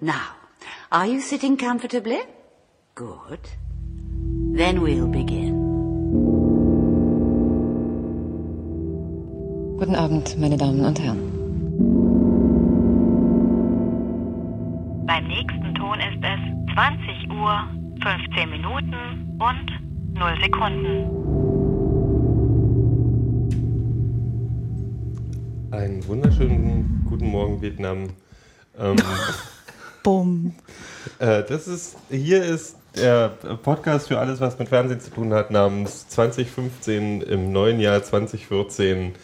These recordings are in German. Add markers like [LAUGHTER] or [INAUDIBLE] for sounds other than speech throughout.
Now, are you sitting comfortably? Good. Then we'll begin. Guten Abend, meine Damen und Herren. Beim nächsten Ton ist es 20 Uhr, 15 Minuten und 0 Sekunden. Einen wunderschönen guten Morgen, Vietnam. Ähm, [LAUGHS] Bumm. äh, das ist, hier ist der Podcast für alles, was mit Fernsehen zu tun hat, namens 2015 im neuen Jahr 2014.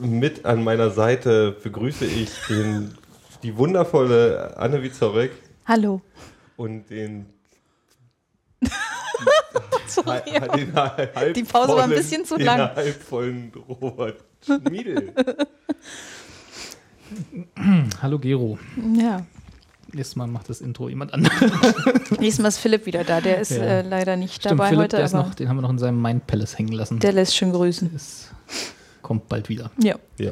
Mit an meiner Seite begrüße ich den, die wundervolle Anne Wiezorek Hallo. und den, [LAUGHS] Sorry, ha- den halb Die Pause war ein vollen- bisschen zu den lang. halbvollen Robert Schmiedel. [LAUGHS] Hallo Gero. Ja. Nächstes Mal macht das Intro jemand anderes. [LAUGHS] Nächstes Mal ist Philipp wieder da. Der ist Ja. äh, leider nicht Stimmt, dabei Philipp, heute, der ist noch, den haben wir noch in seinem Mind Palace hängen lassen. der lässt schön grüßen. ist, kommt bald wieder. Ja. Ja.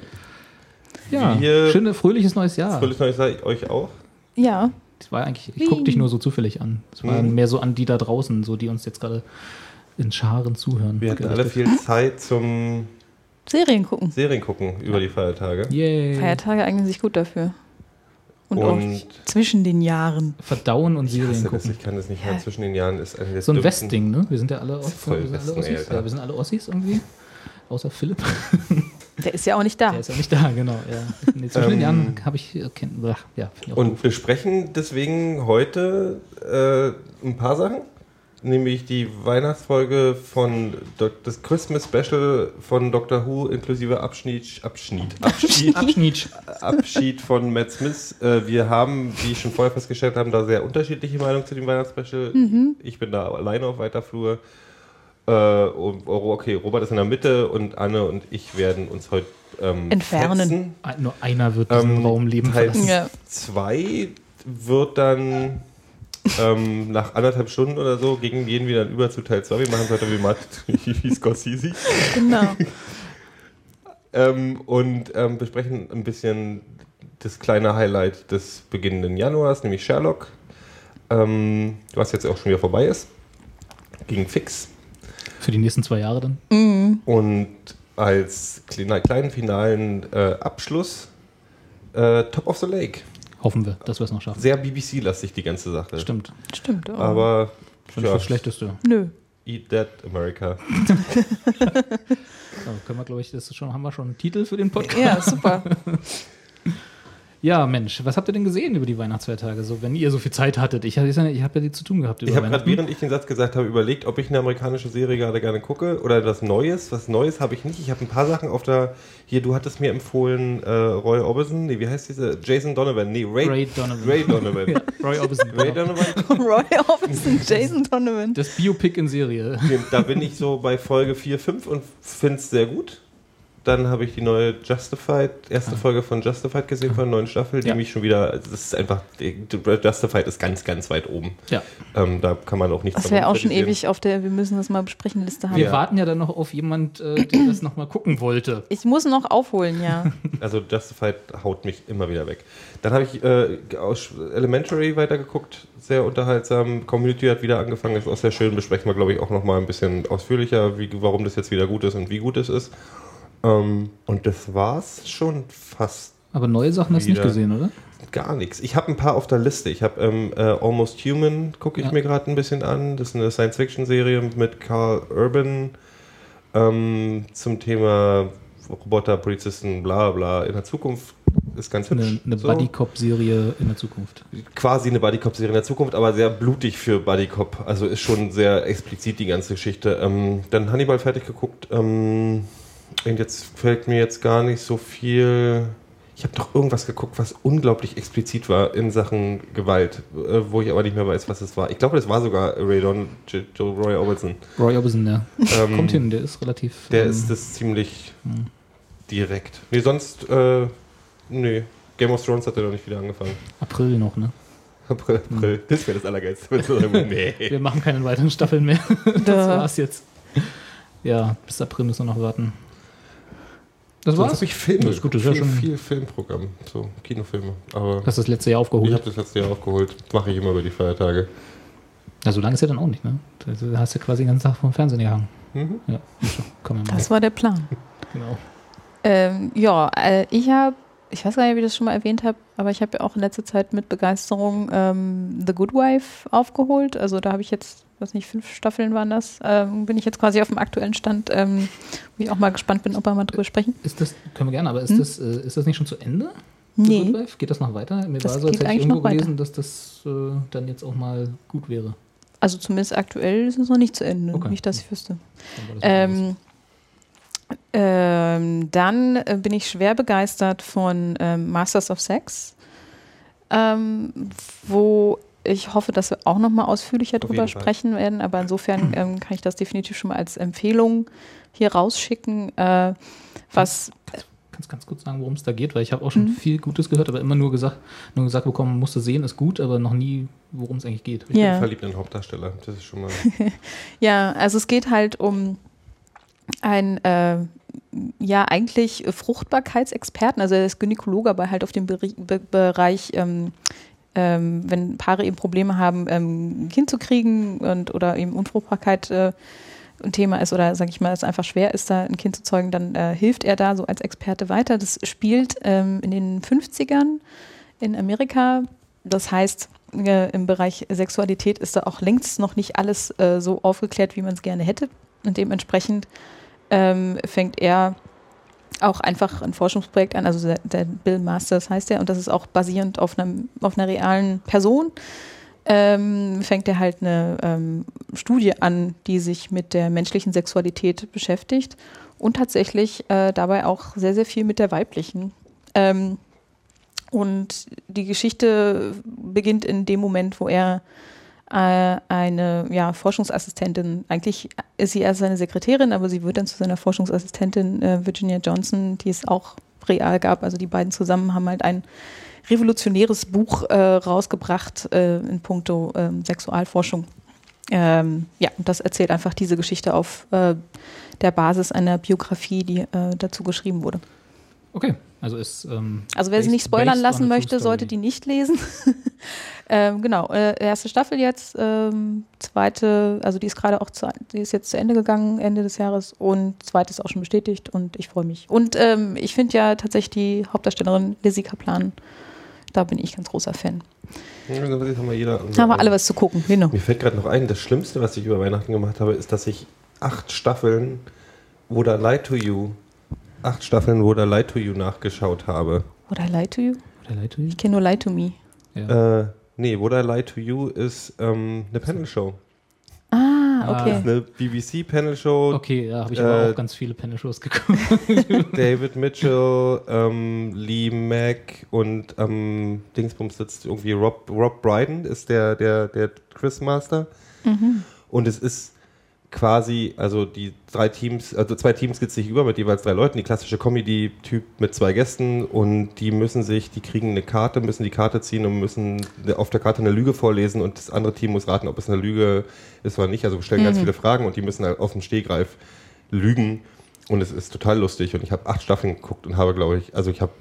Ja, Wir- schöne, fröhliches neues Jahr. Fröhliches neues Jahr euch auch. Ja. Das war eigentlich, ich gucke dich nur so zufällig an. Es war Mhm. mehr so an die da draußen, so die uns jetzt gerade in Scharen zuhören. Wir hatten alle viel Zeit zum Serien gucken. Serien gucken über die Feiertage. Yay. Feiertage eignen sich gut dafür. Und, Und- auch zwischen den Jahren. Verdauen und Ich Serien hasse das, gucken. ich kann das nicht mehr. Zwischen den Jahren ist eine der So ein Westding, ne? Wir sind ja alle, voll wir sind alle Westen, ey, Ossis. Ja, wir sind alle Ossis irgendwie. Außer Philipp. [LAUGHS] Der ist ja auch nicht da. Der ist ja nicht da, genau. Ja. Nee, zwischen den Ähm, Jahren habe ich äh, kenn, ach, ja, ich Und wir sprechen deswegen heute äh, ein paar Sachen. Nämlich die Weihnachtsfolge von Doc- das Christmas Special von Doctor Who inklusive Abschnitt, Abschnitt, Abschied, Abschnitt. [LAUGHS] Abschied von Matt Smith. Äh, wir haben, wie ich schon vorher festgestellt haben, da sehr unterschiedliche Meinungen zu dem Weihnachtsspecial. Ich bin da alleine auf weiter Flur. Äh, oh, okay, Robert ist in der Mitte und Anne und ich werden uns heute ähm, Entfernen. fetzen. Ein- Nur einer wird diesen Ähm, Raum leben Teil verlassen. Ja. 2 wird dann ähm, nach anderthalb Stunden oder so gegen jeden wieder über zu Teil 2. Wir machen es heute wie Matt, [LAUGHS] wie Scorsese. Genau. Ähm, und ähm, besprechen ein bisschen das kleine Highlight des beginnenden Januars, nämlich Sherlock. Ähm, was jetzt auch schon wieder vorbei ist. Ging fix. Für die nächsten zwei Jahre dann. Und als kleiner, kleinen finalen äh, Abschluss äh, Top of the Lake. Hoffen wir, dass wir es noch schaffen. Sehr BBC-lastig die ganze Sache. Stimmt. Stimmt. Oh. Aber Schon nicht das Schlechteste. Nö. Eat that, America. [LAUGHS] Ja, können wir, glaube ich, das schon, haben wir schon einen Titel für den Podcast? Ja, super. [LAUGHS] Ja, Mensch, was habt ihr denn gesehen über die Weihnachtsfeiertage, so, wenn ihr so viel Zeit hattet? Ich, ich habe ja die zu tun gehabt über Ich habe gerade, Weihnachten. während ich den Satz gesagt habe, überlegt, ob ich eine amerikanische Serie gerade gerne gucke oder etwas Neues. Was Neues habe ich nicht. Ich habe ein paar Sachen auf der. Hier, du hattest mir empfohlen, äh, Roy Orbison. Nee, wie heißt diese? Jason Donovan. Nee, Ray, Ray Donovan. Ray Donovan. [LAUGHS] Ja, Roy Orbison. Ray genau. Donovan. [LAUGHS] Roy Orbison, Jason Donovan. Das Biopic in Serie. Da bin ich so bei Folge 4, 5 und finde es sehr gut. Dann habe ich die neue Justified, erste Folge von Justified gesehen von der neuen Staffel, die Ah. Ja. mich schon wieder, das ist einfach, Justified ist ganz, ganz weit oben. Ja. Ähm, da kann man auch nichts Das wäre auch schon ewig auf der Wir müssen das mal besprechen Liste haben. Wir Ja. warten ja dann noch auf jemand, äh, der [CLEARS THROAT] das nochmal gucken wollte. Ich muss noch aufholen, ja. [LAUGHS] Also Justified haut mich immer wieder weg. Dann habe ich äh, aus Elementary weitergeguckt, sehr unterhaltsam. Community hat wieder angefangen, ist auch sehr schön. Besprechen wir, glaube ich, auch nochmal ein bisschen ausführlicher, wie, warum das jetzt wieder gut ist und wie gut es ist. Ähm, und das war's schon fast Aber neue Sachen hast du nicht Wieder. gesehen, oder? gar nichts. Ich habe ein paar auf der Liste. Ich habe ähm, äh, Almost Human, gucke ich Ja. mir gerade ein bisschen an. Das ist eine Science-Fiction-Serie mit Carl Urban ähm, zum Thema Roboter, Polizisten, bla bla in der Zukunft. Ist ganz hübsch. Eine, eine So. Buddy-Cop-Serie in der Zukunft. quasi eine Bodycop-Serie in der Zukunft, aber sehr blutig für Bodycop. Also ist schon sehr explizit die ganze Geschichte. Ähm, dann Hannibal fertig geguckt. Ähm, und jetzt fällt mir jetzt gar nicht so viel. Ich habe doch irgendwas geguckt, was unglaublich explizit war in Sachen Gewalt, äh, wo ich aber nicht mehr weiß, was es war. Ich glaube, das war sogar Ray Don, J- Joe Roy Orbison. Roy Orbison, ja. Ähm, Kommt hin, der ist relativ. Der ähm, ist das ziemlich direkt. Nee, sonst, äh, nee. Game of Thrones hat er noch nicht wieder angefangen. April noch, ne? April, April. Das wäre das Allergeilste. [LAUGHS] nee. Wir machen keine weiteren Staffeln mehr. [LAUGHS] das Da. war's jetzt. Ja, bis April müssen wir noch warten. Das Sonst war's? habe ich Filme. Das ist gut, das ist ja viel, schon- viel Filmprogramm, so Kinofilme. Aber Hast du das letzte Jahr ich aufgeholt? habe das letzte Jahr aufgeholt. Mache ich immer über die Feiertage. Ja, so lange ist ja dann auch nicht, ne? Da hast du quasi den ganzen Tag vom Fernsehen gehangen. Mhm. Ja. Komm mal. Das war der Plan. [LAUGHS] genau. Ähm, ja, äh, ich habe, ich weiß gar nicht, ob ich das schon mal erwähnt habe, aber ich habe ja auch in letzter Zeit mit Begeisterung ähm, The Good Wife aufgeholt. Also da habe ich jetzt, weiß nicht, fünf Staffeln waren das. Ähm, bin ich jetzt quasi auf dem aktuellen Stand, ähm, wo ich auch mal gespannt bin, ob wir mal drüber sprechen. Ist das, können wir gerne, aber ist, Hm? das, äh, ist das nicht schon zu Ende? Nee? Geht das noch weiter? Mir Das war so, als hätte ich irgendwo gelesen, dass das äh, dann jetzt auch mal gut wäre. also zumindest aktuell ist es noch nicht zu Ende, Okay. nicht, dass ich wüsste. Ähm, ähm, dann äh, bin ich schwer begeistert von ähm, Masters of Sex, ähm, wo ich hoffe, dass wir auch noch mal ausführlicher drüber Fall. sprechen werden. Aber insofern [CLEARS THROAT] ähm, kann ich das definitiv schon mal als Empfehlung hier rausschicken. Äh, was Kannst ganz kurz sagen, worum es da geht, weil ich habe auch schon Mhm. viel Gutes gehört, aber immer nur gesagt, nur gesagt bekommen, man musste sehen, ist gut, aber noch nie, worum es eigentlich geht. Ich Ja. bin verliebt in den Hauptdarsteller. Das ist schon mal. [LAUGHS] Ja, also es geht halt um einen, äh, ja, eigentlich Fruchtbarkeitsexperten, also er ist Gynäkologe, aber halt auf dem Be Bereich, ähm, ähm, wenn Paare eben Probleme haben, ähm, ein Kind zu kriegen und oder eben Unfruchtbarkeit äh, ein Thema ist oder sage ich mal, es einfach schwer ist, da ein Kind zu zeugen, dann äh, hilft er da so als Experte weiter. Das spielt ähm, in den 50ern in Amerika. Das heißt, äh, im Bereich Sexualität ist da auch längst noch nicht alles äh, so aufgeklärt, wie man es gerne hätte. Und dementsprechend ähm, fängt er auch einfach ein Forschungsprojekt an, also der, der Bill Masters heißt er, und das ist auch basierend auf, einem, auf einer realen Person. Ähm, fängt er halt eine ähm, Studie an, die sich mit der menschlichen Sexualität beschäftigt und tatsächlich äh, dabei auch sehr, sehr viel mit der weiblichen. Ähm, und die Geschichte beginnt in dem Moment, wo er eine ja, Forschungsassistentin, eigentlich ist sie erst seine Sekretärin, aber sie wird dann zu seiner Forschungsassistentin äh, Virginia Johnson, die es auch real gab. Also die beiden zusammen haben halt ein revolutionäres Buch äh, rausgebracht äh, in puncto ähm, Sexualforschung. Ähm, ja, und das erzählt einfach diese Geschichte auf äh, der Basis einer Biografie, die äh, dazu geschrieben wurde. Okay, also ist. Ähm, Also wer sie nicht spoilern lassen möchte, sollte die nicht lesen. [LAUGHS] ähm, genau, äh, erste Staffel jetzt, ähm, zweite, also die ist gerade auch, zu, die ist jetzt zu Ende gegangen, Ende des Jahres und zweite ist auch schon bestätigt und ich freue mich. Und ähm, ich finde ja tatsächlich die Hauptdarstellerin Lizzie Kaplan, da bin ich ganz großer Fan. Ja, das haben wir jeder. Da haben wir alle was zu gucken, genau. Mir fällt gerade noch ein, das Schlimmste, was ich über Weihnachten gemacht habe, ist, dass ich acht Staffeln Would I Lie to You, acht Staffeln Would I Lie to You nachgeschaut habe. Would I lie to you? Oder leid to you? Ich kenne nur Lie to Me. Ja. Äh, nee, Would I Lie to You ist ähm, eine Panel-Show. Ah, okay. Das ist eine BBC-Panel-Show. Okay, ja, habe ich aber Äh, auch ganz viele Panel-Shows geguckt. [LAUGHS] [LAUGHS] David Mitchell, ähm, Lee Mack und ähm, Dingsbums sitzt irgendwie Rob, Rob Brydon ist der, der, der Quizmaster. Und es ist quasi, also die drei Teams, also zwei Teams geht sich über mit jeweils drei Leuten, die klassische Comedy-Typ mit zwei Gästen und die müssen sich, die kriegen eine Karte, müssen die Karte ziehen und müssen auf der Karte eine Lüge vorlesen und das andere Team muss raten, ob es eine Lüge ist oder nicht. Also wir stellen ganz viele Fragen und die müssen halt auf dem Stehgreif lügen. Und es ist total lustig und ich habe acht Staffeln geguckt und habe, glaube ich, also ich habe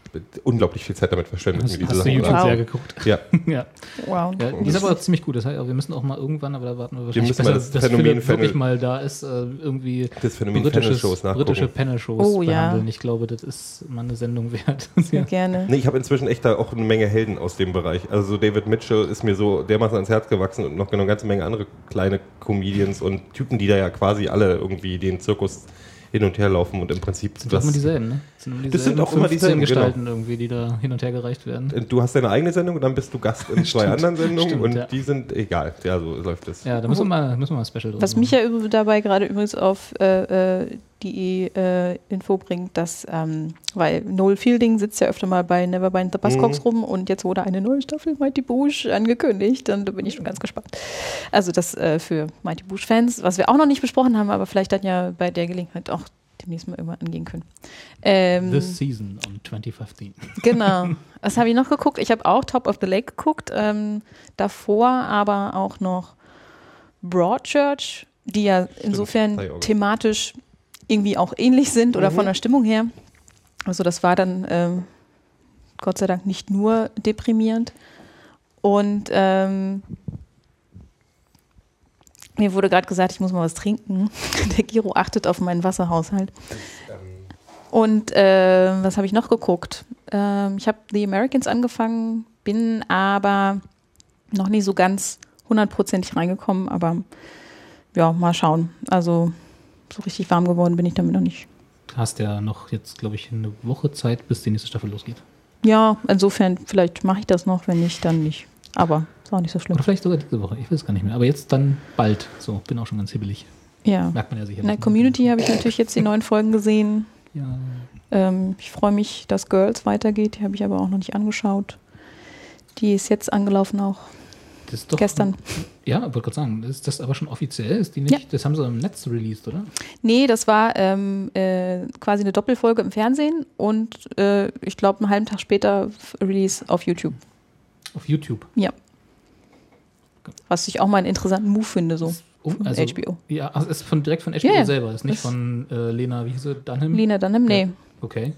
unglaublich viel Zeit damit verschwendet. Hast, hast du Sachen YouTube Wow. sehr geguckt? Ja, [LAUGHS] ja. Wow. ja. Die ist aber auch ziemlich gut. Das heißt, wir müssen auch mal irgendwann, aber da warten wir wahrscheinlich müssen mal besser, das dass Phänomen Philipp wirklich mal da ist, äh, irgendwie das Phänomen britisches, britische Panel-Shows Oh, ja. behandeln. Ich glaube, das ist mal eine Sendung wert. Sehr [LAUGHS] ja. gerne. Nee, ich habe inzwischen echt da auch eine Menge Helden aus dem Bereich. Also so David Mitchell ist mir so dermaßen ans Herz gewachsen und noch eine ganze Menge andere kleine Comedians und Typen, die da ja quasi alle irgendwie den Zirkus hin und her laufen und im Prinzip Sind doch immer dieselben, ne? Das sind, immer Das sind auch immer 15 dieselben, genau. Gestalten irgendwie, die da hin und her gereicht werden. Du hast deine eigene Sendung und dann bist du Gast in [LAUGHS] zwei anderen Sendungen stimmt, und ja. die sind egal. Ja, so läuft es. Ja, da müssen wir mal, müssen wir mal ein Special Was mich ja dabei gerade übrigens auf äh, äh, die äh, Info bringt, dass, ähm, weil Noel Fielding sitzt ja öfter mal bei Nevermind the Buzzcocks rum und jetzt wurde eine neue Staffel Mighty Boosh angekündigt und da bin ich schon ganz gespannt. Also das äh, für Mighty Boosh-Fans, was wir auch noch nicht besprochen haben, aber vielleicht dann ja bei der Gelegenheit auch demnächst mal irgendwann angehen können. Ähm, This Season on 2015. Genau. [LAUGHS] Was habe ich noch geguckt? Ich habe auch Top of the Lake geguckt. Ähm, davor aber auch noch Broadchurch, die ja insofern Drei Augen. thematisch irgendwie auch ähnlich sind oder Mhm. von der Stimmung her. Also das war dann ähm, Gott sei Dank nicht nur deprimierend. Und ähm, mir wurde gerade gesagt, ich muss mal was trinken. [LAUGHS] Der Giro achtet auf meinen Wasserhaushalt. Und äh, was habe ich noch geguckt? Ähm, ich habe The Americans angefangen, bin aber noch nie so ganz hundertprozentig reingekommen, aber ja, mal schauen. Also so richtig warm geworden bin ich damit noch nicht. Du hast ja noch jetzt, glaube ich, eine Woche Zeit, bis die nächste Staffel losgeht. Ja, insofern, vielleicht mache ich das noch, wenn nicht, dann nicht. Aber ist auch nicht so schlimm. Oder vielleicht sogar diese Woche, ich weiß es gar nicht mehr. Aber jetzt dann bald. So, bin auch schon ganz hibbelig. Ja. Merkt man ja sicher. In der Community habe ich natürlich jetzt die neuen Folgen gesehen. Ja, Ähm, ich freue mich, dass Girls weitergeht. Die habe ich aber auch noch nicht angeschaut. Die ist jetzt angelaufen auch. Das ist doch. Gestern. Ja, wollte gerade sagen, ist das aber schon offiziell? Ist die nicht? Ja. Das haben sie im Netz released, oder? Nee, das war ähm, äh, quasi eine Doppelfolge im Fernsehen und äh, ich glaube einen halben Tag später Release auf YouTube. Auf YouTube. Ja. Was ich auch mal einen interessanten Move finde, so. Oh, also, HBO. Ja, also ist von, direkt von HBO ja. selber. Ist nicht Das- von äh, Lena, wie hieß sie, Dunham? Lena Dunham, nee. Okay.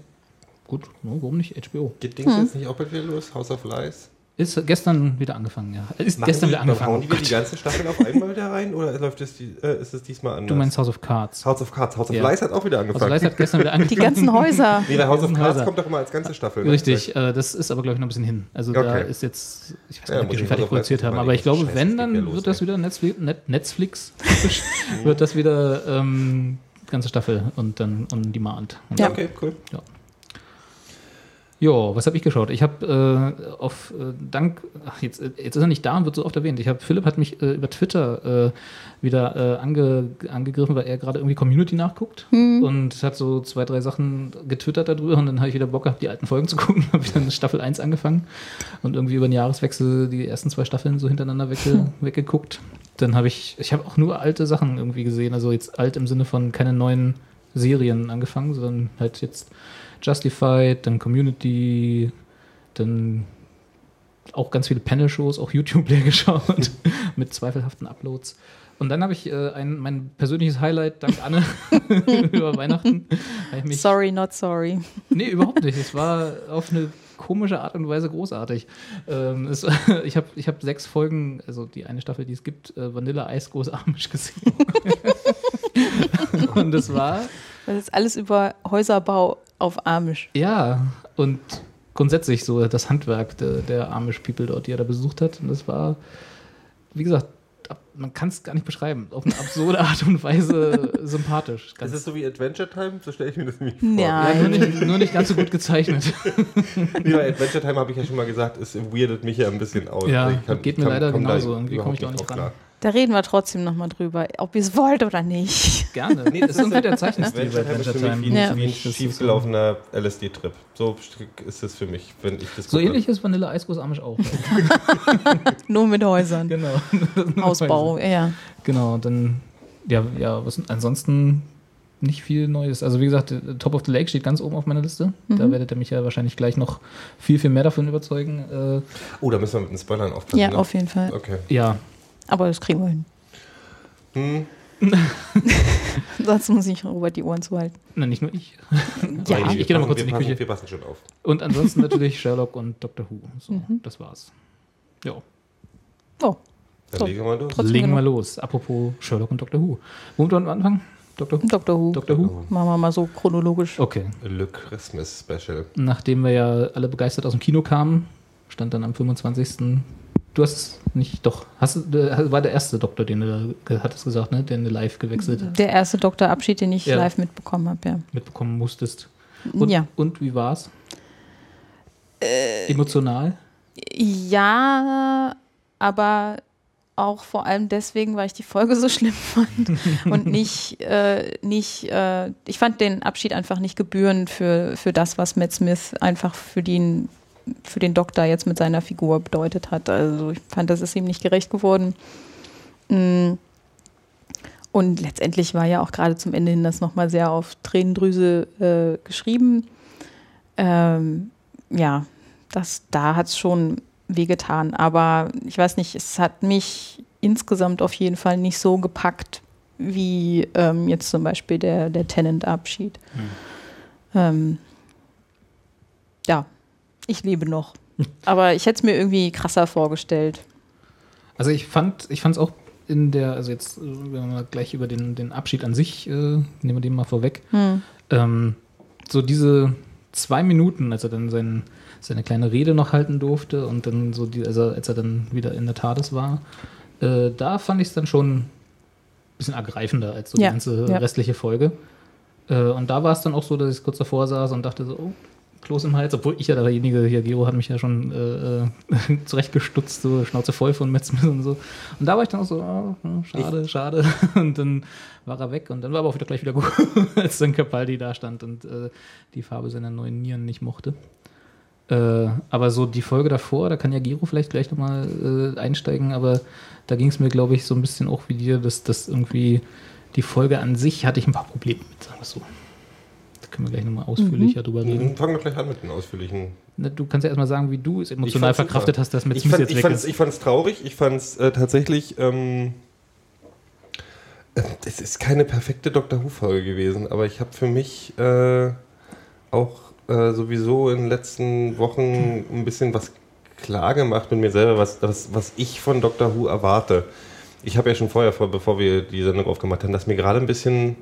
Gut, no, warum nicht HBO? Geht Dings Hm. jetzt nicht auch bald wieder los? House of Lies? Ist gestern wieder angefangen, ja. Ist Machen gestern die, wieder angefangen. Hauen die wieder die ganze Staffel auf einmal da rein oder läuft es die, äh, ist es diesmal anders? du meinst House of Cards. House of Cards. House of Ja. Lies hat auch wieder Also angefangen. Leis hat gestern wieder [LAUGHS] Die angefangen. ganzen Häuser. nee, der House of Cards Häuser. kommt doch immer als ganze Staffel. ne? Richtig, äh, das ist aber, glaube ich, noch ein bisschen hin. Also da Okay. ist jetzt, ich weiß Ja, gar nicht, ob muss die schon fertig House of Lies produziert haben, aber ich glaube, Scheiße, wenn, dann ja los, wird das wieder Netflix, Net, Netflix [LAUGHS] wird das wieder ähm, ganze Staffel und dann on demand. Und Ja. Okay, cool. Jo, was habe ich geschaut? Ich habe äh, auf äh, Dank, ach, jetzt, äh, jetzt ist er nicht da und wird so oft erwähnt. Ich habe Philipp hat mich äh, über Twitter äh, wieder äh, ange, angegriffen, weil er gerade irgendwie Community nachguckt und hat so zwei, drei Sachen getwittert darüber und dann habe ich wieder Bock gehabt, die alten Folgen zu gucken. habe ich dann Staffel 1 angefangen und irgendwie über den Jahreswechsel die ersten zwei Staffeln so hintereinander wegge, weggeguckt. Dann habe ich, ich habe auch nur alte Sachen irgendwie gesehen, also jetzt alt im Sinne von keine neuen Serien angefangen, sondern halt jetzt Justified, dann Community, dann auch ganz viele Panel-Shows, auch YouTube [LAUGHS] leer geschaut, [LAUGHS] mit zweifelhaften Uploads. Und dann habe ich äh, ein, mein persönliches Highlight, dank Anne, [LAUGHS] über Weihnachten. Sorry, not sorry. Nee, überhaupt nicht. Es war auf eine komische Art und Weise großartig. Ähm, es, ich habe ich hab sechs Folgen, also die eine Staffel, die es gibt, äh, Vanilla Eis Groß Amish gesehen. und es war Das ist alles über Häuserbau auf Amish. Ja, und grundsätzlich so das Handwerk der, der Amish People dort, die er da besucht hat. Und das war, wie gesagt, man kann es gar nicht beschreiben. Auf eine absurde Art und Weise [LAUGHS] sympathisch. Ganz, Ist es so wie Adventure Time? So stelle ich mir das nämlich vor. ja, nur, nicht, nur nicht ganz so gut gezeichnet. [LAUGHS] Nee, bei Adventure Time habe ich ja schon mal gesagt, es weirdet mich ja ein bisschen aus. Ja, Ich geht mir leider da genauso. Irgendwie komme ich da auch nicht ran. klar. Da reden wir trotzdem nochmal drüber, ob ihr es wollt oder nicht. Gerne. Nee, das ist irgendwie der Zeichenstil bei Adventure Time wie, Ja. ein- wie ein schiefgelaufener LSD-Trip. So ist es für mich, wenn ich das So ähnlich ist Vanilla Eis Groß Amish auch. [LAUGHS] [LAUGHS] Nur mit Häusern. genau. [LAUGHS] Ausbau, ja. Genau, dann, ja, ja, was ansonsten nicht viel Neues. Also wie gesagt, Top of the Lake steht ganz oben auf meiner Liste. Da werdet ihr mich ja wahrscheinlich gleich noch viel, viel mehr davon überzeugen. Äh, Oh, da müssen wir mit den Spoilern aufpassen. Ja, ne? auf jeden Fall. Okay. ja, Aber das kriegen wir hin. Hm. [LAUGHS] Sonst muss ich Robert die Ohren zuhalten. na, nicht nur ich. [LAUGHS] Ja. ich, ich gehe noch mal kurz in die Küche. Wir passen schon auf. Und ansonsten [LAUGHS] natürlich Sherlock und Doctor Who. So, das war's. Ja, Oh, Dann So. legen wir mal los. Trotzdem legen wir genug. los. Apropos Sherlock und Doctor Who. Womit wollen wir anfangen? Doctor Who? Dr. Who. Doctor Who? Machen wir mal so chronologisch. Okay. Le Christmas Special. Nachdem wir ja alle begeistert aus dem Kino kamen, stand dann am 25. Du hast nicht, doch, hast, du- äh, war der erste Doktor, den du, ge- hattest gesagt, ne, den du live gewechselt Der erste Doktorabschied, den ich Ja. live mitbekommen habe, ja. mitbekommen musstest. Und, ja. und wie war's? Emotional? Ja, aber auch vor allem deswegen, weil ich die Folge so schlimm [LAUGHS] fand und [LAUGHS] nicht, äh, nicht äh, ich fand den Abschied einfach nicht gebührend für, für das, was Matt Smith einfach für den, für den Doktor jetzt mit seiner Figur bedeutet hat. Also ich fand, das ist ihm nicht gerecht geworden. Mm. Und letztendlich war ja auch gerade zum Ende hin das nochmal sehr auf Tränendrüse äh, geschrieben. Ähm, ja, das, da hat es schon wehgetan. Aber ich weiß nicht, es hat mich insgesamt auf jeden Fall nicht so gepackt, wie ähm, jetzt zum Beispiel der, der Tenant-Abschied. Ähm, ja, ich lebe noch. Aber ich hätte es mir irgendwie krasser vorgestellt. Also ich fand, ich fand es auch in der, also jetzt, äh, wenn wir mal gleich über den, den Abschied an sich, äh, nehmen wir den mal vorweg. Ähm, so diese zwei Minuten, als er dann sein, seine kleine Rede noch halten durfte und dann so die, also als er dann wieder in der TARDIS war, äh, da fand ich es dann schon ein bisschen ergreifender als so Ja, die ganze ja. restliche Folge. Äh, und da war es dann auch so, dass ich kurz davor saß und dachte so, oh, Kloß im Hals, obwohl ich ja derjenige, hier Gero hat mich ja schon äh, äh, [LAUGHS] zurechtgestutzt, so Schnauze voll von Matt Smith und so. Und da war ich dann auch so, oh, schade, schade. [LAUGHS] Und dann war er weg und dann war aber auch wieder gleich wieder [LAUGHS] gut, als dann Capaldi da stand und äh, die Farbe seiner neuen Nieren nicht mochte. Äh, aber so die Folge davor, da kann ja Gero vielleicht gleich nochmal äh, einsteigen, aber da ging es mir, glaube ich, so ein bisschen auch wie dir, dass das irgendwie die Folge an sich hatte ich ein paar Probleme mit, sagen wir so. Da können wir gleich nochmal ausführlicher drüber reden. Fangen wir gleich an mit den ausführlichen. Na, Du kannst ja erstmal sagen, wie du es emotional verkraftet super. hast, dass Ich Smith fand jetzt ich weg fand's, ist. ich fand's traurig. Ich fand es äh, tatsächlich. Ähm, äh, es ist keine perfekte Doctor Who-Folge gewesen, aber ich habe für mich äh, auch äh, sowieso in den letzten Wochen ein bisschen was klar gemacht mit mir selber, was, was, was ich von Doctor Who erwarte. Ich habe ja schon vorher, vor, bevor wir die Sendung aufgemacht haben, dass mir gerade ein bisschen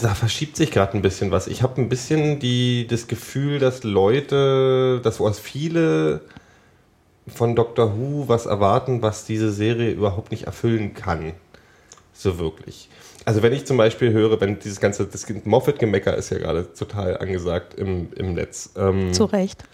da verschiebt sich gerade ein bisschen was. Ich habe ein bisschen die, das Gefühl, dass Leute, dass was viele von Doctor Who was erwarten, was diese Serie überhaupt nicht erfüllen kann. So wirklich. Also wenn ich zum Beispiel höre, wenn dieses ganze, das Moffat-Gemecker ist ja gerade total angesagt im, im Netz. Ähm, Zu Recht.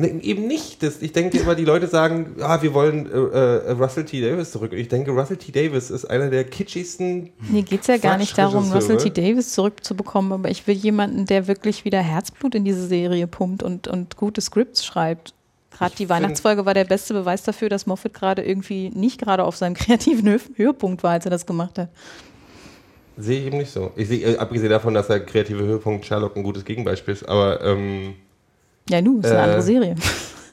Ne, eben nicht. Das, ich denke immer, die Leute sagen, ah, wir wollen äh, äh, Russell T. Davis zurück. Und ich denke, Russell T. Davis ist einer der kitschigsten. Mir geht es ja gar nicht darum, Russell T. Davis zurückzubekommen, aber ich will jemanden, der wirklich wieder Herzblut in diese Serie pumpt und, und gute Scripts schreibt. Gerade die Weihnachtsfolge war der beste Beweis dafür, dass Moffat gerade irgendwie nicht gerade auf seinem [LAUGHS] kreativen Hö Höhepunkt war, als er das gemacht hat. Sehe ich eben nicht so. Ich sehe, äh, abgesehen davon, dass der kreative Höhepunkt Sherlock ein gutes Gegenbeispiel ist, aber ähm, Ja, nu, ist eine Äh, andere Serie.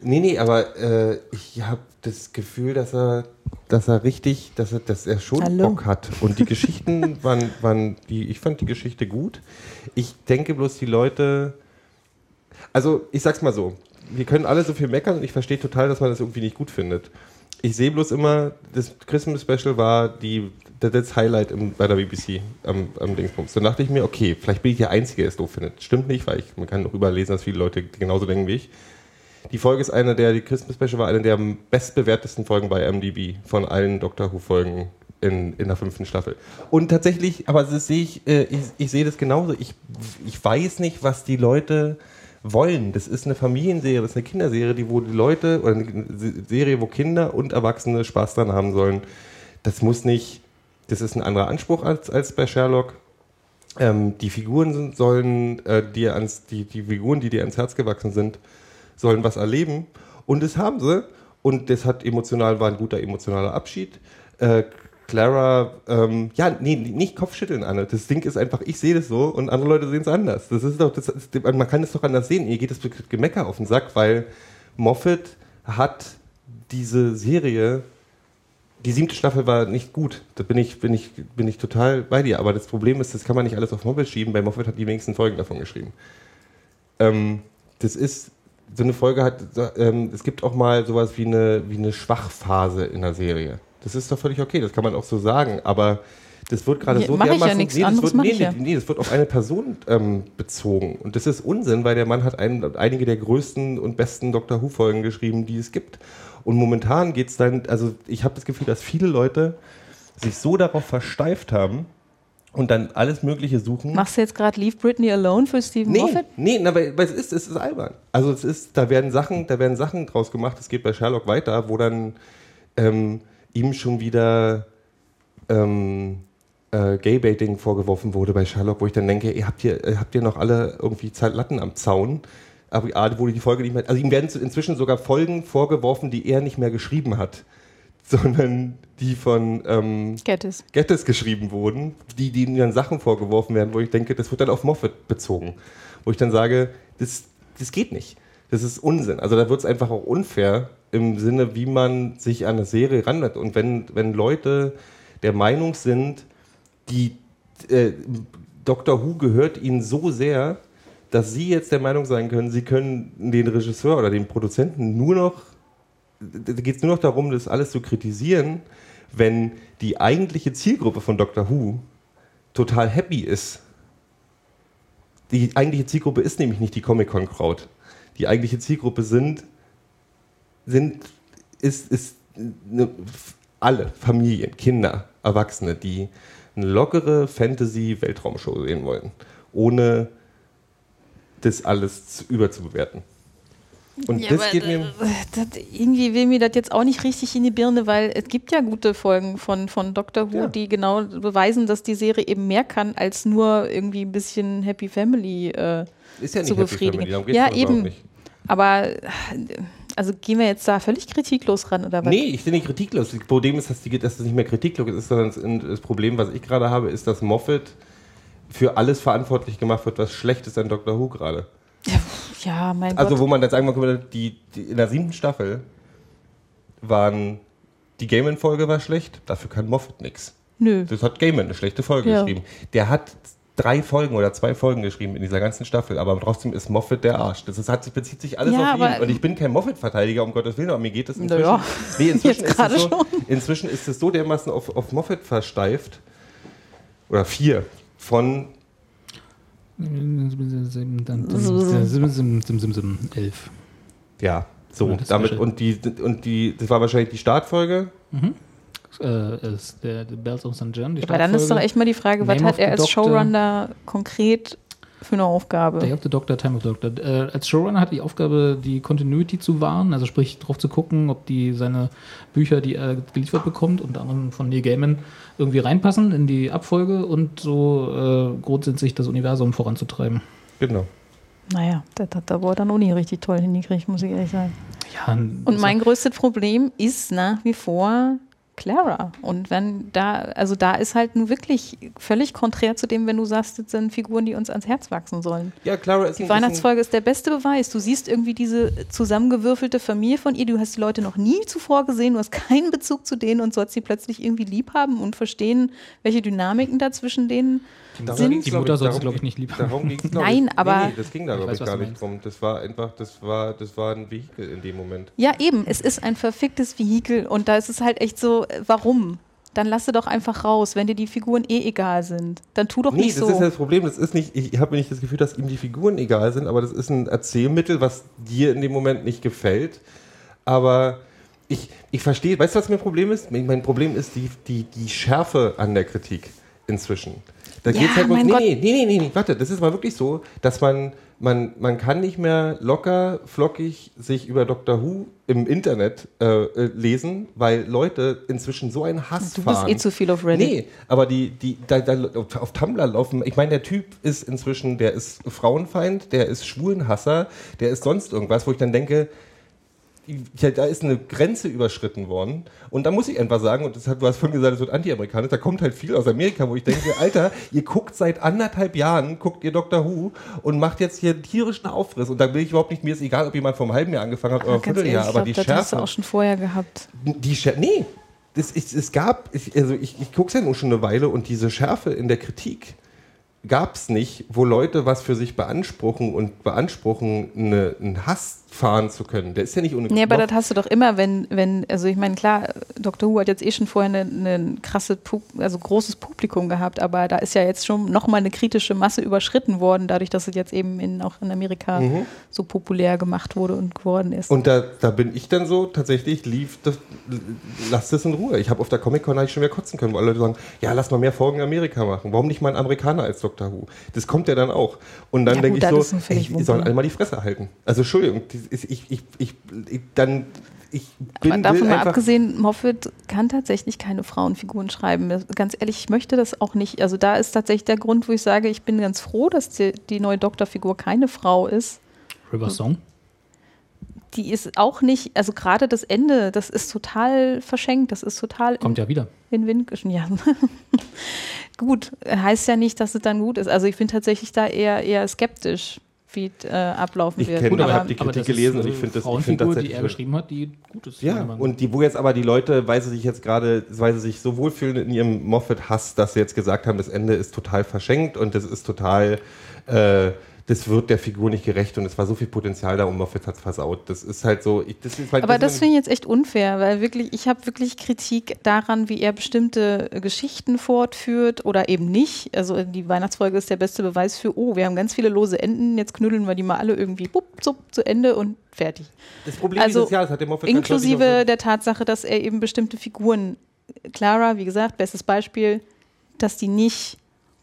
nee, nee, aber äh, ich habe das Gefühl, dass er, dass er richtig, dass er, dass er schon Hallo. Bock hat. Und die Geschichten [LAUGHS] waren, waren die, ich fand die Geschichte gut. Ich denke bloß, die Leute, also ich sag's mal so, wir können alle so viel meckern und ich verstehe total, dass man das irgendwie nicht gut findet. Ich sehe bloß immer, das Christmas Special war die, das, das Highlight im, bei der BBC am, am Dingsbums. Dann dachte ich mir, okay, vielleicht bin ich der Einzige, der es doof findet. Stimmt nicht, weil ich, man kann darüber lesen, dass viele Leute genauso denken wie ich. Die Folge ist eine der, die Christmas Special war eine der bestbewertesten Folgen bei MDB von allen Doctor Who Folgen in, in der fünften Staffel. Und tatsächlich, aber das sehe ich, äh, ich, ich sehe das genauso. Ich, ich weiß nicht, was die Leute wollen. Das ist eine Familienserie, das ist eine Kinderserie, die wo die Leute, oder eine Serie, wo Kinder und Erwachsene Spaß dran haben sollen. Das muss nicht, das ist ein anderer Anspruch als, als bei Sherlock. Ähm, die Figuren sind, sollen äh, dir ans, die, die Figuren, die dir ans Herz gewachsen sind, sollen was erleben. Und das haben sie. Und das hat emotional, war ein guter emotionaler Abschied. Äh, Clara, ähm, ja, nee, nicht Kopfschütteln, Anne. Das Ding ist einfach, ich sehe das so und andere Leute sehen es anders. Das ist doch, das ist, man kann es doch anders sehen. Ihr geht das Gemecker auf den Sack, weil Moffat hat diese Serie, die siebte Staffel war nicht gut. Da bin ich, bin ich, bin ich total bei dir. Aber das Problem ist, das kann man nicht alles auf Moffat schieben, weil Moffat hat die wenigsten Folgen davon geschrieben. Ähm, das ist, so eine Folge hat, ähm, es gibt auch mal sowas wie eine, wie eine Schwachphase in der Serie. Das ist doch völlig okay, das kann man auch so sagen, aber das wird gerade so mach ich ja nichts nee, das anderes wird, nee, nee, nee, das wird auf eine Person ähm, bezogen. Und das ist Unsinn, weil der Mann hat ein, einige der größten und besten Doctor Who-Folgen geschrieben, die es gibt. Und momentan geht es dann, also ich habe das Gefühl, dass viele Leute sich so darauf versteift haben und dann alles Mögliche suchen. Machst du jetzt gerade Leave Britney Alone für Stephen Nee, Moffat? nee, na, weil, weil es ist, es ist albern. Also es ist, da werden Sachen, da werden Sachen draus gemacht. Es geht bei Sherlock weiter, wo dann ähm, ihm schon wieder ähm, äh, Gaybaiting vorgeworfen wurde bei Sherlock, wo ich dann denke, ihr habt hier, äh, habt ihr noch alle irgendwie Latten am Zaun? Aber A, wurde die Folge nicht mehr, also ihm werden inzwischen sogar Folgen vorgeworfen, die er nicht mehr geschrieben hat, [LAUGHS] sondern die von ähm, Get it. Gettys geschrieben wurden, die, die ihnen dann Sachen vorgeworfen werden, wo ich denke, das wird dann auf Moffat bezogen. Wo ich dann sage, das, das geht nicht. Das ist Unsinn. Also da wird es einfach auch unfair im Sinne, wie man sich an eine Serie ranhört. Und wenn, wenn Leute der Meinung sind, die äh, Doctor Who gehört ihnen so sehr, dass Sie jetzt der Meinung sein können, Sie können den Regisseur oder den Produzenten nur noch, da geht es nur noch darum, das alles zu kritisieren, wenn die eigentliche Zielgruppe von Doctor Who total happy ist. Die eigentliche Zielgruppe ist nämlich nicht die Comic-Con-Crowd. Die eigentliche Zielgruppe sind, sind ist, ist eine, alle Familien, Kinder, Erwachsene, die eine lockere Fantasy-Weltraumshow sehen wollen, ohne das alles zu, überzubewerten. Und Ja, das aber, geht mir. das, irgendwie will mir das jetzt auch nicht richtig in die Birne, weil es gibt ja gute Folgen von, von Doctor Who, Ja. die genau beweisen, dass die Serie eben mehr kann, als nur irgendwie ein bisschen Happy Family äh, Ist ja nicht zu Happy befriedigen. Family, darum geht's ja, eben. nicht. Aber also gehen wir jetzt da völlig kritiklos ran oder was? Nee, ich bin nicht kritiklos. Das Problem ist, dass, die, dass das nicht mehr kritiklos ist, sondern das, das Problem, was ich gerade habe, ist, dass Moffat für alles verantwortlich gemacht wird, was schlecht ist an Doctor Who gerade. Ja, mein Also, Gott. wo man dann sagen kann, die, die, in der siebten Staffel waren die Gaiman-Folge war schlecht, dafür kann Moffat nichts. Nö. Das hat Gaiman eine schlechte Folge Ja. geschrieben. Der hat drei Folgen oder zwei Folgen geschrieben in dieser ganzen Staffel, aber trotzdem ist Moffat der Arsch. Das ist, hat sich, bezieht sich alles Ja, auf ihn. Und ich bin kein Moffat-Verteidiger, um Gottes Willen, aber mir geht es inzwischen. [LAUGHS] Naja, nee, inzwischen, ist es so, inzwischen ist es so dermaßen auf, auf Moffat versteift. Oder vier von Elf. ja, so, Ja, damit und die und die das war wahrscheinlich die Startfolge. Äh, ist der, der Bells of St. John. Die Aber dann ist doch echt mal die Frage, was Name hat of er als. Showrunner konkret für eine Aufgabe? Day of the Doctor, Time of the Doctor. Äh, als Showrunner hat die Aufgabe, die Continuity zu wahren, also sprich drauf zu gucken, ob die seine Bücher, die er geliefert bekommt, unter anderem von Neil Gaiman, irgendwie reinpassen in die Abfolge und so äh, grundsätzlich das Universum voranzutreiben. Genau. Naja, das hat er wohl dann auch nicht richtig toll hingekriegt, muss ich ehrlich sagen. Ja, Und mein größtes Problem ist nach wie vor Clara. Und wenn da, also da ist halt nun wirklich völlig konträr zu dem, wenn du sagst, das sind Figuren, die uns ans Herz wachsen sollen. Ja, Clara ist Die Weihnachtsfolge ist der beste Beweis. Du siehst irgendwie diese zusammengewürfelte Familie von ihr. Du hast die Leute noch nie zuvor gesehen. Du hast keinen Bezug zu denen und sollst sie plötzlich irgendwie lieb haben und verstehen, welche Dynamiken da zwischen denen Darum sind. Die Mutter ich, soll sie, darum glaub ich, nicht lieb haben. Darum ging's, Nein, ich, aber- Nee, nee, das ging da, glaube ich, gar nicht drum. Das war einfach, das war, das war ein Vehikel in dem Moment. Ja, eben. Es ist ein verficktes Vehikel und da ist es halt echt so, äh, warum? Dann lass sie doch einfach raus, wenn dir die Figuren eh egal sind. Dann tu doch Nee, nicht das so. ist ja das Problem. Das ist nicht, ich habe nicht das Gefühl, dass ihm die Figuren egal sind, aber das ist ein Erzählmittel, was dir in dem Moment nicht gefällt. Aber ich, ich verstehe, weißt du, was mein Problem ist? Mein mein Problem ist die, die, die Schärfe an der Kritik inzwischen. Da Ja, geht's halt nee, nee, nee, nee, nee, warte, das ist mal wirklich so, dass man, man, man kann nicht mehr locker, flockig sich über Doctor Who im Internet äh, äh, lesen, weil Leute inzwischen so einen Hass Du bist eh zu viel auf Reddit. Nee, aber die, die, da, da, auf Tumblr laufen, ich meine, der Typ ist inzwischen, der ist Frauenfeind, der ist Schwulenhasser, der ist sonst irgendwas, wo ich dann denke, ja, da ist eine Grenze überschritten worden. Und da muss ich einfach sagen, und das hat, du hast vorhin gesagt, es wird anti-amerikanisch, da kommt halt viel aus Amerika, wo ich denke, [LAUGHS] Alter, ihr guckt seit anderthalb Jahren, guckt ihr Doctor Who und macht jetzt hier tierischen Aufriss. Und da will ich überhaupt nicht, mir ist egal, ob jemand vor einem halben Jahr angefangen hat oder Aber ganz Vierteljahr, ehrlich, aber die ich glaube, das hast du Schärfe. auch schon vorher gehabt. Die Schär nee, das, ich, es gab, ich, also ich, ich gucke es ja nun schon eine Weile und diese Schärfe in der Kritik gab es nicht, wo Leute was für sich beanspruchen und beanspruchen, eine, einen Hass fahren zu können. Der ist ja nicht ohne Nee, aber das hast du doch immer, wenn, wenn, also ich meine, klar, Dr. Who hat jetzt eh schon vorher ein eine, eine krasse, also großes Publikum gehabt, aber da ist ja jetzt schon nochmal eine kritische Masse überschritten worden, dadurch, dass es jetzt eben in, auch in Amerika so populär gemacht wurde und geworden ist. Und da, da bin ich dann so, tatsächlich lief, das, lasst es in Ruhe. Ich habe auf der Comic-Con eigentlich schon wieder kotzen können, weil Leute sagen, ja, lass mal mehr Folgen in Amerika machen. Warum nicht mal ein Amerikaner als Dr. Who? Das kommt ja dann auch. Und dann Ja, denke ich das so, die sollen alle mal die Fresse halten. Also Entschuldigung, die- ich, ich, ich, ich, ich dann, ich bin Aber davon mal abgesehen, Moffat kann tatsächlich keine Frauenfiguren schreiben. Ganz ehrlich, ich möchte das auch nicht. Also da ist tatsächlich der Grund, wo ich sage, ich bin ganz froh, dass die, die neue Doktorfigur keine Frau ist. River Song. Die ist auch nicht, also gerade das Ende, das ist total verschenkt, das ist total Kommt ja wieder. in den Wind Ja. [LAUGHS] gut, heißt ja nicht, dass es dann gut ist. Also ich bin tatsächlich da eher, eher skeptisch, wie es äh, ablaufen Ich wird. kenn- Gut, aber ich hab die aber Kritik das gelesen und ich find das- ich Frauenfigur, find die tatsächlich er geschrieben hat, die gut ist. Ja, und die, wo jetzt aber die Leute, weil sie sich jetzt gerade, weil sie sich so wohlfühlen in ihrem Moffat-Hass, dass sie jetzt gesagt haben, das Ende ist total verschenkt und das ist total, äh, das wird der Figur nicht gerecht und es war so viel Potenzial da und Moffat hat es versaut. Das ist halt so. Ich, das ist halt Aber das finde ich jetzt echt unfair, weil wirklich, ich habe wirklich Kritik daran, wie er bestimmte Geschichten fortführt oder eben nicht. Also die Weihnachtsfolge ist der beste Beweis für, oh, wir haben ganz viele lose Enden, jetzt knüdeln wir die mal alle irgendwie bupp, zupp, zu Ende und fertig. Das Problem Also, dieses Jahres hat der Moffat ganz Inklusive deutlich der Tatsache, dass er eben bestimmte Figuren, Clara, wie gesagt, bestes Beispiel, dass die nicht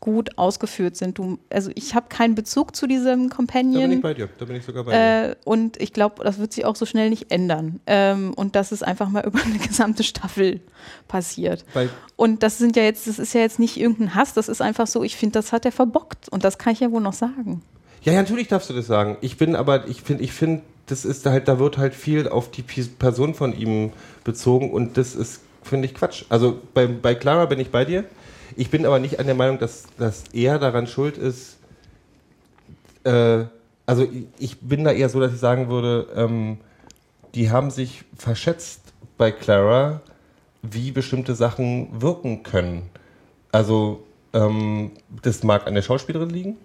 gut ausgeführt sind. Du, also ich habe keinen Bezug zu diesem auch- Da bin ich Companion. bei dir. Da bin ich sogar bei dir. Äh, und ich glaube, das wird sich auch so schnell nicht ändern. Ähm, und dass es einfach mal [LAUGHS] über eine gesamte Staffel passiert. Weil Und das sind ja jetzt, das ist ja jetzt nicht irgendein Hass, das ist einfach so, ich finde, das hat er verbockt. Und das kann ich ja wohl noch sagen. Ja, ja, natürlich darfst du das sagen. Ich bin aber, ich finde, ich finde, das ist halt, da wird halt viel auf die Person von ihm bezogen und das ist, finde ich, Quatsch. Also bei, bei Clara bin ich bei dir. Ich bin aber nicht an der Meinung, dass, dass er daran schuld ist. Äh, also ich- bin da eher so, dass ich sagen würde, ähm, die haben sich verschätzt bei Clara, wie bestimmte Sachen wirken können. Also ähm, das mag an der Schauspielerin liegen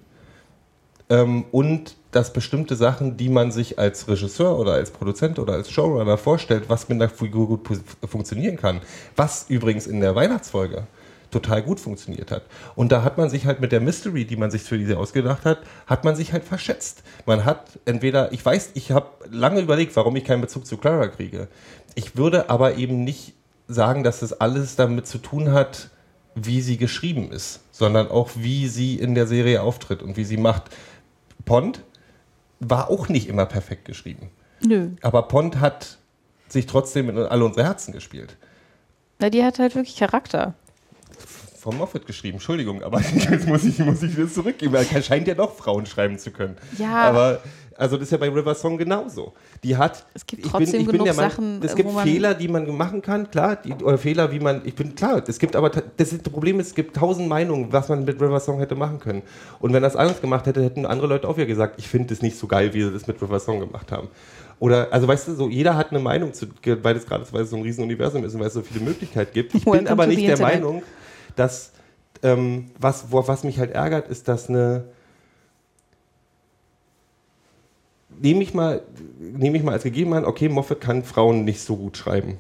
ähm, und dass bestimmte Sachen, die man sich als Regisseur oder als Produzent oder als Showrunner vorstellt, was mit einer Figur gut funktionieren kann, was übrigens in der Weihnachtsfolge total gut funktioniert hat. Und da hat man sich halt mit der Mystery, die man sich für diese ausgedacht hat, hat man sich halt verschätzt. Man hat entweder, ich weiß, ich habe lange überlegt, warum ich keinen Bezug zu Clara kriege. Ich würde aber eben nicht sagen, dass das alles damit zu tun hat, wie sie geschrieben ist, sondern auch wie sie in der Serie auftritt und wie sie macht. Pond war auch nicht immer perfekt geschrieben. Nö. Aber Pond hat sich trotzdem in alle unsere Herzen gespielt. Na, die hat halt wirklich Charakter. Vom Moffat geschrieben, Entschuldigung, aber [LAUGHS] jetzt muss ich, muss ich das zurückgeben. Er scheint ja doch Frauen schreiben zu können. Ja. Aber also das ist ja bei River Song genauso. Die hat. Es gibt ich trotzdem genug der Sachen, Es äh, gibt Fehler, die man machen kann, klar. Die, oder Fehler, wie man. Ich bin klar. Es gibt aber das, ist, das Problem ist, es gibt tausend Meinungen, was man mit River Song hätte machen können. Und wenn das anders gemacht hätte, hätten andere Leute auch wieder gesagt, ich finde das nicht so geil, wie sie das mit River Song gemacht haben. Oder, also weißt du, so jeder hat eine Meinung, zu, weil es gerade weil es so ein Riesenuniversum ist und weil es so viele Möglichkeiten gibt. Ich bin aber nicht der Internet. Meinung, dass ähm, was, wo, was mich halt ärgert, ist, dass eine nehme ich mal, nehme ich mal als gegeben an, okay, Moffat kann Frauen nicht so gut schreiben.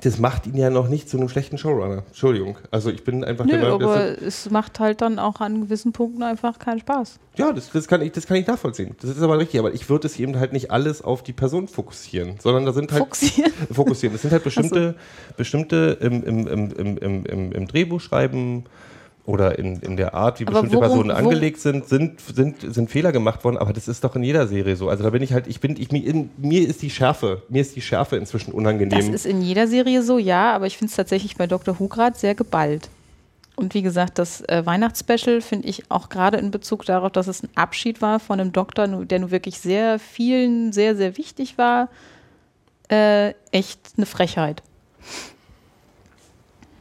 Das macht ihn ja noch nicht zu einem schlechten Showrunner. Entschuldigung. Also ich bin einfach Nö, der Meinung, aber es macht halt dann auch an gewissen Punkten einfach keinen Spaß. ja, das, das, kann ich, das kann ich nachvollziehen. Das ist aber richtig. Aber ich würde es eben halt nicht alles auf die Person fokussieren, sondern da sind halt Fokussieren. [LAUGHS] fokussieren. Es sind halt bestimmte, bestimmte im, im, im, im, im, im, im Drehbuchschreiben oder in, in der Art, wie Aber bestimmte worum- Personen angelegt sind, sind, sind, sind Fehler gemacht worden, aber das ist doch in jeder Serie so. Also da bin ich halt, ich bin, ich, mir, in, mir ist die Schärfe, mir ist die Schärfe inzwischen Das unangenehm. ist in jeder Serie so, ja, aber ich finde es tatsächlich bei Dr. Who gerade sehr geballt. Und wie gesagt, das äh, Weihnachtsspecial finde ich auch gerade in Bezug darauf, dass es ein Abschied war von einem Doktor, der nun wirklich sehr vielen sehr, sehr wichtig war, äh, echt eine Frechheit.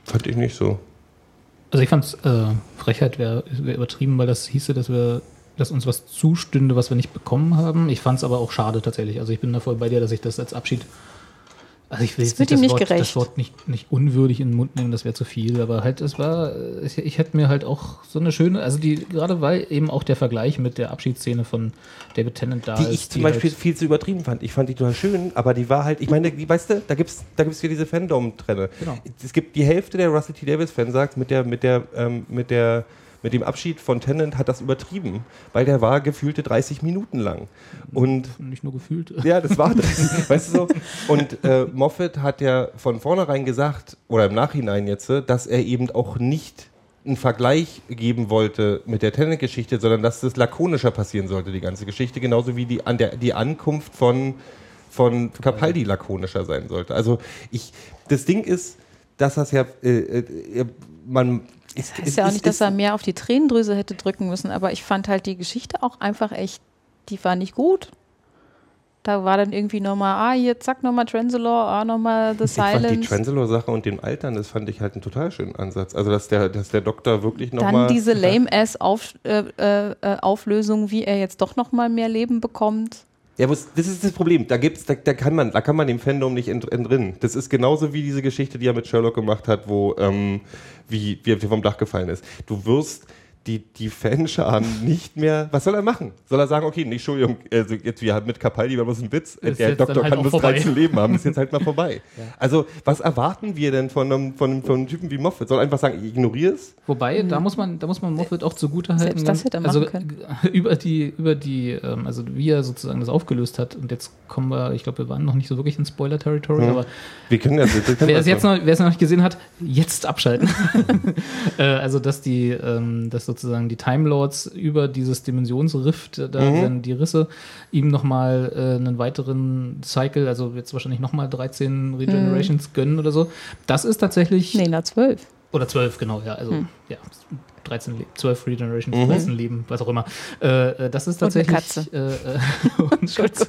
Fand ich nicht so. Also ich fand äh, Frechheit wäre wär übertrieben, weil das hieße, dass wir, dass uns was zustünde, was wir nicht bekommen haben. Ich fand es aber auch schade tatsächlich. Also ich bin da voll bei dir, dass ich das als Abschied. Also ich will Das jetzt wird nicht ihm das, nicht Wort, das Wort nicht, nicht unwürdig in den Mund nehmen, das wäre zu viel. Aber halt, es war, ich, ich hätte mir halt auch so eine schöne, also die, gerade weil eben auch der Vergleich mit der Abschiedsszene von David Tennant da Die ist. ich zum Beispiel viel zu übertrieben fand. Ich fand die total schön, aber die war halt, ich meine, die, weißt du, da gibt es da gibt's hier diese Fandom-Trenne. Genau. Es gibt die Hälfte der Russell T. Davis-Fans sagt, mit der, mit der, ähm, mit der, mit dem Abschied von Tennant hat das übertrieben, weil der war gefühlte 30 Minuten lang. Und nicht nur gefühlt. ja, das war [LAUGHS] das. weißt du so? Und äh, Moffat hat ja von vornherein gesagt, oder im Nachhinein jetzt, äh, dass er eben auch nicht einen Vergleich geben wollte mit der Tennant-Geschichte, sondern dass das lakonischer passieren sollte, die ganze Geschichte, genauso wie die, an der, die Ankunft von, von Capaldi lakonischer sein sollte. Also ich, das Ding ist, dass das ja, äh, äh, man, Das heißt ja auch nicht, dass er mehr auf die Tränendrüse hätte drücken müssen, aber ich fand halt die Geschichte auch einfach echt, die war nicht gut. Da war dann irgendwie nochmal, ah, hier, zack, nochmal Transalore, ah, nochmal The Ich fand die Silence. Transalore-Sache und den Altern, das fand ich halt einen total schönen Ansatz. Also, dass der, dass der Doktor wirklich Dann nochmal. diese [LAUGHS] Lame-Ass-Auflösung, äh, äh, Auflösung, wie er jetzt doch nochmal mehr Leben bekommt. Ja, das ist das Problem. Da gibt's, da, da kann man, da kann man dem Fandom nicht ent- entrinnen. Das ist genauso wie diese Geschichte, die er mit Sherlock gemacht hat, wo ähm, wie, wie er vom Dach gefallen ist. Du wirst die, die Fanscharen nicht mehr. Was soll er machen? Soll er sagen, okay, nee, Entschuldigung, also jetzt wir haben mit Capaldi war bloß ein Witz, Ist der Doktor halt kann vorbei. 13 Leben haben, ist jetzt halt mal vorbei. [LAUGHS] Also, was erwarten wir denn von einem, von einem, von einem Typen wie Moffat? Soll er einfach sagen, ich ignoriere es? Wobei, da muss man, da muss man Moffat auch zugute halten. Selbst das hätte er also, machen [LAUGHS] Über die, über die, ähm, also wie er sozusagen das aufgelöst hat. Und jetzt kommen wir, ich glaube, wir waren noch nicht so wirklich in Spoiler-Territory, aber Wir können das. Wir können [LAUGHS] Wer es jetzt noch, wer es noch nicht gesehen hat, jetzt abschalten. äh, also, dass die, ähm, dass sozusagen die Time Lords über dieses Dimensionsrift, äh, da Mhm. dann die Risse, ihm nochmal äh, einen weiteren Cycle, also jetzt wahrscheinlich nochmal 13 Regenerations gönnen oder so. Das ist tatsächlich. Nee, na zwölf. Oder 12, genau, ja. Also, ja. 13 Le 12 Regenerations, Mhm. 13 Leben, was auch immer. Äh, äh, das ist Und eine tatsächlich. Äh, äh, [LAUGHS] und Schutz.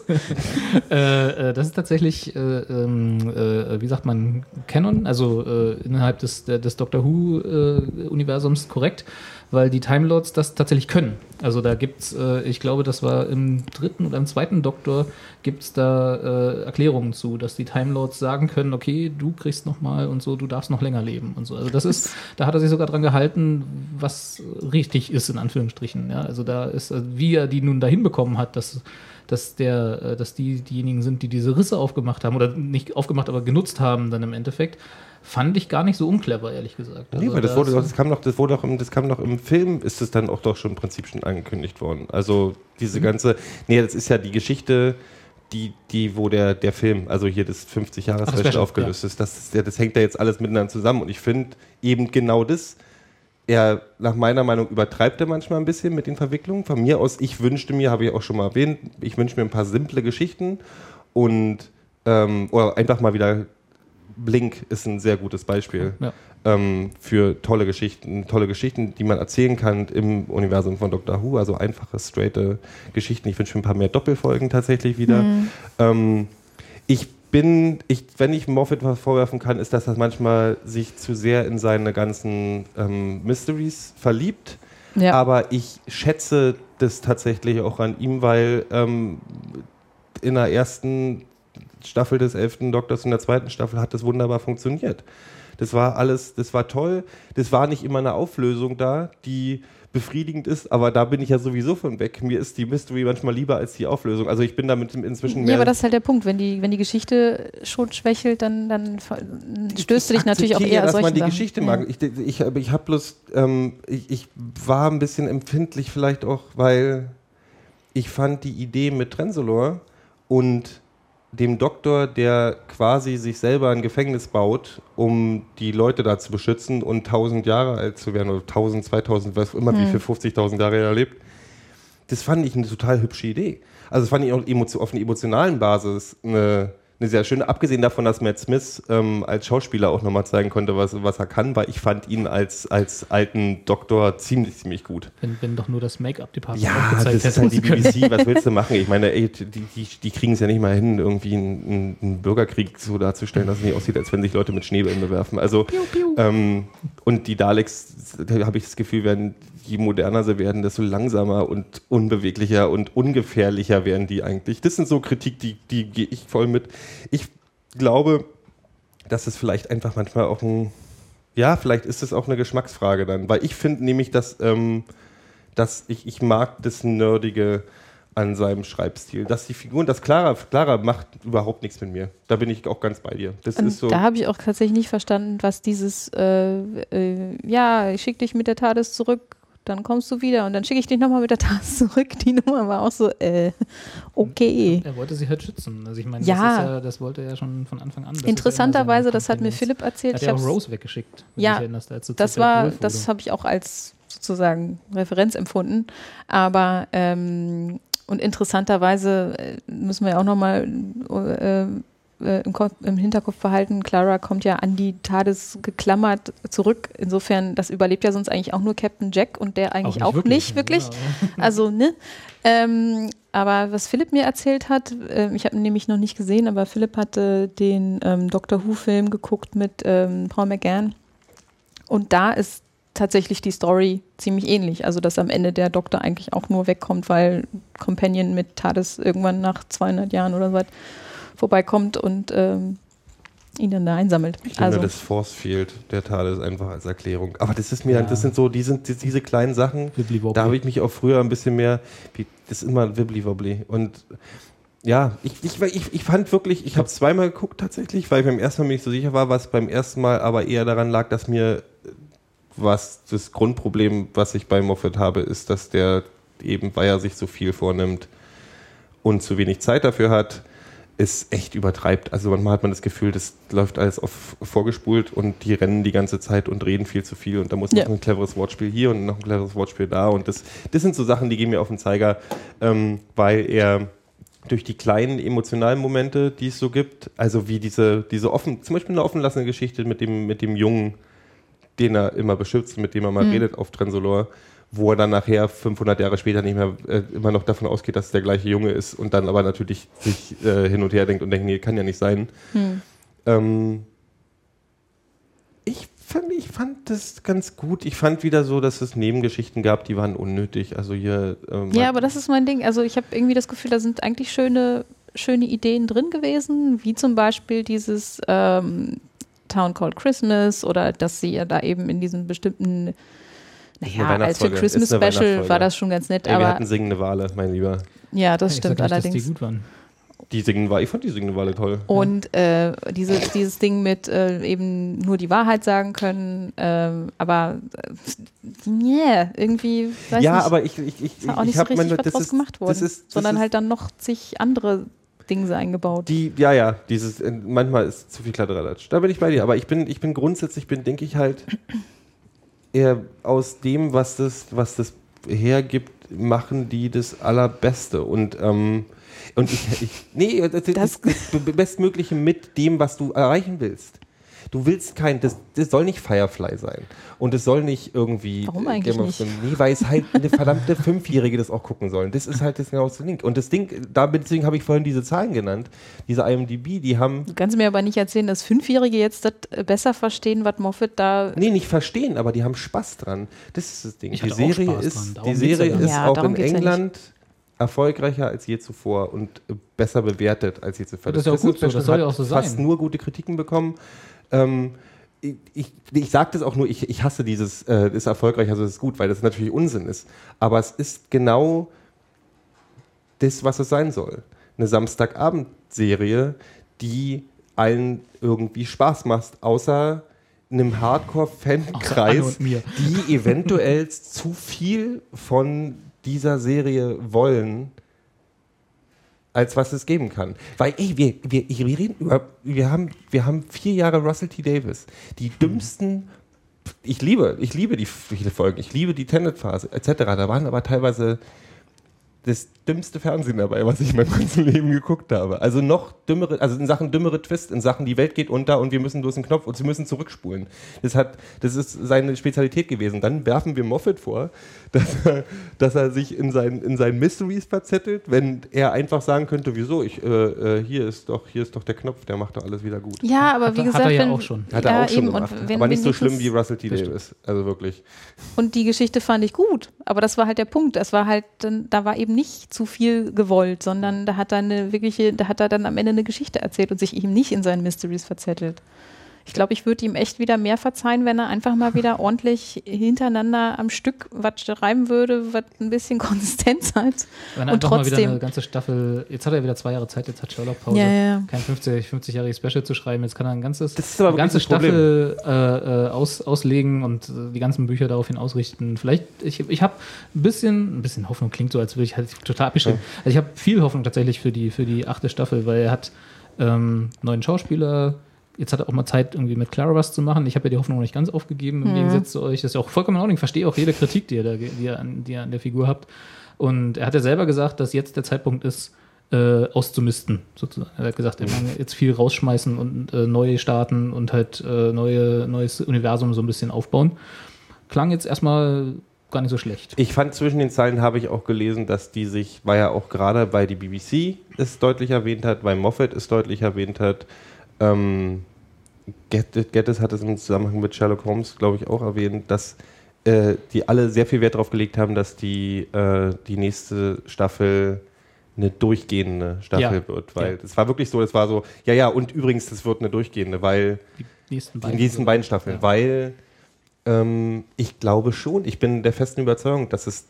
äh, äh, das ist tatsächlich, äh, ähm, äh, wie sagt man, Canon, also äh, innerhalb des, des Doctor Who-Universums korrekt, weil die Time Lords das tatsächlich können. Also da gibt's, äh, ich glaube, das war im dritten oder im zweiten Doktor, gibt's da äh, Erklärungen zu, dass die Time Lords sagen können, okay, du kriegst noch mal und so, du darfst noch länger leben und so. Also das ist, da hat er sich sogar dran gehalten, was richtig ist, in Anführungsstrichen. Ja? Also da ist, also wie er die nun dahin bekommen hat, dass dass der, äh, dass die diejenigen sind, die diese Risse aufgemacht haben oder nicht aufgemacht, aber genutzt haben dann im Endeffekt, fand ich gar nicht so unclever, ehrlich gesagt. Nee, Also weil das da wurde, doch- das kam noch, das wurde auch im, das kam noch im Film, ist es dann auch doch schon im Prinzip schon angekündigt worden. Also diese Mhm. ganze, nee, das ist ja die Geschichte, die, die, wo der, der Film, also hier das 50 Jahre Ach, das aufgelöst ist, das, ja, das hängt ja jetzt alles miteinander zusammen und ich finde eben genau das, er, nach meiner Meinung, übertreibt er manchmal ein bisschen mit den Verwicklungen. Von mir aus, ich wünschte mir, habe ich auch schon mal erwähnt, ich wünsche mir ein paar simple Geschichten und ähm, oder einfach mal wieder Blink ist ein sehr gutes Beispiel Ja. ähm, für tolle Geschichten, tolle Geschichten, die man erzählen kann im Universum von Doctor Who, also einfache, straighte Geschichten. Ich wünsche mir ein paar mehr Doppelfolgen tatsächlich wieder. Ähm, ich bin, ich, wenn ich Moffat was vorwerfen kann, ist, dass er manchmal sich zu sehr in seine ganzen ähm, Mysteries verliebt. Ja. Aber ich schätze das tatsächlich auch an ihm, weil ähm, in der ersten Staffel des elften Doktors, in der zweiten Staffel hat das wunderbar funktioniert. Das war alles, das war toll. Das war nicht immer eine Auflösung da, die befriedigend ist, aber da bin ich ja sowieso von weg. Mir ist die Mystery manchmal lieber als die Auflösung. Also ich bin damit inzwischen mehr. Ja, aber das ist halt der Punkt. Wenn die, wenn die Geschichte schon schwächelt, dann, dann stößt du dich natürlich auch eher dass man die Sachen. Geschichte mag. Ich, ich, ich, ich habe bloß, ähm, ich, ich war ein bisschen empfindlich vielleicht auch, weil ich fand die Idee mit Trenzolor und dem Doktor, der quasi sich selber ein Gefängnis baut, um die Leute da zu beschützen und 1000 Jahre alt zu werden oder 1000, 2000, was immer, wie viel 50.000 Jahre er lebt. Das fand ich eine total hübsche Idee. Also das fand ich auch auf einer emotionalen Basis eine, eine sehr schöne. Abgesehen davon, dass Matt Smith ähm, als Schauspieler auch nochmal zeigen konnte, was, was er kann, weil ich fand ihn als, als alten Doktor ziemlich, ziemlich gut. Wenn, wenn doch nur das Make-up-Department Ja, aufgezeigt das ist halt die. BBC, was willst du [LAUGHS] machen? Ich meine, ey, die, die, die kriegen es ja nicht mal hin, irgendwie einen, einen Bürgerkrieg so darzustellen, dass es nicht aussieht, als wenn sich Leute mit Schneebällen bewerfen. Also, ähm, und die Daleks, da habe ich das Gefühl, werden, je moderner sie werden, desto langsamer und unbeweglicher und ungefährlicher werden die eigentlich. Das sind so Kritik, die, die gehe ich voll mit. Ich glaube, dass es vielleicht einfach manchmal auch ein, ja, vielleicht ist es auch eine Geschmacksfrage dann, weil ich finde nämlich, dass, ähm, dass ich, ich mag das Nerdige an seinem Schreibstil. Dass die Figuren, das Clara, Clara macht überhaupt nichts mit mir. Da bin ich auch ganz bei dir. Das Und ist so. Da habe ich auch tatsächlich nicht verstanden, was dieses, äh, äh, ja, ich schicke dich mit der TARDIS zurück, dann kommst du wieder und dann schicke ich dich nochmal mit der TARDIS [LAUGHS] zurück. Die Nummer war auch so, äh, okay. Er wollte sie halt schützen. Also ich meine, Ja. das, ja, das wollte er ja schon von Anfang an. Das ja Interessanterweise, das hat mir. Philipp Er erzählt. hat Ich ja auch Rose weggeschickt. wenn Ja, das war, das habe ich auch als sozusagen Referenz empfunden. Aber ähm, und interessanterweise äh, müssen wir ja auch nochmal äh, äh, im, im Hinterkopf behalten, Clara kommt ja an die TARDIS geklammert zurück. Insofern, das überlebt ja sonst eigentlich auch nur Captain Jack und der eigentlich auch nicht wirklich. Ja, [LAUGHS] Also, ne? Ähm, aber was Philipp mir erzählt hat, äh, ich habe ihn nämlich noch nicht gesehen, aber Philipp hatte den ähm, Doctor Who-Film geguckt mit ähm, Paul McGann. Und da ist tatsächlich die Story ziemlich ähnlich. Also, dass am Ende der Doktor eigentlich auch nur wegkommt, weil Companion mit TARDIS irgendwann nach 200 Jahren oder so vorbeikommt und ähm, ihn dann da einsammelt. Ich nehme Also, das Force Field der TARDIS einfach als Erklärung. Aber das ist mir, Ja. das sind so, die sind die- diese kleinen Sachen, da habe ich mich auch früher ein bisschen mehr, wie- das ist immer wibbly-wobbly. Und ja, ich, ich, ich, ich fand wirklich, ich habe es zweimal geguckt tatsächlich, weil ich beim ersten Mal mir nicht so sicher war, was beim ersten Mal aber eher daran lag, dass mir, was das Grundproblem, was ich bei Moffat habe, ist, dass der eben, weil er sich so viel vornimmt und zu wenig Zeit dafür hat, es echt übertreibt. Also manchmal hat man das Gefühl, das läuft alles auf vorgespult und die rennen die ganze Zeit und reden viel zu viel und da muss Ja. noch ein cleveres Wortspiel hier und noch ein cleveres Wortspiel da und das, das sind so Sachen, die gehen mir auf den Zeiger, ähm, weil er durch die kleinen emotionalen Momente, die es so gibt, also wie diese, diese offen, zum Beispiel eine offenlassene Geschichte mit dem, mit dem Jungen, den er immer beschützt, mit dem er mal redet auf Transolor, wo er dann nachher 500 Jahre später nicht mehr äh, immer noch davon ausgeht, dass es der gleiche Junge ist und dann aber natürlich sich äh, hin und her denkt und denkt, nee, kann ja nicht sein. Ähm, ich, fand, ich fand das ganz gut. Ich fand wieder so, dass es Nebengeschichten gab, die waren unnötig. Also hier. ähm, ja, aber das ist mein Ding. Also ich habe irgendwie das Gefühl, da sind eigentlich schöne, schöne Ideen drin gewesen, wie zum Beispiel dieses ähm, Town Called Christmas oder dass sie ja da eben in diesem bestimmten, naja, als für. Christmas Special war das schon ganz nett, Ey, wir aber hatten singende Wale, mein Lieber. ja, das Ich stimmt sag nicht, allerdings. Dass die gut waren. Die singenden Wale, ich fand die singenden Wale toll. Und äh, diese, dieses Ding mit äh, eben nur die Wahrheit sagen können, ähm, aber äh, yeah, irgendwie, weiß ja, nicht, aber ich, ich, ich, ist auch ich nicht so hab richtig meine- was das draus ist, gemacht worden, Das ist, das sondern ist, halt dann noch zig andere Dinge eingebaut. Die, ja, ja, dieses, äh, manchmal ist zu viel Kladderadatsch. Da bin ich bei dir. Aber ich bin, ich bin grundsätzlich, bin, denke ich halt, eher aus dem, was das, was das hergibt, machen die das Allerbeste. Und, ähm, und ich, ich nee, das, das, Bestmögliche mit dem, was du erreichen willst. Du willst kein, das, das soll nicht Firefly sein. Und es soll nicht irgendwie. Warum äh, eigentlich Game of nicht? Thrones- Nee, weil es halt eine verdammte Fünfjährige das auch gucken sollen. Das ist halt das genau das Ding. Und das Ding, da, deswegen habe ich vorhin diese Zahlen genannt, diese IMDb, die haben. Du kannst mir aber nicht erzählen, dass Fünfjährige jetzt das äh, besser verstehen, was Moffat da. Nee, nicht verstehen, aber die haben Spaß dran. Das ist das Ding. Ich die hatte auch Serie Spaß ist, die Serie ist. Ja, auch in geht's ja England erfolgreicher als je zuvor und besser bewertet als je zuvor. Das ist ja auch gut so, das soll ja auch so fast sein. nur gute Kritiken bekommen. Ähm, ich, ich, ich sage das auch nur, ich, ich hasse dieses, äh, ist erfolgreich, also ist gut, weil das natürlich Unsinn ist. Aber es ist genau das, was es sein soll. Eine Samstagabendserie, die allen irgendwie Spaß macht, außer einem Hardcore-Fankreis, die eventuell zu viel von dieser Serie wollen, als was es geben kann. Weil, ey, wir, wir, wir reden über, wir haben, wir haben vier Jahre Russell T. Davis. Die dümmsten, ich liebe, ich liebe die Folgen, ich liebe die Tenet-Phase, etc. Da waren aber teilweise das dümmste Fernsehen dabei, was ich in meinem ganzen [LAUGHS] Leben geguckt habe. Also noch dümmere, also in Sachen dümmere Twist, in Sachen die Welt geht unter und wir müssen bloß einen Knopf und sie müssen zurückspulen. Das hat, das ist seine Spezialität gewesen. Dann werfen wir Moffat vor, [LAUGHS] dass er, dass er sich in seinen, in seinen Mysteries verzettelt, wenn er einfach sagen könnte, wieso, ich, äh, äh, hier ist doch, hier ist doch der Knopf, der macht doch alles wieder gut. Ja, aber Hat wie er- hat gesagt, er ja wenn, auch schon. Hat er auch schon eben, gemacht. Wenn aber nicht so schlimm wie Russell T. Davis. Also wirklich. Und die Geschichte fand ich gut, aber das war halt der Punkt. Das war halt, dann, da war eben nicht zu viel gewollt, sondern da hat er eine wirkliche, da hat er dann am Ende eine Geschichte erzählt und sich eben nicht in seinen Mysteries verzettelt. Ich glaube, ich würde ihm echt wieder mehr verzeihen, wenn er einfach mal wieder ordentlich hintereinander am Stück was schreiben würde, was ein bisschen [LAUGHS] Konsistenz hat. Wenn er Und einfach mal wieder trotzdem- eine ganze Staffel, jetzt hat er wieder zwei Jahre Zeit, jetzt hat Sherlock Pause, Ja, ja. kein 50, 50-jähriges Special zu schreiben, jetzt kann er ein ganzes, Das ist aber eine ganze wirklich das Problem. Staffel äh, äh, aus, auslegen und äh, die ganzen Bücher daraufhin ausrichten. Vielleicht, ich, ich habe ein bisschen, ein bisschen Hoffnung, klingt so, als würde ich halt total abgestimmt. Also ich habe viel Hoffnung tatsächlich für die, für die achte Staffel, weil er hat ähm, neuen Schauspieler, Jetzt hat er auch mal Zeit, irgendwie mit Clara was zu machen. Ich habe ja die Hoffnung noch nicht ganz aufgegeben, im Gegensatz zu euch. Das ist ja auch vollkommen in Ordnung. Ich verstehe auch jede Kritik, die ihr, da, die, ihr an, die ihr an der Figur habt. Und er hat ja selber gesagt, dass jetzt der Zeitpunkt ist, äh, auszumisten, sozusagen. Er hat gesagt, er mag jetzt viel rausschmeißen und äh, neu starten und halt äh, neue, neues Universum so ein bisschen aufbauen. Klang jetzt erstmal gar nicht so schlecht. Ich fand zwischen den Zeilen habe ich auch gelesen, dass die sich, weil ja auch gerade bei die BBC es deutlich erwähnt hat, bei Moffat es deutlich erwähnt hat, ähm, Geddes hat es im Zusammenhang mit Sherlock Holmes, glaube ich, auch erwähnt, dass äh, die alle sehr viel Wert darauf gelegt haben, dass die, äh, die nächste Staffel eine durchgehende Staffel Ja. wird, weil Ja. es war wirklich so, es war so, ja, ja, und übrigens, das wird eine durchgehende, weil Die nächsten die nächsten beiden Staffeln, Ja. weil ähm, ich glaube schon, ich bin der festen Überzeugung, dass es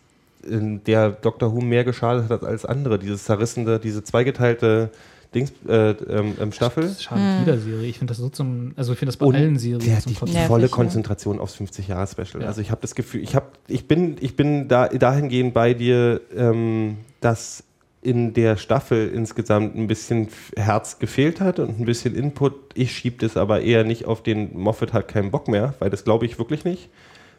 in der Doctor Who mehr geschadet hat als andere, dieses zerrissende, diese zweigeteilte Dings, äh, ähm, ähm, Staffel. Schadet jeder Serie. Ich finde das so zum, also ich finde das bei Und allen Serien der hat zum die. Nervig, volle ne? Konzentration aufs 50-Jahre-Special. Ja. Also ich habe das Gefühl, ich, hab, ich, bin, ich bin da, dahingehend bei dir, ähm, dass in der Staffel insgesamt ein bisschen Herz gefehlt hat und ein bisschen Input. Ich schiebe das aber eher nicht auf den Moffat hat keinen Bock mehr, weil das glaube ich wirklich nicht.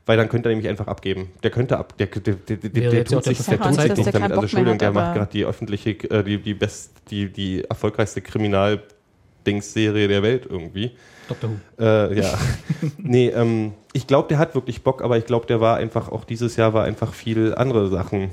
Weil dann könnte er nämlich einfach abgeben. Der könnte ab, der, der, der, der, der tut sich, der tut sich nicht damit. Also Entschuldigung, der macht gerade die öffentliche, äh, die, die best, die, die erfolgreichste Kriminal-Dings-Serie der Welt irgendwie. Doctor Who. Äh, ja. [LAUGHS] nee, ähm, ich glaube, der hat wirklich Bock, aber ich glaube, der war einfach, auch dieses Jahr war einfach viel andere Sachen,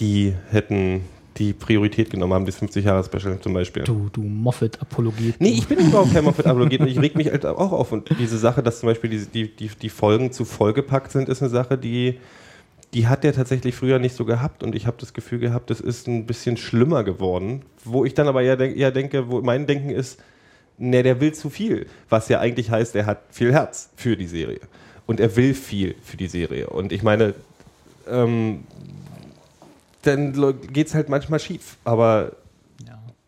die hätten die Priorität genommen haben, das 50-Jahre-Special zum Beispiel. Du, du Moffat-Apologet. Nee, ich bin überhaupt kein Moffat-Apologet und ich reg mich halt auch auf. Und diese Sache, dass zum Beispiel die, die, die, die Folgen zu vollgepackt sind, ist eine Sache, die, die hat der tatsächlich früher nicht so gehabt. Und ich habe das Gefühl gehabt, das ist ein bisschen schlimmer geworden. Wo ich dann aber eher, denk, eher denke, wo mein Denken ist, ne, der will zu viel. Was ja eigentlich heißt, er hat viel Herz für die Serie. Und er will viel für die Serie. Und ich meine, ähm, dann geht es halt manchmal schief. Aber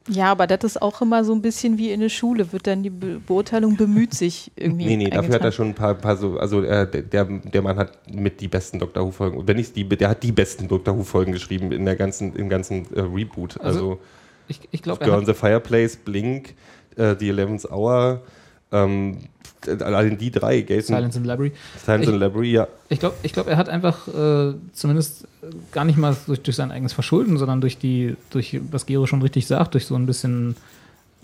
Ja. Aber das ist auch immer so ein bisschen wie in der Schule, wird dann die Be Beurteilung bemüht sich irgendwie. Nee, nee, dafür hat er schon ein paar, paar so, also äh, der, der Mann hat mit die besten Doctor Who Folgen, wenn nicht die, der hat die besten Doctor Who Folgen geschrieben in der ganzen, im ganzen äh, Reboot. Also, Also, Ich, ich glaube, Girl on the Fireplace, Blink, äh, The Eleventh Hour, ähm, allein die drei gelten. Silence the Library. Silence Ich- the Library, ja. Ich glaube, ich glaub, er hat einfach äh, zumindest gar nicht mal durch, durch sein eigenes Verschulden, sondern durch die, durch, was Gero schon richtig sagt, durch so ein bisschen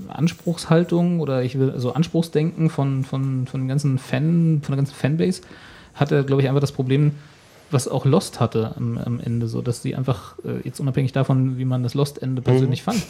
Anspruchshaltung oder ich will so Anspruchsdenken von, von, von den ganzen Fan, von der ganzen Fanbase, hat er, glaube ich, einfach das Problem, was auch Lost hatte am, am Ende, so dass die einfach, äh, jetzt unabhängig davon, wie man das Lost-Ende persönlich fand,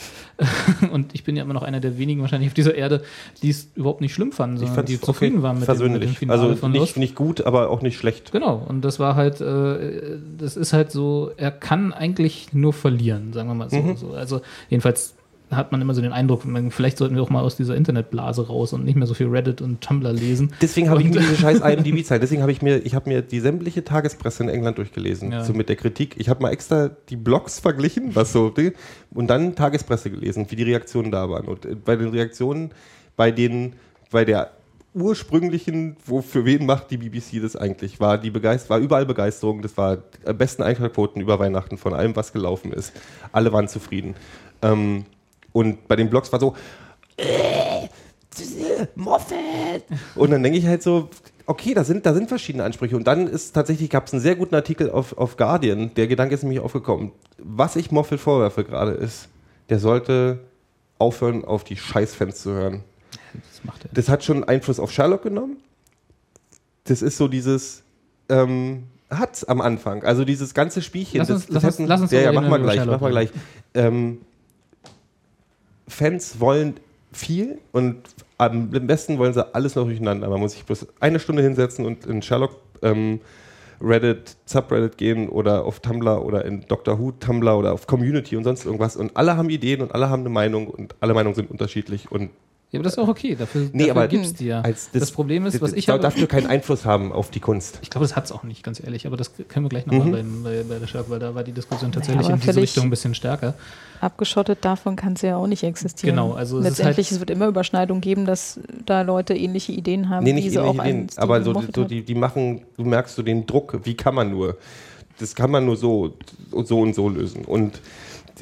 [LAUGHS] und ich bin ja immer noch einer der wenigen wahrscheinlich auf dieser Erde, die es überhaupt nicht schlimm fanden, sondern die zufrieden waren mit dem, mit dem. Finale Also von nicht, Lost. nicht gut, aber auch nicht schlecht. Genau, und das war halt, äh, das ist halt so, er kann eigentlich nur verlieren, sagen wir mal so. Mhm. so. Also jedenfalls hat man immer so den Eindruck, vielleicht sollten wir auch mal aus dieser Internetblase raus und nicht mehr so viel Reddit und Tumblr lesen. Deswegen habe ich mir diese scheiß [LAUGHS] IMDb-Zeit, deswegen habe ich mir, ich habe mir die sämtliche Tagespresse in England durchgelesen, Ja. so mit der Kritik. Ich habe mal extra die Blogs verglichen, was so, und dann Tagespresse gelesen, wie die Reaktionen da waren. Und äh, bei den Reaktionen, bei denen, bei der ursprünglichen, wo für wen macht die BBC das eigentlich, war die Begeist war überall Begeisterung, das war äh, besten Einschaltquoten über Weihnachten von allem, was gelaufen ist. Alle waren zufrieden. Ähm, und bei den Blogs war so, Moffat. Und dann denke ich halt so, okay, da sind, da sind verschiedene Ansprüche. Und dann ist tatsächlich, gab es einen sehr guten Artikel auf, auf Guardian, der Gedanke ist nämlich aufgekommen. Was ich Moffat vorwerfe gerade ist, der sollte aufhören, auf die Scheißfans zu hören. Das macht er. Das hat schon Einfluss auf Sherlock genommen. Das ist so dieses, ähm, hat am Anfang. Also dieses ganze Spielchen. Lass uns- das, lass das uns- lass uns ja, ja, mach mal gleich, mach mal gleich. Ähm, Fans wollen viel und am besten wollen sie alles noch durcheinander. Man muss sich bloß eine Stunde hinsetzen und in Sherlock ähm, Reddit, Subreddit gehen oder auf Tumblr oder in Doctor Who Tumblr oder auf Community und sonst irgendwas und alle haben Ideen und alle haben eine Meinung und alle Meinungen sind unterschiedlich und Ja, aber das ist auch okay. Dafür, Nee, dafür aber gibt's die ja. als das, Problem ist, was ich habe. darf nur keinen Einfluss haben auf die Kunst. Ich glaube, das hat es auch nicht, ganz ehrlich. Aber das können wir gleich nochmal Mhm. beim bei, bei der Shark, weil da war die Diskussion tatsächlich aber in diese Richtung ein bisschen stärker. Abgeschottet davon kann es ja auch nicht existieren. Genau, also es ist Letztendlich halt- es wird immer Überschneidungen geben, dass da Leute ähnliche Ideen haben, Nee, nicht die sie ähnliche auch Ideen, aber so, so die, die machen, du merkst so den Druck, wie kann man nur? Das kann man nur so und so und so lösen. Und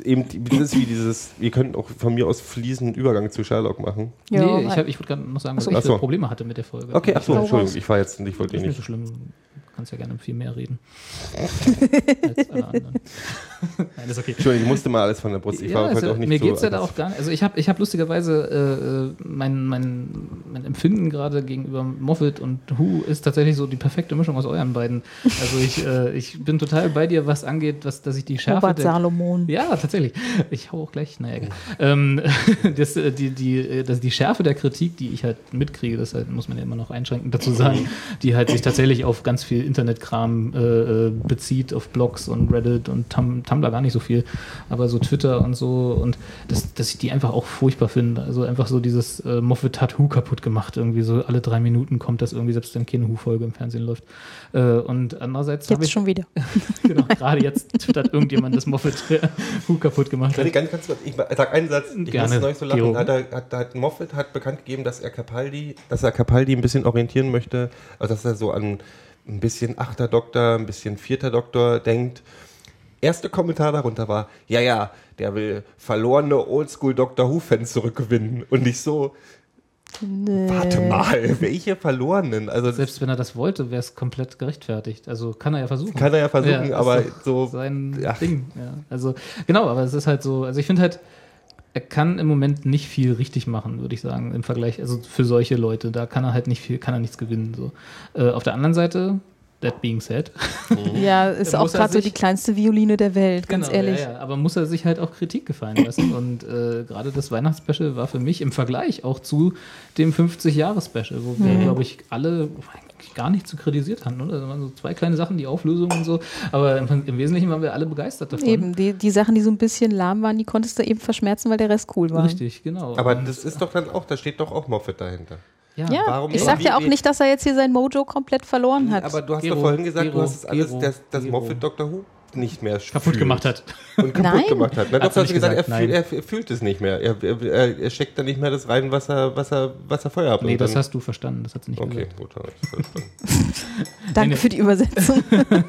eben, das ist wie dieses, ihr könnt auch von mir aus fließenden Übergang zu Sherlock machen. Ja, nee, ich, hab- ich würde gerade noch sagen, was Ach ich so. so. Probleme hatte mit der Folge. Okay, ach so, Hau Entschuldigung, ich war jetzt, ich wollte Ist ihn nicht so nicht. schlimm. Kannst ja gerne viel mehr reden. [LAUGHS] als alle anderen. [LAUGHS] Nein, das ist okay. Entschuldigung, ich musste mal alles von der Brust. Ich war also, heute auch nicht mir so. geht es ja da auch gar nicht. Also ich habe ich hab lustigerweise äh, äh, mein, mein, mein Empfinden gerade gegenüber Moffat und Who ist tatsächlich so die perfekte Mischung aus euren beiden. Also ich, äh, ich bin total bei dir, was angeht, was, dass ich die Schärfe Robert der, Salomon. ja, tatsächlich. Ich hau auch gleich, naja, egal. Ähm, [LAUGHS] das, äh, die, die, äh, das, die Schärfe der Kritik, die ich halt mitkriege, das halt, muss man ja immer noch einschränkend dazu sagen, die halt sich tatsächlich auf ganz viel Internetkram äh, äh, bezieht auf Blogs und Reddit und Tum Tumblr gar nicht so viel, aber so Twitter und so und das, dass ich die einfach auch furchtbar finde. Also einfach so dieses äh, Moffat hat Who kaputt gemacht. Irgendwie so alle drei Minuten kommt das irgendwie, selbst wenn keine Who-Folge im Fernsehen läuft. Äh, und andererseits Jetzt ich schon wieder. [LAUGHS] genau, gerade jetzt twittert irgendjemand, dass Moffat Who kaputt gemacht hat. ganz, ganz kurz. Ich sag einen Satz. Ich Gerne, muss neulich so lachen. Hat, hat, hat Moffat hat bekannt gegeben, dass er Capaldi, dass er Capaldi ein bisschen orientieren möchte, also dass er so an ein bisschen achter Doktor, ein bisschen vierter Doktor denkt. Erster Kommentar darunter war, ja, ja, der will verlorene Oldschool Doctor Who-Fans zurückgewinnen und nicht so, warte mal, welche verlorenen? Also Selbst wenn er das wollte, wäre es komplett gerechtfertigt. Also kann er ja versuchen. Kann er ja versuchen, ist aber so- Sein ja. Ding. Ja. Also, genau, aber es ist halt so. Also, ich finde halt, er kann im Moment nicht viel richtig machen, würde ich sagen, im Vergleich. Also, für solche Leute, da kann er halt nicht viel, kann er nichts gewinnen. So. Äh, auf der anderen Seite, that being said, Ja, ist auch er gerade so die kleinste Violine der Welt, ganz Genau, ehrlich. Ja, ja. Aber muss er sich halt auch Kritik gefallen lassen. [CLEARS THROAT] Und äh, gerade das Weihnachtsspecial war für mich im Vergleich auch zu dem 50-Jahres-Special, wo wir, glaube ich, alle eigentlich gar nicht zu kritisiert hatten. Oder? Das waren so zwei kleine Sachen, die Auflösung und so. Aber im, im Wesentlichen waren wir alle begeistert davon. Eben, die, die Sachen, die so ein bisschen lahm waren, die konntest du eben verschmerzen, weil der Rest cool war. Richtig, genau. aber Und, das ist doch dann auch, da steht doch auch Moffat dahinter. ja, Ja, Warum- ich sag ja auch nicht, dass er jetzt hier sein Mojo komplett verloren hat. Aber du hast Gero, doch vorhin gesagt, Gero, du hast es alles, Gero, dass Gero. Moffat Doctor Who nicht mehr kaputt fühlt. gemacht hat. Und kaputt Nein. gemacht hat. Na, doch, hast nicht du gesagt, er, gesagt, fühlt, nein. er, er fühlt es nicht mehr. Er, er, er, er steckt da nicht mehr das rein, was er, was er, was er vorher hat. Nee, das hast du verstanden. Das hat sie nicht Okay, gesagt. gut. verstanden. [LAUGHS] Danke nee. für die Übersetzung.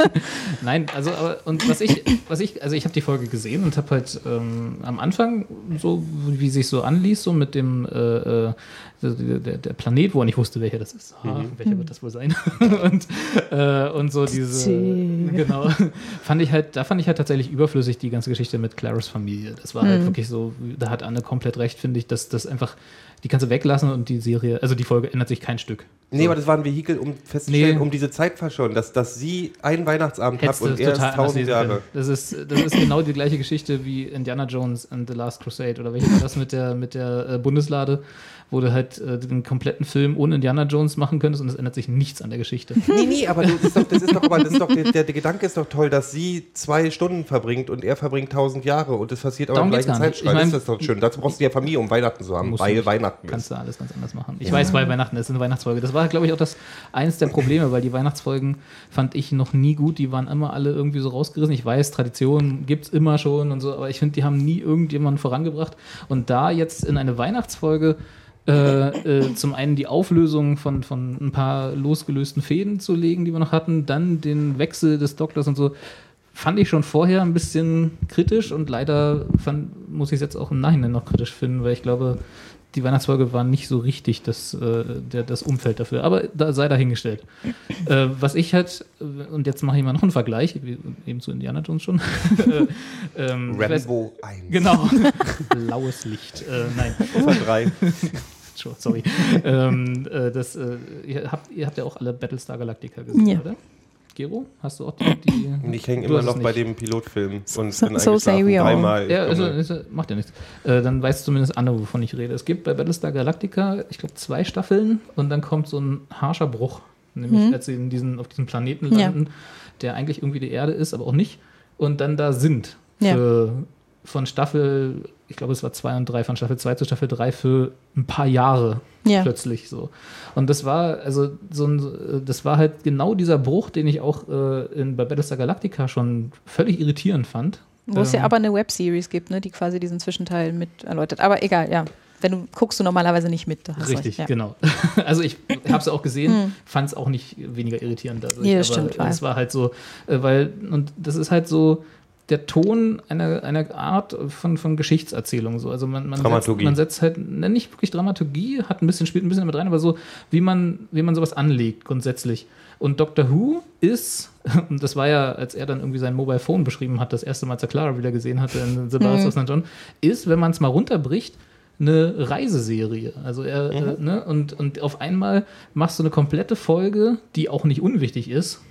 [LAUGHS] Nein, also aber, und was ich, was ich, also ich habe die Folge gesehen und habe halt ähm, am Anfang so, wie sich so anließ, so mit dem äh, äh, der, der, der Planet, wo er nicht wusste, welcher das ist. Ah, Welcher wird das wohl sein? [LAUGHS] und, äh, und so diese, genau, [LAUGHS] fand ich halt, da fand ich halt tatsächlich überflüssig die ganze Geschichte mit Claras Familie. Das war halt wirklich so, da hat Anne komplett recht, finde ich, dass das einfach, die kannst du weglassen und die Serie, also die Folge ändert sich kein Stück. Nee, aber das war ein Vehikel, um festzustellen, Nee. um diese Zeit verschonen, dass, dass sie einen Weihnachtsabend hat und er ist tausend Jahre. Das ist, das ist genau die gleiche Geschichte wie Indiana Jones and the Last Crusade oder welche war das mit der, mit der äh, Bundeslade, wo du halt äh, den kompletten Film ohne Indiana Jones machen könntest und es ändert sich nichts an der Geschichte. [LAUGHS] Nee, nee, aber du, das ist doch, das ist doch, aber das ist doch der, der, Gedanke ist doch toll, dass sie zwei Stunden verbringt und er verbringt tausend Jahre und das passiert aber Darum im gleichen. Zeitstrahl. Ich mein- das ist doch schön. Dazu brauchst du ja Familie, um Weihnachten zu haben, weil nicht. Weihnachten Kannst ist. du alles ganz anders machen. Ich weiß, weil Weihnachten ist eine Weihnachtsfolge. Das war, glaube ich, auch das eins der Probleme, weil die Weihnachtsfolgen fand ich noch nie gut. Die waren immer alle irgendwie so rausgerissen. Ich weiß, Tradition gibt es immer schon und so, aber ich finde, die haben nie irgendjemanden vorangebracht. Und da jetzt in eine Weihnachtsfolge äh, äh, zum einen die Auflösung von, von ein paar losgelösten Fäden zu legen, die wir noch hatten, dann den Wechsel des Doktors und so, fand ich schon vorher ein bisschen kritisch und leider fand, muss ich es jetzt auch im Nachhinein noch kritisch finden, weil ich glaube, die Weihnachtsfolge war nicht so richtig das, äh, der, das Umfeld dafür. Aber da sei dahingestellt. äh, was ich halt, äh, und jetzt mache ich mal noch einen Vergleich, wie, eben zu Indiana Jones schon. [LAUGHS] äh, ähm, ich weiß- Rambo 1. Genau. [LAUGHS] Blaues Licht. Äh, nein. Ufer 3. Schon, sorry. ähm, äh, das, äh, ihr, habt, ihr habt ja auch alle Battlestar Galactica gesehen, Ja. oder? Gero, hast du auch die. die [LAUGHS] ich hänge immer noch bei dem Pilotfilm und So- bin so say we all. dreimal. Ja, also, ist, macht ja nichts. Äh, dann weiß zumindest Anne, wovon ich rede. Es gibt bei Battlestar Galactica, ich glaube, zwei Staffeln und dann kommt so ein harscher Bruch. Nämlich, als sie in diesen, auf diesem Planeten Ja. landen, der eigentlich irgendwie die Erde ist, aber auch nicht. Und dann da sind. Ja. Für, von Staffel, ich glaube, es war zwei und drei, von Staffel zwei zu Staffel drei für ein paar Jahre Ja. plötzlich so. Und das war, also so ein, das war halt genau dieser Bruch, den ich auch äh, in, bei Battlestar Galactica schon völlig irritierend fand. Wo es ja Ähm, aber eine Webseries gibt, ne, die quasi diesen Zwischenteil mit erläutert. Aber egal, ja. Wenn du guckst du normalerweise nicht mit. Da hast du Richtig, ja. genau. [LAUGHS] Also ich habe es auch gesehen, fand es auch nicht weniger irritierend dadurch. Nee, das aber stimmt, Es war halt so, äh, weil, und das ist halt so der Ton einer, einer Art von, von Geschichtserzählung. So. Also man, man, setzt, Dramaturgie. man setzt halt, ne, nicht wirklich Dramaturgie, hat ein bisschen, spielt ein bisschen mit rein, aber so, wie man, wie man sowas anlegt grundsätzlich. Und Doctor Who ist, [LAUGHS] und das war ja, als er dann irgendwie sein Mobile Phone beschrieben hat, das erste Mal, als er Clara wieder gesehen hatte in The Ballads of St. John, ist, wenn man es mal runterbricht, eine Reiseserie. Also er, äh, ne, und, und auf einmal machst du eine komplette Folge, die auch nicht unwichtig ist,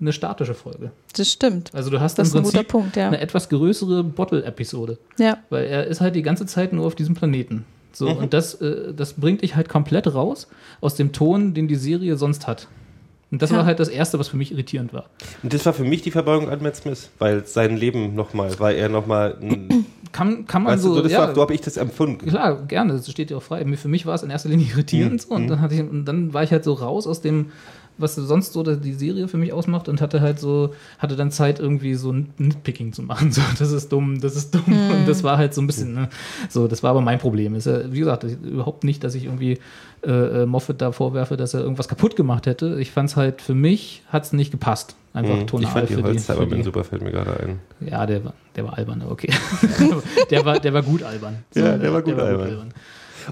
eine statische Folge. Das stimmt. Also du hast Das im Prinzip Punkt, ja. eine etwas größere Bottle-Episode. Ja. Weil er ist halt die ganze Zeit nur auf diesem Planeten. So, und das, äh, das bringt dich halt komplett raus aus dem Ton, den die Serie sonst hat. Und das Ja. war halt das Erste, was für mich irritierend war. Und das war für mich die Verbeugung an Matt Smith, weil sein Leben nochmal, weil er nochmal, [CLEARS THROAT] Kann, kann man weißt du, so, so, das ja, war, so habe ich das empfunden. Klar, gerne, das steht dir auch frei. Für mich war es in erster Linie irritierend so, und, dann hatte ich, und dann war ich halt so raus aus dem, was sonst so die Serie für mich ausmacht und hatte halt so, hatte dann Zeit irgendwie so ein Nitpicking zu machen. [LAUGHS] So, das ist dumm, das ist dumm. Und das war halt so ein bisschen, ne, so, das war aber mein Problem. Ist ja, wie gesagt, ich, überhaupt nicht, dass ich irgendwie äh, äh, Moffat da vorwerfe, dass er irgendwas kaputt gemacht hätte. Ich fand es halt, für mich hat es nicht gepasst. Einfach Mhm. tonal Ich fand die die super, fällt mir gerade ein. Ja, der war, der war albern, okay. [LAUGHS] der, war, der war gut albern. Ja, der war gut albern.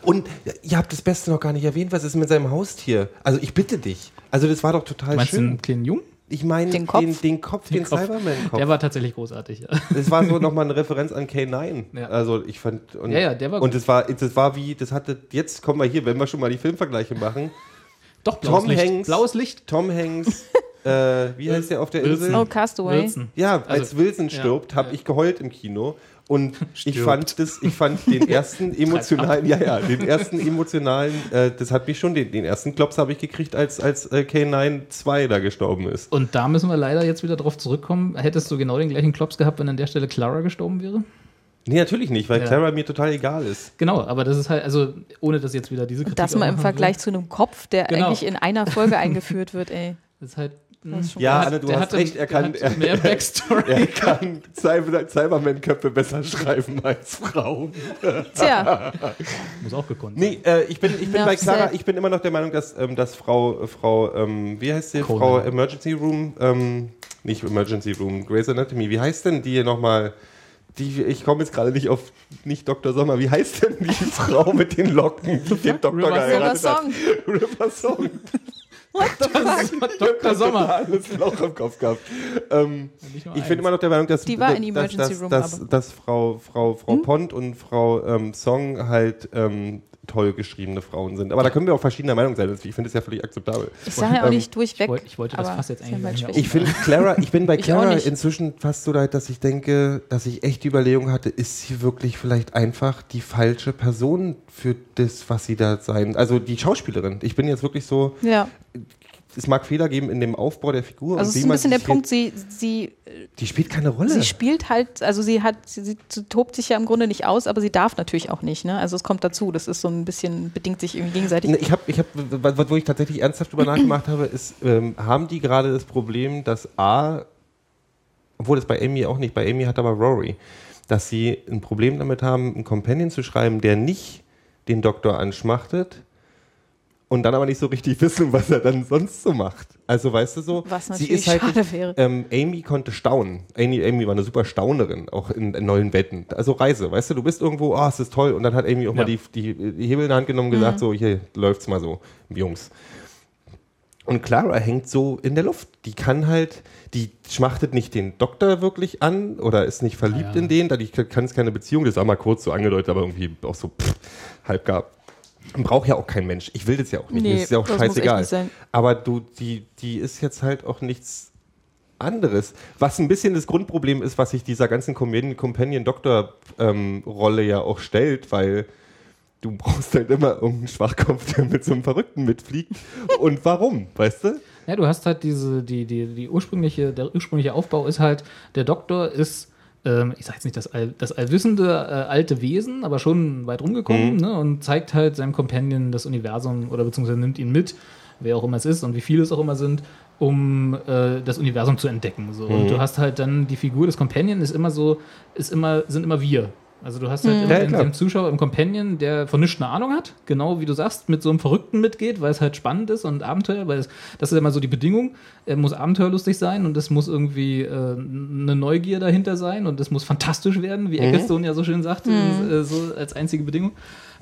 Und ihr habt das Beste noch gar nicht erwähnt, was ist mit seinem Haustier? Also ich bitte dich. Also das war doch total Meinst du schön. einen kleinen Jungen? Ich meine Den den Kopf? Den, den, Kopf, den, Kopf. Cyberman-Kopf. Der war tatsächlich großartig, ja. Das war so [LAUGHS] nochmal eine Referenz an K9. Ja. Also ich fand. Und, Ja, ja, der war Und das war, das war wie, das hatte, jetzt kommen wir hier, wenn wir schon mal die Filmvergleiche machen. Doch, blaues Tom Licht. Hanks. Blaues Licht. Tom Hanks, [LAUGHS] äh, wie heißt der auf der Wilson. Insel? Oh, Castaway. Wilson. Ja, als Also, Wilson ja, stirbt, habe ja. ich geheult im Kino. Und [LAUGHS] ich fand das, ich fand den [LAUGHS] ersten emotionalen, ja, ja, den ersten emotionalen, äh, das hat mich schon, den, den ersten Klops habe ich gekriegt, als, als äh, K9 2 da gestorben ist. Und da müssen wir leider jetzt wieder drauf zurückkommen. Hättest du genau den gleichen Klops gehabt, wenn an der Stelle Clara gestorben wäre? Nee, natürlich nicht, weil Ja. Clara mir total egal ist. Genau, aber das ist halt, also ohne dass jetzt wieder diese Kritik Das mal im Vergleich will, zu einem Kopf, der Genau. eigentlich in einer Folge [LAUGHS] eingeführt wird, ey. Das ist halt. Ja. Anne, du der hast recht, er kann, er, mehr [LAUGHS] Backstory. er kann Cyber, Cyberman-Köpfe besser schreiben als Frauen. Tja, [LAUGHS] Muss auch gekonnt Nee, äh, ich bin, ich bin bei Clara, ich bin immer noch der Meinung, dass, ähm, dass Frau, Frau ähm, wie heißt sie? Frau Emergency Room, ähm, nicht Emergency Room, Grey's Anatomy, wie heißt denn die hier nochmal? Die, ich komme jetzt gerade nicht auf, nicht Dr. Sommer, wie heißt denn die [LAUGHS] Frau mit den Locken, die den Doktor River geheiratet River hat? Song. River Song. Dr. Sommer. Alles Loch im Kopf gehabt. Ähm, ich bin immer noch der Meinung, dass, Die war in dass, Emergency dass, Room, dass, Hm? dass Frau, Frau, Frau Pont und Frau ähm, Song halt ähm, toll geschriebene Frauen sind. Aber da können wir auch verschiedener Meinung sein. Ich finde es ja völlig akzeptabel. ich sage ja auch Ähm, nicht durchweg. ich wollte- ich wollte das fast jetzt ja eigentlich Schwäche. Ich finde Clara, ich bin [LAUGHS] bei Clara inzwischen fast so leid, dass ich denke, dass ich echt die Überlegung hatte, ist sie wirklich vielleicht einfach die falsche Person für das, was sie da sein. Also die Schauspielerin. Ich bin jetzt wirklich so, Ja, es mag Fehler geben in dem Aufbau der Figur. also es ist ein bisschen der Punkt, sie, sie, Die spielt keine Rolle. sie spielt halt, also sie hat, sie, sie tobt sich ja im Grunde nicht aus, aber sie darf natürlich auch nicht, ne? Also es kommt dazu, das ist so ein bisschen, bedingt sich irgendwie gegenseitig. Ne, Ich habe, ich hab, wo ich tatsächlich ernsthaft drüber nachgemacht habe, ist, ähm, haben die gerade das Problem, dass A, obwohl das bei Amy auch nicht, bei Amy hat aber Rory, dass sie ein Problem damit haben, einen Companion zu schreiben, der nicht den Doktor anschmachtet und dann aber nicht so richtig [LAUGHS] wissen, was er dann sonst so macht. Also weißt du so, Was sie ist halt schade nicht, wäre. Ähm, Amy konnte staunen. Amy, Amy war eine super Staunerin, auch in, in neuen Wetten. Also Reise, weißt du, du bist irgendwo, oh, es ist toll. Und dann hat Amy auch mal Ja. die, die, die Hebel in der Hand genommen und Mhm. gesagt, so, hier läuft's mal so, Jungs. Und Clara hängt so in der Luft. Die kann halt, die schmachtet nicht den Doktor wirklich an oder ist nicht verliebt Ah, ja. in den, da die kann es keine Beziehung, das war mal kurz so angedeutet, aber irgendwie auch so pff, halb gar. Braucht ja auch kein Mensch. Ich will das ja auch nicht. Nee, Mir ist ja auch scheißegal. Aber du, die, die ist jetzt halt auch nichts anderes. Was ein bisschen das Grundproblem ist, was sich dieser ganzen Companion-Doktor-Rolle ja auch stellt, weil du brauchst halt immer irgendeinen Schwachkopf, der mit so einem Verrückten mitfliegt. Und warum, weißt du? Ja, du hast halt diese, die, die, die ursprüngliche, der ursprüngliche Aufbau ist halt, der Doktor ist, ähm, ich sag jetzt nicht das, All, das allwissende äh, alte Wesen, aber schon weit rumgekommen ne, und zeigt halt seinem Companion das Universum oder beziehungsweise nimmt ihn mit, wer auch immer es ist und wie viele es auch immer sind, um äh, das Universum zu entdecken. So. Und du hast halt dann die Figur des Companion ist immer so, ist immer, sind immer wir. Also du hast halt immer Ja, den, klar. den Zuschauer im Companion, der von nichts eine Ahnung hat, genau wie du sagst, mit so einem Verrückten mitgeht, weil es halt spannend ist und Abenteuer, weil es, das ist immer so die Bedingung. Er muss abenteuerlustig sein und es muss irgendwie äh, eine Neugier dahinter sein und es muss fantastisch werden, wie Ecclestone ja so schön sagt, äh, so als einzige Bedingung.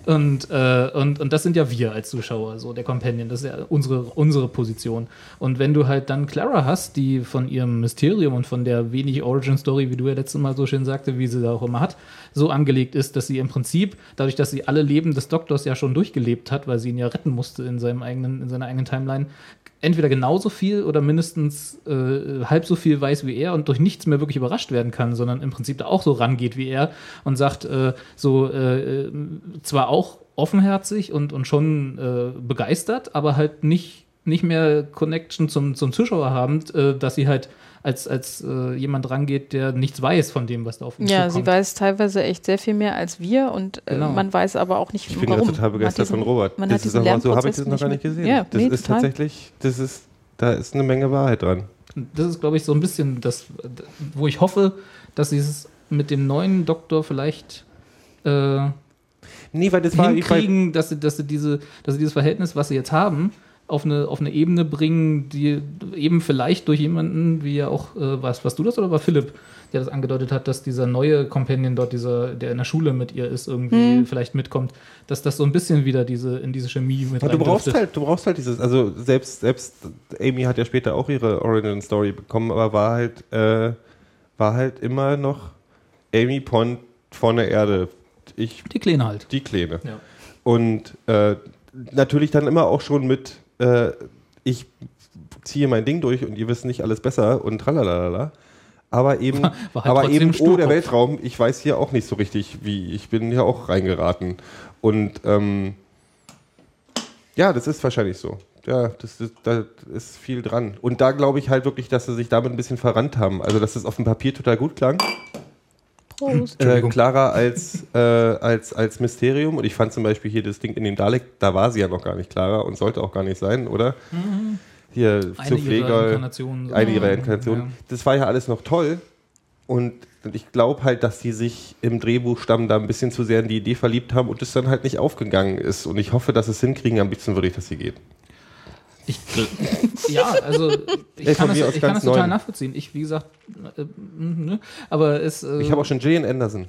Und, äh, und, und das sind ja wir als Zuschauer, so der Companion, das ist ja unsere, unsere Position. Und wenn du halt dann Clara hast, die von ihrem Mysterium und von der wenig Origin-Story, wie du ja letztes Mal so schön sagte, wie sie da auch immer hat, so angelegt ist, dass sie im Prinzip, dadurch, dass sie alle Leben des Doktors ja schon durchgelebt hat, weil sie ihn ja retten musste in, seinem eigenen, in seiner eigenen Timeline, entweder genauso viel oder mindestens äh, halb so viel weiß wie er und durch nichts mehr wirklich überrascht werden kann, sondern im Prinzip da auch so rangeht wie er und sagt, äh, so äh, äh, zwar auch offenherzig und, und schon äh, begeistert, aber halt nicht nicht mehr Connection zum, zum Zuschauer haben, äh, dass sie halt als, als äh, jemand rangeht, der nichts weiß von dem, was da auf ihn Ja, zukommt. sie weiß teilweise echt sehr viel mehr als wir und äh, Genau. man weiß aber auch nicht, Ich bin warum. gerade total Man hat begeistert diesen- von Robert. Man das hat ist aber so habe ich das noch gar nicht gesehen. Ja, das nee, ist total. tatsächlich, das ist, da ist eine Menge Wahrheit dran. Das ist, glaube ich, so ein bisschen das, wo ich hoffe, dass sie es mit dem neuen Doktor vielleicht äh, Nee, weil das war ich bei, hinkriegen, dass sie, dass, sie diese, dass sie dieses Verhältnis, was sie jetzt haben, auf eine, auf eine Ebene bringen, die eben vielleicht durch jemanden, wie ja auch, äh, was, was du das oder war Philipp, der das angedeutet hat, dass dieser neue Companion dort, dieser, der in der Schule mit ihr ist, irgendwie Hm. vielleicht mitkommt, dass das so ein bisschen wieder diese, in diese Chemie mit Ja, du brauchst halt, du brauchst halt dieses, also selbst, selbst Amy hat ja später auch ihre Origin Story bekommen, aber war halt, äh, war halt immer noch Amy Pond von der Erde. Ich, Die Kleine halt. die Kleine. Ja. Und äh, natürlich dann immer auch schon mit, äh, ich ziehe mein Ding durch und ihr wisst nicht alles besser und tralalala. Aber eben, War halt aber eben, oh, der. Weltraum, ich weiß hier auch nicht so richtig, wie, ich bin ja auch reingeraten. Und ähm, ja, das ist wahrscheinlich so. Ja, das, ist- da ist viel dran. Und da glaube ich halt wirklich, dass sie sich damit ein bisschen verrannt haben. Also, dass es auf dem Papier total gut klang. Prost. Äh, klarer als, äh, als, als Mysterium. Und ich fand zum Beispiel hier das Ding in dem Dalek, da war sie ja noch gar nicht klarer und sollte auch gar nicht sein, oder? Hier Mhm. Eine zu ihrer Pfleger, Inkarnationen. eine ihrer Ja. Inkarnationen. Das war ja alles noch toll. Und ich glaube halt, dass sie sich im Drehbuchstamm da ein bisschen zu sehr in die Idee verliebt haben und es dann halt nicht aufgegangen ist. Und ich hoffe, dass es hinkriegen. Am liebsten würde ich, dass sie geht. Ich, [LAUGHS] ja, also ich Ey, kann das, ich kann das total nachvollziehen. Ich, wie gesagt, äh, ne, aber es. Äh, Ich habe auch schon Jane Anderson.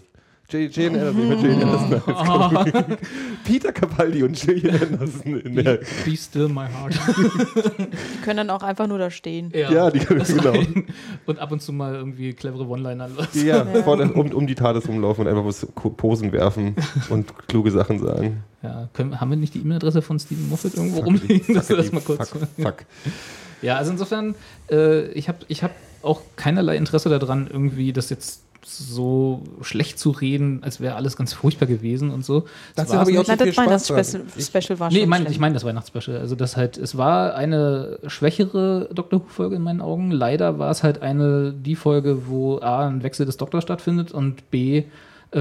J- Jane Anderson, ich Jane Anderson [LAUGHS] Komik. [LAUGHS] Peter Capaldi und Jane Anderson in der. Be still my heart. [LAUGHS] Die können dann auch einfach nur da stehen. Ja, die das genau. rein. Und ab und zu mal irgendwie clevere One-Liner. Ja, vor der, um, um die TARDIS rumlaufen und einfach was Posen werfen und kluge Sachen sagen. Ja, können, haben wir nicht die E-Mail-Adresse von Steven Moffat irgendwo rumliegen, dass wir das mal kurz. Fuck, fuck. Ja, also insofern, äh, ich habe ich hab auch keinerlei Interesse daran, irgendwie das jetzt so schlecht zu reden, als wäre alles ganz furchtbar gewesen und so. Das habe ich auch so viel das Spaß Weihnachtsspecial war Nee, schon ich meine schlimm. ich mein das Weihnachtsspecial. Also das halt, es war eine schwächere Doctor Who-Folge in meinen Augen. Leider war es halt eine, die Folge, wo A, ein Wechsel des Doktors stattfindet und B,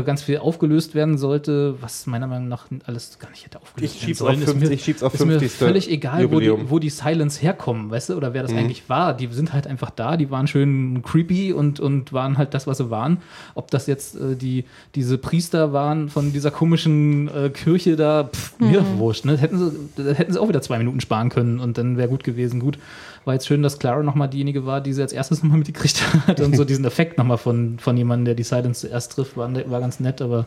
ganz viel aufgelöst werden sollte, was meiner Meinung nach alles gar nicht hätte aufgelöst Ich werden sollen. auf Ist 50, mir- ich schieb's auf ist mir 50. völlig egal, wo die, wo die Silence herkommen, weißt du, oder wer das Mhm. eigentlich war. Die sind halt einfach da, die waren schön creepy und, und waren halt das, was sie waren. Ob das jetzt äh, die, diese Priester waren von dieser komischen äh, Kirche da, pff, mir Mhm. wurscht. Ne? Hätten, sie, da hätten sie auch wieder zwei Minuten sparen können und dann wäre gut gewesen. Gut, war jetzt schön, dass Clara nochmal diejenige war, die sie als erstes nochmal mitgekriegt hat und so [LAUGHS] diesen Effekt nochmal von, von jemandem, der die Silence zuerst trifft, war, war ganz nett, aber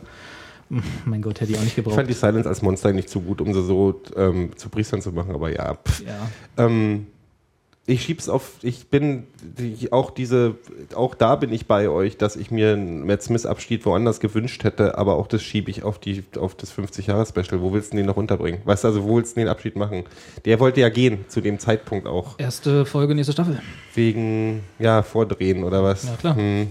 mm, mein Gott, hätte ich auch nicht Ich gebraucht. fand die Silence als Monster nicht so gut, um sie so ähm, zu Priestern zu machen, aber ja. Ja. Ähm, ich schieb's auf, ich bin die, auch diese, auch da bin ich bei euch, dass ich mir einen Matt Smith Abschied woanders gewünscht hätte, aber auch das schiebe ich auf die, auf das 50-Jahre-Special. Wo willst du den noch unterbringen? Weißt du, also wo willst du den Abschied machen? Der wollte ja gehen, zu dem Zeitpunkt auch. Erste Folge, nächste Staffel. Wegen, ja, Vordrehen oder was? Ja, klar. Hm,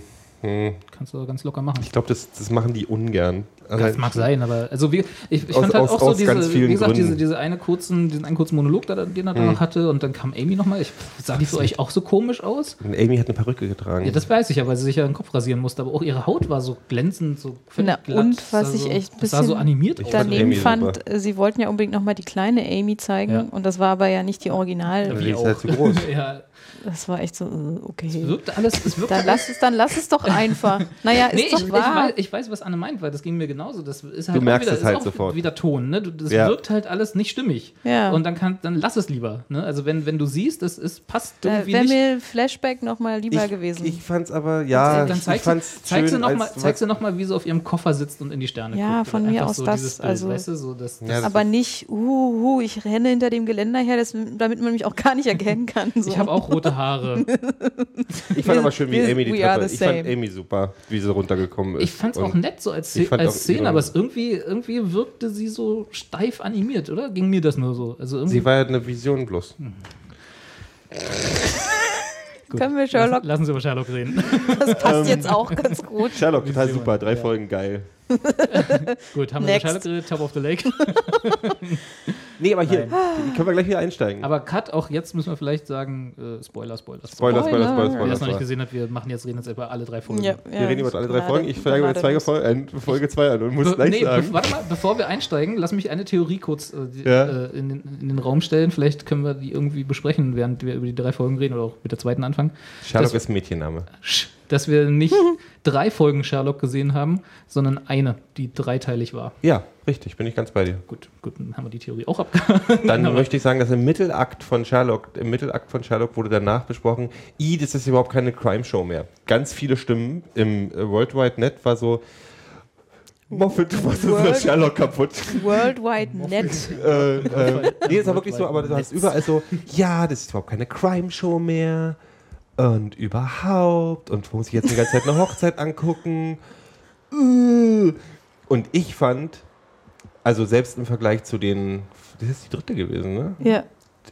hm. Kannst du ganz locker machen. Ich glaube, das, das machen die ungern. Das Allein- mag sein, aber also wie, ich, ich Aus- fand halt aus- auch so diese, wie gesagt, diese, Gründen. diese eine kurzen, diesen einen kurzen Monolog, den er da noch hatte und dann kam Amy nochmal. Ich, sah die für euch auch so komisch aus? Und Amy hat eine Perücke getragen. Ja, das weiß ich ja, weil sie sich ja den Kopf rasieren musste, aber auch ihre Haut war so glänzend, so Na, glatt. und was ich so, echt ein das sah so bisschen animiert Ich fand daneben fand, super. äh, sie wollten ja unbedingt nochmal die kleine Amy zeigen Ja. und das war aber ja nicht die Original. die Wie ist auch. halt zu groß. [LAUGHS] ja, Das war echt so, äh, es okay. wirkte alles, es wirkte Dann lass es, dann lass es doch einfach. Naja, ist Nee, ich, doch ich, wahr. weiß, ich weiß, was Anne meint, weil das ging mir genauso. Das ist halt Du merkst auch wieder, es halt ist sofort. wieder Ton. Ne? Das Ja. wirkt halt alles nicht stimmig. Ja. Und dann, kann, dann lass es lieber. Ne? Also wenn, wenn du siehst, es, es passt Da irgendwie wäre nicht. mir Flashback nochmal lieber ich, gewesen. Ich fand's aber, ja, dann ich zeig, fand's zeig, schön noch zeig sie noch mal, wie sie auf ihrem Koffer sitzt und in die Sterne Ja, guckt. von Einfach mir aus so das, Bild, also- weißt du, so das, das Ja, das- aber nicht, uhu, ich renne hinter dem Geländer her, das, damit man mich auch gar nicht erkennen kann. So. Ich habe auch rote Haare. Ich fand aber schön, wie Wir- Amy die Treppe. Ich fand. Amy super, wie sie runtergekommen ist. Ich fand es auch nett so als, als Szene, aber es irgendwie, irgendwie wirkte sie so steif animiert, oder? Ging mir das nur so? Also irgendwie Sie war ja eine Vision bloß. [LAUGHS] Gut. Können wir Sherlock, Lassen Sie über Sherlock reden. [LAUGHS] das passt jetzt auch ganz gut. Sherlock, total Vision, super. Drei ja. Folgen geil. [LAUGHS] Gut, haben wir über Next. Sherlock geredet, Top of the Lake. Nee, aber hier, können wir gleich wieder einsteigen. Aber Cut, auch jetzt müssen wir vielleicht sagen, äh, Spoiler, Spoiler, Spoiler, Spoiler, Spoiler, Wer Spoiler. das noch nicht gesehen hat, wir machen jetzt, reden jetzt über alle drei Folgen. Ja, Wir reden über alle drei Folgen. Ich fange mit zwei Folge, äh, Folge 2 an und muss gleich nee, sagen. warte mal, bevor wir einsteigen, lass mich eine Theorie kurz äh, Ja. äh, in, den, in den Raum stellen. Vielleicht können wir die irgendwie besprechen, während wir über die drei Folgen reden oder auch mit der zweiten anfangen. Sherlock das- ist ein Mädchenname. Sch- Dass wir nicht [LAUGHS] drei Folgen Sherlock gesehen haben, sondern eine, die dreiteilig war. Ja, richtig, bin ich ganz bei dir. Gut, gut, dann haben wir die Theorie auch abgehakt. Dann [LAUGHS] möchte ich sagen, dass im Mittelakt von Sherlock, im Mittelakt von Sherlock wurde danach besprochen, i, das ist überhaupt keine Crime-Show mehr. Ganz viele Stimmen im äh, World Wide Net war so, Moffat, du machst World- Sherlock kaputt. Worldwide Net. [LAUGHS] äh, äh, nee, ist war wirklich so, aber du hast überall so, ja, das ist überhaupt keine Crime-Show mehr. Und überhaupt. Und muss ich jetzt die ganze Zeit eine Hochzeit angucken. Äh. Und ich fand, also selbst im Vergleich zu den, das ist die dritte gewesen, ne? Ja.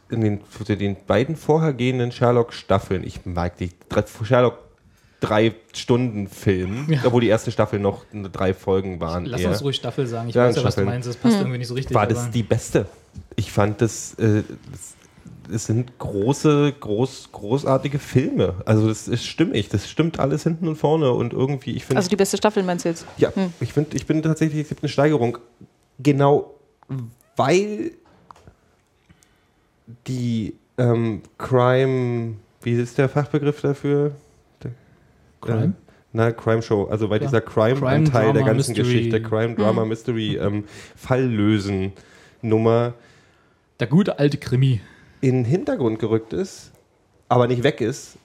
In den, zu den beiden vorhergehenden Sherlock-Staffeln, ich mag die drei- Sherlock drei Stunden Film, Ja. obwohl die erste Staffel noch drei Folgen waren. Lass eher uns ruhig Staffel sagen. Ich Ja, weiß ja, was du meinst. Das passt irgendwie nicht so richtig. war das aber- die beste. Ich fand das, äh, das, das sind große, groß, großartige Filme. Also das ist stimmig, das stimmt alles hinten und vorne und irgendwie, ich finde, Also die beste Staffel meinst du jetzt? ja, ich finde, ich bin tatsächlich, es gibt eine Steigerung, genau, weil die ähm, Crime, wie ist der Fachbegriff dafür? Crime? Äh, na, Crime Show, also weil Ja. dieser Crime-Anteil Crime, der ganzen Mystery. Geschichte, Crime, Drama, Mystery, ähm, Falllösen, Nummer, Der gute alte Krimi. in den Hintergrund gerückt ist, aber nicht weg ist,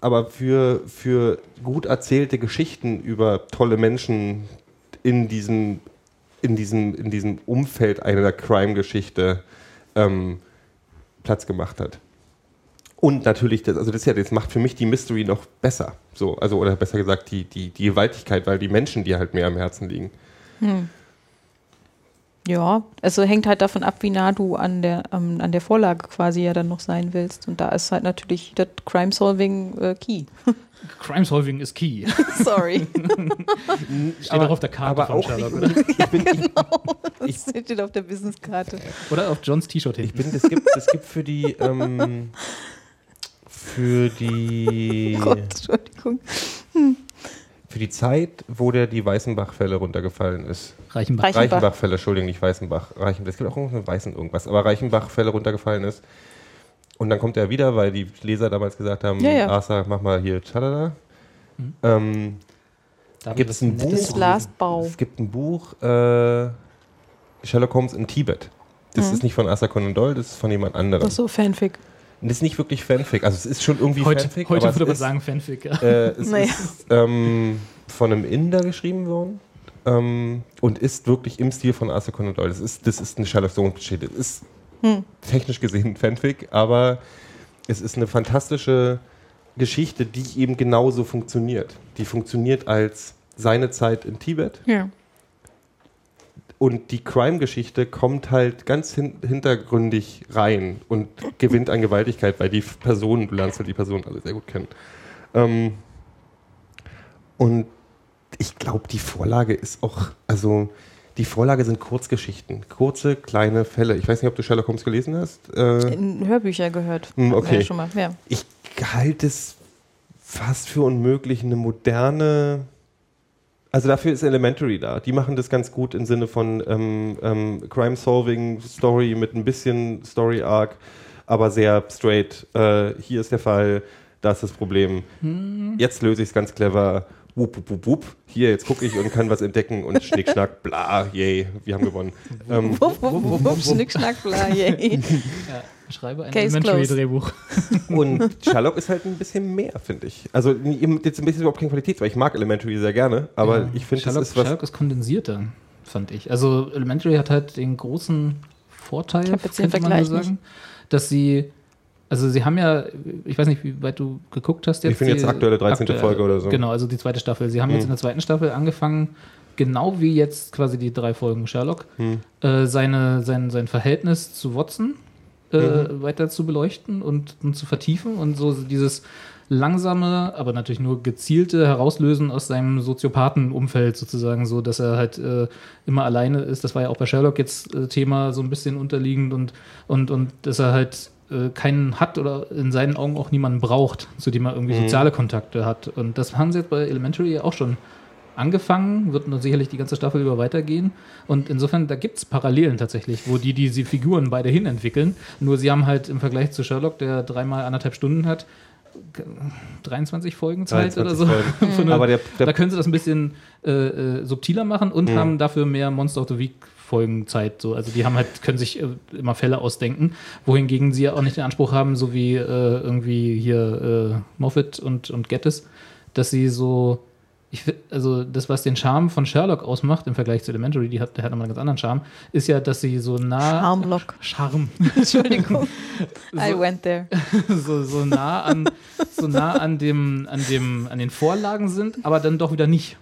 aber für, für gut erzählte Geschichten über tolle Menschen in diesem, in diesem, in diesem Umfeld einer Crime-Geschichte ähm, Platz gemacht hat. Und natürlich, das, also das, ja, das macht für mich die Mystery noch besser. So, also, oder besser gesagt, die, die, die Gewaltigkeit, weil die Menschen dir halt mehr am Herzen liegen. Ja, also hängt halt davon ab, wie nah du an der, ähm, an der Vorlage quasi ja dann noch sein willst. Und da ist halt natürlich das Crime Solving äh, Key. [LAUGHS] Crime Solving is key. [LAUGHS] Sorry. [LAUGHS] Steht auch auf der Karte aber von auch Sherlock, oder? ich bin, ich, Das steht auf der Businesskarte. Oder auf Johns T-Shirt Ich hinten. bin, es gibt, es gibt für die, ähm, für die, Gott, Entschuldigung. Für die Zeit, wo der die Weißenbach-Fälle runtergefallen ist. Reichenbach. Reich- Reichenbach. Reichenbach-Fälle, Entschuldigung, nicht Weißenbach. Reichenbach, es gibt auch irgendeinen Weißen irgendwas, aber Reichenbach-Fälle runtergefallen ist. Und dann kommt er wieder, weil die Leser damals gesagt haben, Ja, ja. Arthur, mach mal hier Tschalala. Ähm, Da gibt es ein Buch? Das Lastbau. Es gibt ein Buch, äh, Sherlock Holmes in Tibet. Das ist nicht von Arthur Conan Doyle, das ist von jemand anderem. Ach so, Fanfic. Und das ist nicht wirklich Fanfic. Also es ist schon irgendwie Heute, Fanfic. heute aber würde man es sagen Fanfic. Ja. Äh, es Naja. ist ähm, von einem Inder geschrieben worden ähm, und ist wirklich im Stil von Arthur Conan Doyle. Das ist, das ist eine Sherlock Holmes-Geschichte. Das ist technisch gesehen Fanfic, aber es ist eine fantastische Geschichte, die eben genauso funktioniert. Die funktioniert als seine Zeit in Tibet Ja. Und die Crime-Geschichte kommt halt ganz hin hintergründig rein und gewinnt an Gewaltigkeit, weil die Personen, du lernst halt die Personen alle sehr gut kennen. Ähm, und ich glaube, die Vorlage ist auch, also die Vorlage sind Kurzgeschichten, kurze, kleine Fälle. Ich weiß nicht, ob du Sherlock Holmes gelesen hast. Äh, In Hörbücher gehört. Hm, okay. Ja schon mal. Ja. ich halte es fast für unmöglich, eine moderne. Also dafür ist Elementary da. Die machen das ganz gut im Sinne von ähm, ähm, Crime-Solving-Story mit ein bisschen Story-Arc, aber sehr straight. Äh, hier ist der Fall, da ist das Problem. Jetzt löse ich es ganz clever. Wup, wup, wup, wup. Hier, jetzt gucke ich und kann was entdecken und schnick, schnack, bla, yay, wir haben gewonnen. Ähm, Wupp, wupp, wupp, wupp, Schnick, schnack, bla, yay. Ja, schreibe ein Case Elementary-Drehbuch. Und Sherlock ist halt ein bisschen mehr, finde ich. Also jetzt ein bisschen überhaupt keine Qualität, weil ich mag Elementary sehr gerne, aber Ja. ich finde, das Sherlock, ist was. Sherlock ist kondensierter, fand ich. Also Elementary hat halt den großen Vorteil, Ich hab jetzt den könnte man so Vergleich sagen, dass sie, also sie haben ja, ich weiß nicht, wie weit du geguckt hast jetzt. Ich bin jetzt die aktuelle 13. Folge oder so. Genau, also die zweite Staffel. Sie haben jetzt in der zweiten Staffel angefangen, genau wie jetzt quasi die drei Folgen Sherlock, Hm. äh, seine, sein, sein Verhältnis zu Watson äh, weiter zu beleuchten und, und zu vertiefen und so dieses langsame, aber natürlich nur gezielte Herauslösen aus seinem Soziopathenumfeld sozusagen, so dass er halt äh, immer alleine ist. Das war ja auch bei Sherlock jetzt äh, Thema so ein bisschen unterliegend und, und, und dass er halt äh, keinen hat oder in seinen Augen auch niemanden braucht, zu dem er irgendwie soziale Kontakte hat. Und das haben sie jetzt bei Elementary ja auch schon angefangen, wird sicherlich die ganze Staffel über weitergehen. Und insofern, da gibt es Parallelen tatsächlich, wo die diese Figuren beide hin entwickeln. Nur sie haben halt im Vergleich zu Sherlock, der dreimal anderthalb Stunden hat, 23 Folgen Zeit 23 oder so. Folgen. [LAUGHS] Für eine- Aber der- der- da können sie das ein bisschen äh, äh, subtiler machen und Mhm. haben dafür mehr Monster of the Week Folgen Zeit. So. Also die haben halt, können sich äh, immer Fälle ausdenken, wohingegen sie ja auch nicht den Anspruch haben, so wie äh, irgendwie hier äh, Moffat und, und Gettis, dass sie so ich, also das, was den Charme von Sherlock ausmacht im Vergleich zu Elementary, die hat, der hat nochmal einen ganz anderen Charme, ist ja, dass sie so nah. Charmlock. Charme. [LAUGHS] [LAUGHS] Entschuldigung. I went there. [LAUGHS] so, so nah an, so nah an dem, an dem, an den Vorlagen sind, aber dann doch wieder nicht.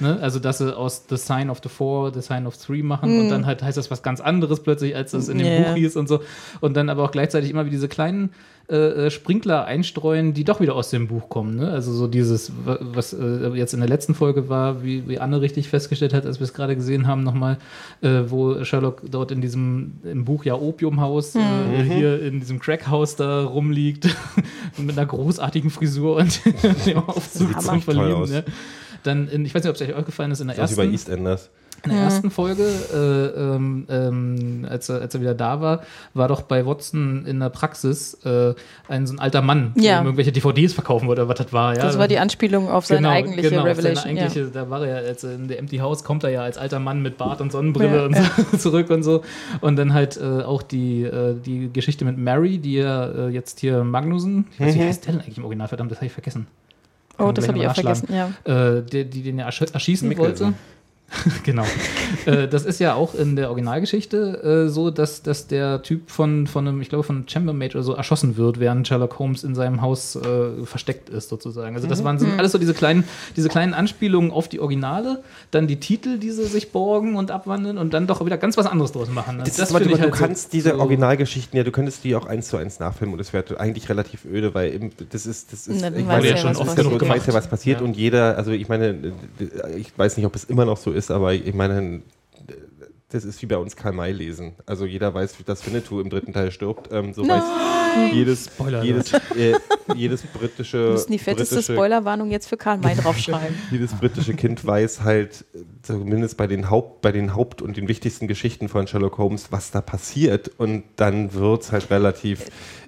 Ne? Also, dass sie aus The Sign of the Four, The Sign of Three machen und dann halt heißt das was ganz anderes plötzlich, als das in dem Ja. Buch hieß und so. Und dann aber auch gleichzeitig immer wie diese kleinen äh, äh, Sprinkler einstreuen, die doch wieder aus dem Buch kommen. Ne? Also so dieses, wa- was äh, jetzt in der letzten Folge war, wie, wie Anne richtig festgestellt hat, als wir es gerade gesehen haben, nochmal, äh, wo Sherlock dort in diesem, im Buch ja Opiumhaus, äh, hier in diesem Crackhaus da rumliegt, [LAUGHS] mit einer großartigen Frisur und [LAUGHS] dem Aufzug Hammer. zum Toll Verlieben. aus. Ne? Dann, in, ich weiß nicht, ob es euch aufgefallen ist, in der Das ist wie bei ersten EastEnders. in der ersten Folge, äh, ähm, ähm, als, er, als er wieder da war, war doch bei Watson in der Praxis äh, ein so ein alter Mann, der Ja. ihm irgendwelche DVDs verkaufen wollte, oder was das war. Ja? Das war die Anspielung auf seine eigentliche genau, auf Revelation. Seine eigentliche, Da war er ja, als in der Empty House kommt er ja als alter Mann mit Bart und Sonnenbrille Ja, und so [LAUGHS] zurück und so. Und dann halt äh, auch die, äh, die Geschichte mit Mary, die ja äh, jetzt hier Magnussen, ich weiß nicht, wie heißt der denn eigentlich im Original? Verdammt, das habe ich vergessen. Oh, das habe ich auch vergessen. Ja. äh, die, die den ja ersch erschießen Mickelson. wollte. [LAUGHS] genau. äh, das ist ja auch in der Originalgeschichte äh, so, dass, dass der Typ von, von einem, ich glaube, von einem Chambermaid oder so erschossen wird, während Sherlock Holmes in seinem Haus äh, versteckt ist, sozusagen. Also, das waren sind alles so diese kleinen, diese kleinen Anspielungen auf die Originale, dann die Titel, die sie sich borgen und abwandeln und dann doch wieder ganz was anderes draus machen. Also Das ist, aber du, halt du so- kannst diese so- Originalgeschichten, ja, du könntest die auch eins zu eins nachfilmen und es wäre eigentlich relativ öde, weil eben, das ist, das ist, Na, ich meine, du ja, das was ist passiert. so, du weißt ja, was passiert Ja. und jeder, also ich meine, ich weiß nicht, ob es immer noch so ist, aber ich meine, das ist wie bei uns Karl May lesen. Also jeder weiß, dass Winnetou im dritten Teil stirbt. Ähm, so weiß jedes, Spoiler jedes, äh, jedes britische, Wir müssen die fetteste britische Spoilerwarnung jetzt für Karl May draufschreiben. [LAUGHS] jedes britische Kind weiß halt, zumindest bei den Haupt, bei den Haupt- und den wichtigsten Geschichten von Sherlock Holmes, was da passiert. Und dann wird es halt relativ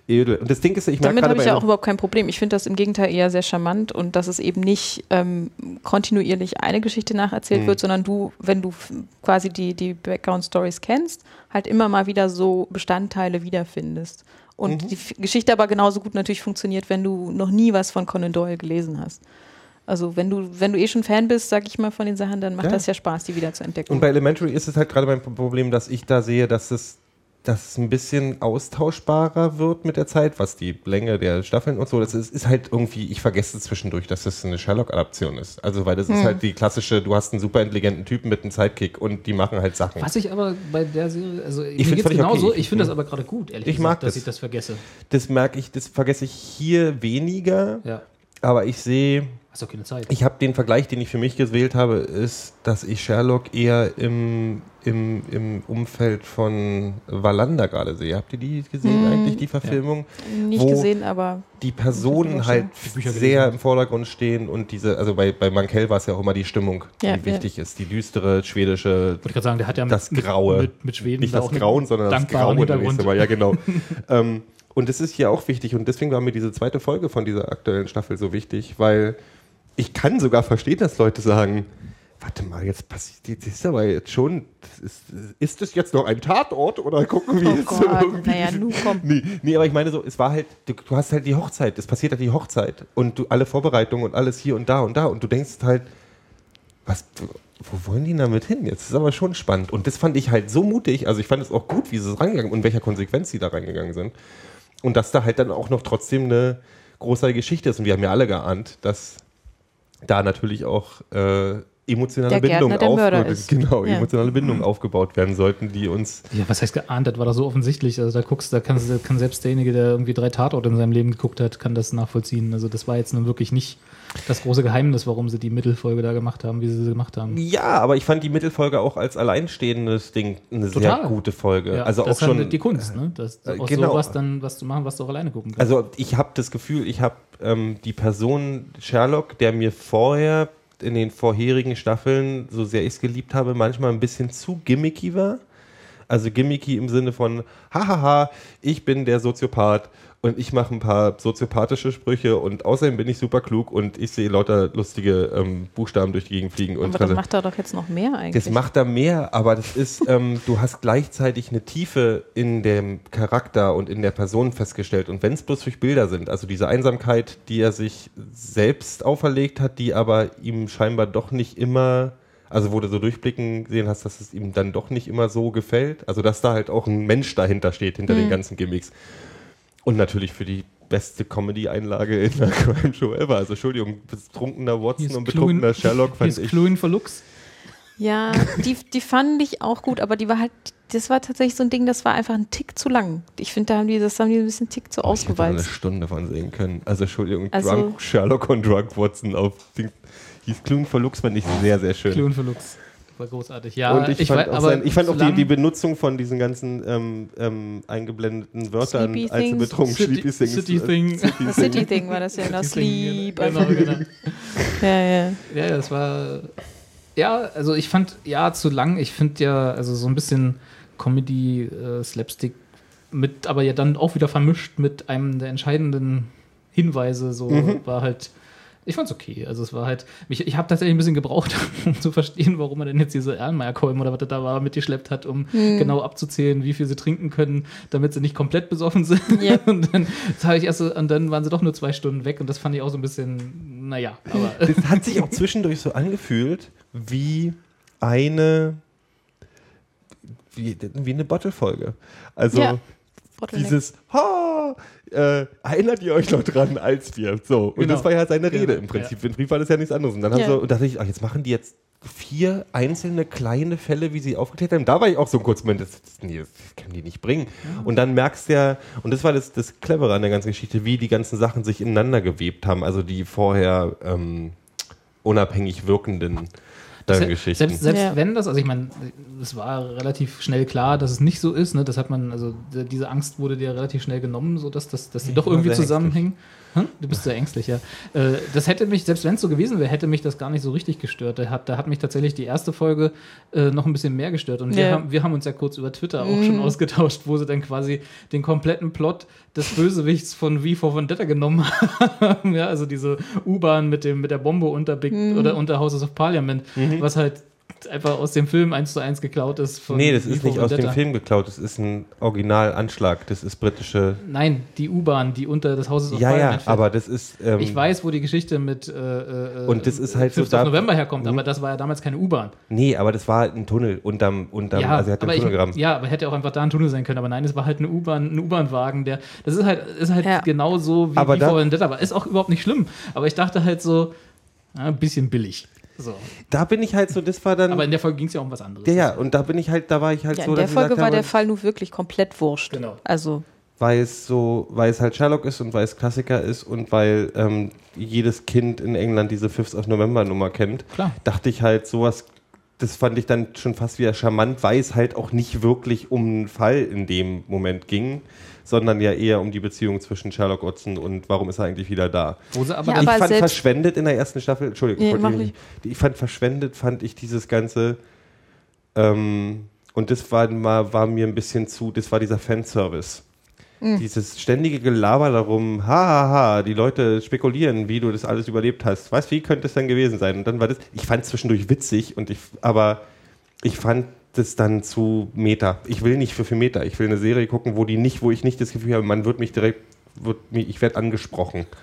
edel. Und das Ding ist, ich merke Damit habe ich ja auch überhaupt kein Problem. Ich finde das im Gegenteil eher sehr charmant und dass es eben nicht ähm, kontinuierlich eine Geschichte nacherzählt Mhm. wird, sondern du, wenn du quasi die, die Background-Stories kennst, halt immer mal wieder so Bestandteile wiederfindest. Und Mhm. die Geschichte aber genauso gut natürlich funktioniert, wenn du noch nie was von Conan Doyle gelesen hast. Also wenn du, wenn du eh schon Fan bist, sag ich mal, von den Sachen, dann macht Ja. das ja Spaß, die wieder zu entdecken. Und bei Elementary ist es halt gerade mein Problem, dass ich da sehe, dass es, dass es ein bisschen austauschbarer wird mit der Zeit, was die Länge der Staffeln und so. Das ist, ist halt irgendwie, ich vergesse zwischendurch, dass das eine Sherlock-Adaption ist. Also, weil das ist halt die klassische, du hast einen super intelligenten Typen mit einem Sidekick und die machen halt Sachen. Was ich aber bei der Serie, also geht's völlig genauso, okay. ich finde das aber gerade gut, ehrlich Ich gesagt, mag dass das. ich das vergesse. Das merke ich, das vergesse ich hier weniger, Ja, aber ich sehe, hast doch keine Zeit. ich habe den Vergleich, den ich für mich gewählt habe, ist, dass ich Sherlock eher im, im, im Umfeld von Wallander gerade sehe. Habt ihr die gesehen eigentlich, die Verfilmung? Nicht wo gesehen, aber Die Personen halt sehr im Vordergrund stehen und diese, also bei, bei Mankell war es ja auch immer die Stimmung, die Ja, ja. wichtig ist. Die düstere schwedische, Wollte ich gerade sagen, der hat ja mit, das Graue. mit, mit Schweden nicht da das Grauen, sondern das Graue. Hintergrund. immer. Ja, genau. [LAUGHS] ähm, und das ist hier auch wichtig und deswegen war mir diese zweite Folge von dieser aktuellen Staffel so wichtig, weil ich kann sogar verstehen, dass Leute sagen, warte mal, jetzt passiert, das ist aber jetzt schon, das ist, ist das jetzt noch ein Tatort oder gucken wir Oh jetzt Gott, irgendwie? naja, nu komm. Nee, nee, aber ich meine so, es war halt, du, du hast halt die Hochzeit, es passiert halt die Hochzeit und du alle Vorbereitungen und alles hier und da und da und du denkst halt, was, wo wollen die damit hin? Jetzt ist aber schon spannend. Und das fand ich halt so mutig. Also ich fand es auch gut, wie sie es rangegangen und welcher Konsequenz sie da reingegangen sind. Und dass da halt dann auch noch trotzdem eine große Geschichte ist. Und wir haben ja alle geahnt, dass da natürlich auch äh, emotionale Der Bindung Gärtner, der Mörder aufge- ist. genau, Ja. emotionale Bindungen aufgebaut werden sollten, die uns Ja, was heißt geahnt? Das war doch so offensichtlich. Also da guckst, da kann, kann selbst derjenige, der irgendwie drei Tatorte in seinem Leben geguckt hat, kann das nachvollziehen. Also das war jetzt nun wirklich nicht das große Geheimnis, warum sie die Mittelfolge da gemacht haben, wie sie sie gemacht haben. Ja, aber ich fand die Mittelfolge auch als alleinstehendes Ding eine Total. sehr gute Folge. Ja, also das auch schon ist halt die Kunst, ne? Das, Äh, aus genau. sowas dann was zu machen, was du auch alleine gucken kannst. Also ich habe das Gefühl, ich habe ähm, die Person Sherlock, der mir vorher in den vorherigen Staffeln, so sehr ich es geliebt habe, manchmal ein bisschen zu gimmicky war. Also gimmicky im Sinne von, hahaha, ich bin der Soziopath und ich mache ein paar soziopathische Sprüche und außerdem bin ich super klug und ich sehe lauter lustige ähm, Buchstaben durch die Gegend fliegen. Und Aber das macht er doch jetzt noch mehr eigentlich. das macht er mehr, aber das ist, ähm, du hast gleichzeitig eine Tiefe in dem Charakter und in der Person festgestellt. Und wenn es bloß durch Bilder sind, also diese Einsamkeit, die er sich selbst auferlegt hat, die aber ihm scheinbar doch nicht immer, also wo du so durchblicken gesehen hast, dass es ihm dann doch nicht immer so gefällt. Also dass da halt auch ein Mensch dahinter steht, hinter den ganzen Gimmicks. Und natürlich für die beste Comedy-Einlage in der [LAUGHS] Crime Show ever. Also Entschuldigung, betrunkener Watson und betrunkener Sherlock fand ich. Cluin for Lux. Ja, die, die fand ich auch gut, aber die war halt, das war tatsächlich so ein Ding, das war einfach ein Tick zu lang. Ich finde, da haben die, das haben die ein bisschen Tick zu Oh, ich hätte da eine. Stunde von sehen können. Also Entschuldigung, Also- Drunk Sherlock und Drunk Watson auf Ding. Hieß Clun for Lux fand ich sehr, sehr schön. Cluin for Lux. War großartig. Ja, und ich, fand wei- auch, sein, ich fand auch die, die Benutzung von diesen ganzen ähm, ähm, eingeblendeten Wörtern, Sleepy als sie things. betrunken City, Sleepy Things. City äh, Thing. Das [LAUGHS] City Thing war das ja, genau. Thing, Sleep. Genau, genau. [LAUGHS] Ja, ja. Ja, das war. Ja, also ich fand, ja, zu lang. Ich finde ja, also so ein bisschen Comedy, äh, Slapstick mit, aber ja dann auch wieder vermischt mit einem der entscheidenden Hinweise, so war halt. Ich fand's okay. Also es war halt, ich, ich habe tatsächlich ein bisschen gebraucht, [LAUGHS] um zu verstehen, warum er denn jetzt diese Erlenmeyer-Kolben oder was das da war mitgeschleppt hat, um genau abzuzählen, wie viel sie trinken können, damit sie nicht komplett besoffen sind. Ja. [LAUGHS] Und dann das hab ich erst und dann waren sie doch nur zwei Stunden weg und das fand ich auch so ein bisschen, naja, aber. [LAUGHS] Das hat sich auch zwischendurch so angefühlt wie eine wie, wie eine Bottle-Folge. Also Ja. Bottleneck. dieses Ha, äh, erinnert ihr euch noch dran, als wir so. Und Genau. das war ja seine Rede Ja, im Prinzip. Im Brief war das ja nichts anderes. Und dann haben Ja. sie, und dachte ich, ach, jetzt machen die jetzt vier einzelne kleine Fälle, wie sie aufgeklärt haben. Da war ich auch so kurz, Moment, das, das, nee, das können die nicht bringen. Und dann merkst du ja, und das war das, das Clevere an der ganzen Geschichte, wie die ganzen Sachen sich ineinander gewebt haben. Also die vorher ähm, unabhängig wirkenden Geschichten. Selbst, selbst Ja. wenn das, also ich meine, es war relativ schnell klar, dass es nicht so ist, ne? Das hat man, also diese Angst wurde dir relativ schnell genommen, so dass, dass, die doch irgendwie zusammenhängen. Hm? Du bist sehr ängstlich, ja. Äh, das hätte mich, selbst wenn es so gewesen wäre, hätte mich das gar nicht so richtig gestört. Da hat, da hat mich tatsächlich die erste Folge äh, noch ein bisschen mehr gestört. Und wir, Ja. haben, wir haben uns ja kurz über Twitter auch schon ausgetauscht, wo sie dann quasi den kompletten Plot des Bösewichts von V for Vendetta genommen [LAUGHS] haben. ja, also diese U-Bahn mit, dem- mit der Bombe unter, Big, oder unter Houses of Parliament, was halt einfach aus dem Film eins zu eins geklaut ist. Von nee, das V ist nicht aus dem. Film geklaut. Das ist ein Originalanschlag. Das ist britische. Nein, die U-Bahn, die unter das Houses of Ja, ja, fährt. aber das ist. Ähm, Ich weiß, wo die Geschichte mit äh, äh, Und das ist halt so 5. da- November herkommt, Mhm. aber das war ja damals keine U-Bahn. Nee, aber das war ein Tunnel unterm, unterm Ja, also er hat aber Tunnel ich, ja, aber hätte auch einfach da ein Tunnel sein können. Aber nein, es war halt eine U-Bahn, ein U-Bahn-Wagen, der. Das ist halt, ist halt Ja. genau so wie, Aber wie da- Vendetta. Aber ist auch überhaupt nicht schlimm. Aber ich dachte halt so, ja, ein bisschen billig. So. Da bin ich halt so, das war dann. Aber in der Folge ging es ja um was anderes. ja, ja, und da bin ich halt, da war ich halt Ja, so, in der Folge gesagt war der Fall nur wirklich komplett wurscht. Genau. Also, weil es so, weil es halt Sherlock ist und weil es Klassiker ist und weil ähm, jedes Kind in England diese 5th of November Nummer kennt, Klar. dachte ich halt sowas, das fand ich dann schon fast wieder charmant, weil es halt auch nicht wirklich um einen Fall in dem Moment ging, sondern ja eher um die Beziehung zwischen Sherlock Watson und warum ist er eigentlich wieder da. Wo sie aber Ja, ich aber fand verschwendet in der ersten Staffel, Entschuldigung, Nee, ich, nicht- ich fand verschwendet, fand ich dieses ganze, ähm, und das war, mal, war mir ein bisschen zu, das war dieser Fanservice. Mhm. Dieses ständige Gelaber darum, hahaha, ha, ha, die Leute spekulieren, wie du das alles überlebt hast. Weißt wie könnte es denn gewesen sein? Und dann war das, ich fand es zwischendurch witzig, und ich, aber ich fand das dann zu Meta. Ich will nicht für für Meta. Ich will eine Serie gucken, wo die nicht, wo ich nicht das Gefühl habe, man wird mich direkt, wird mich, ich werde angesprochen. [LAUGHS]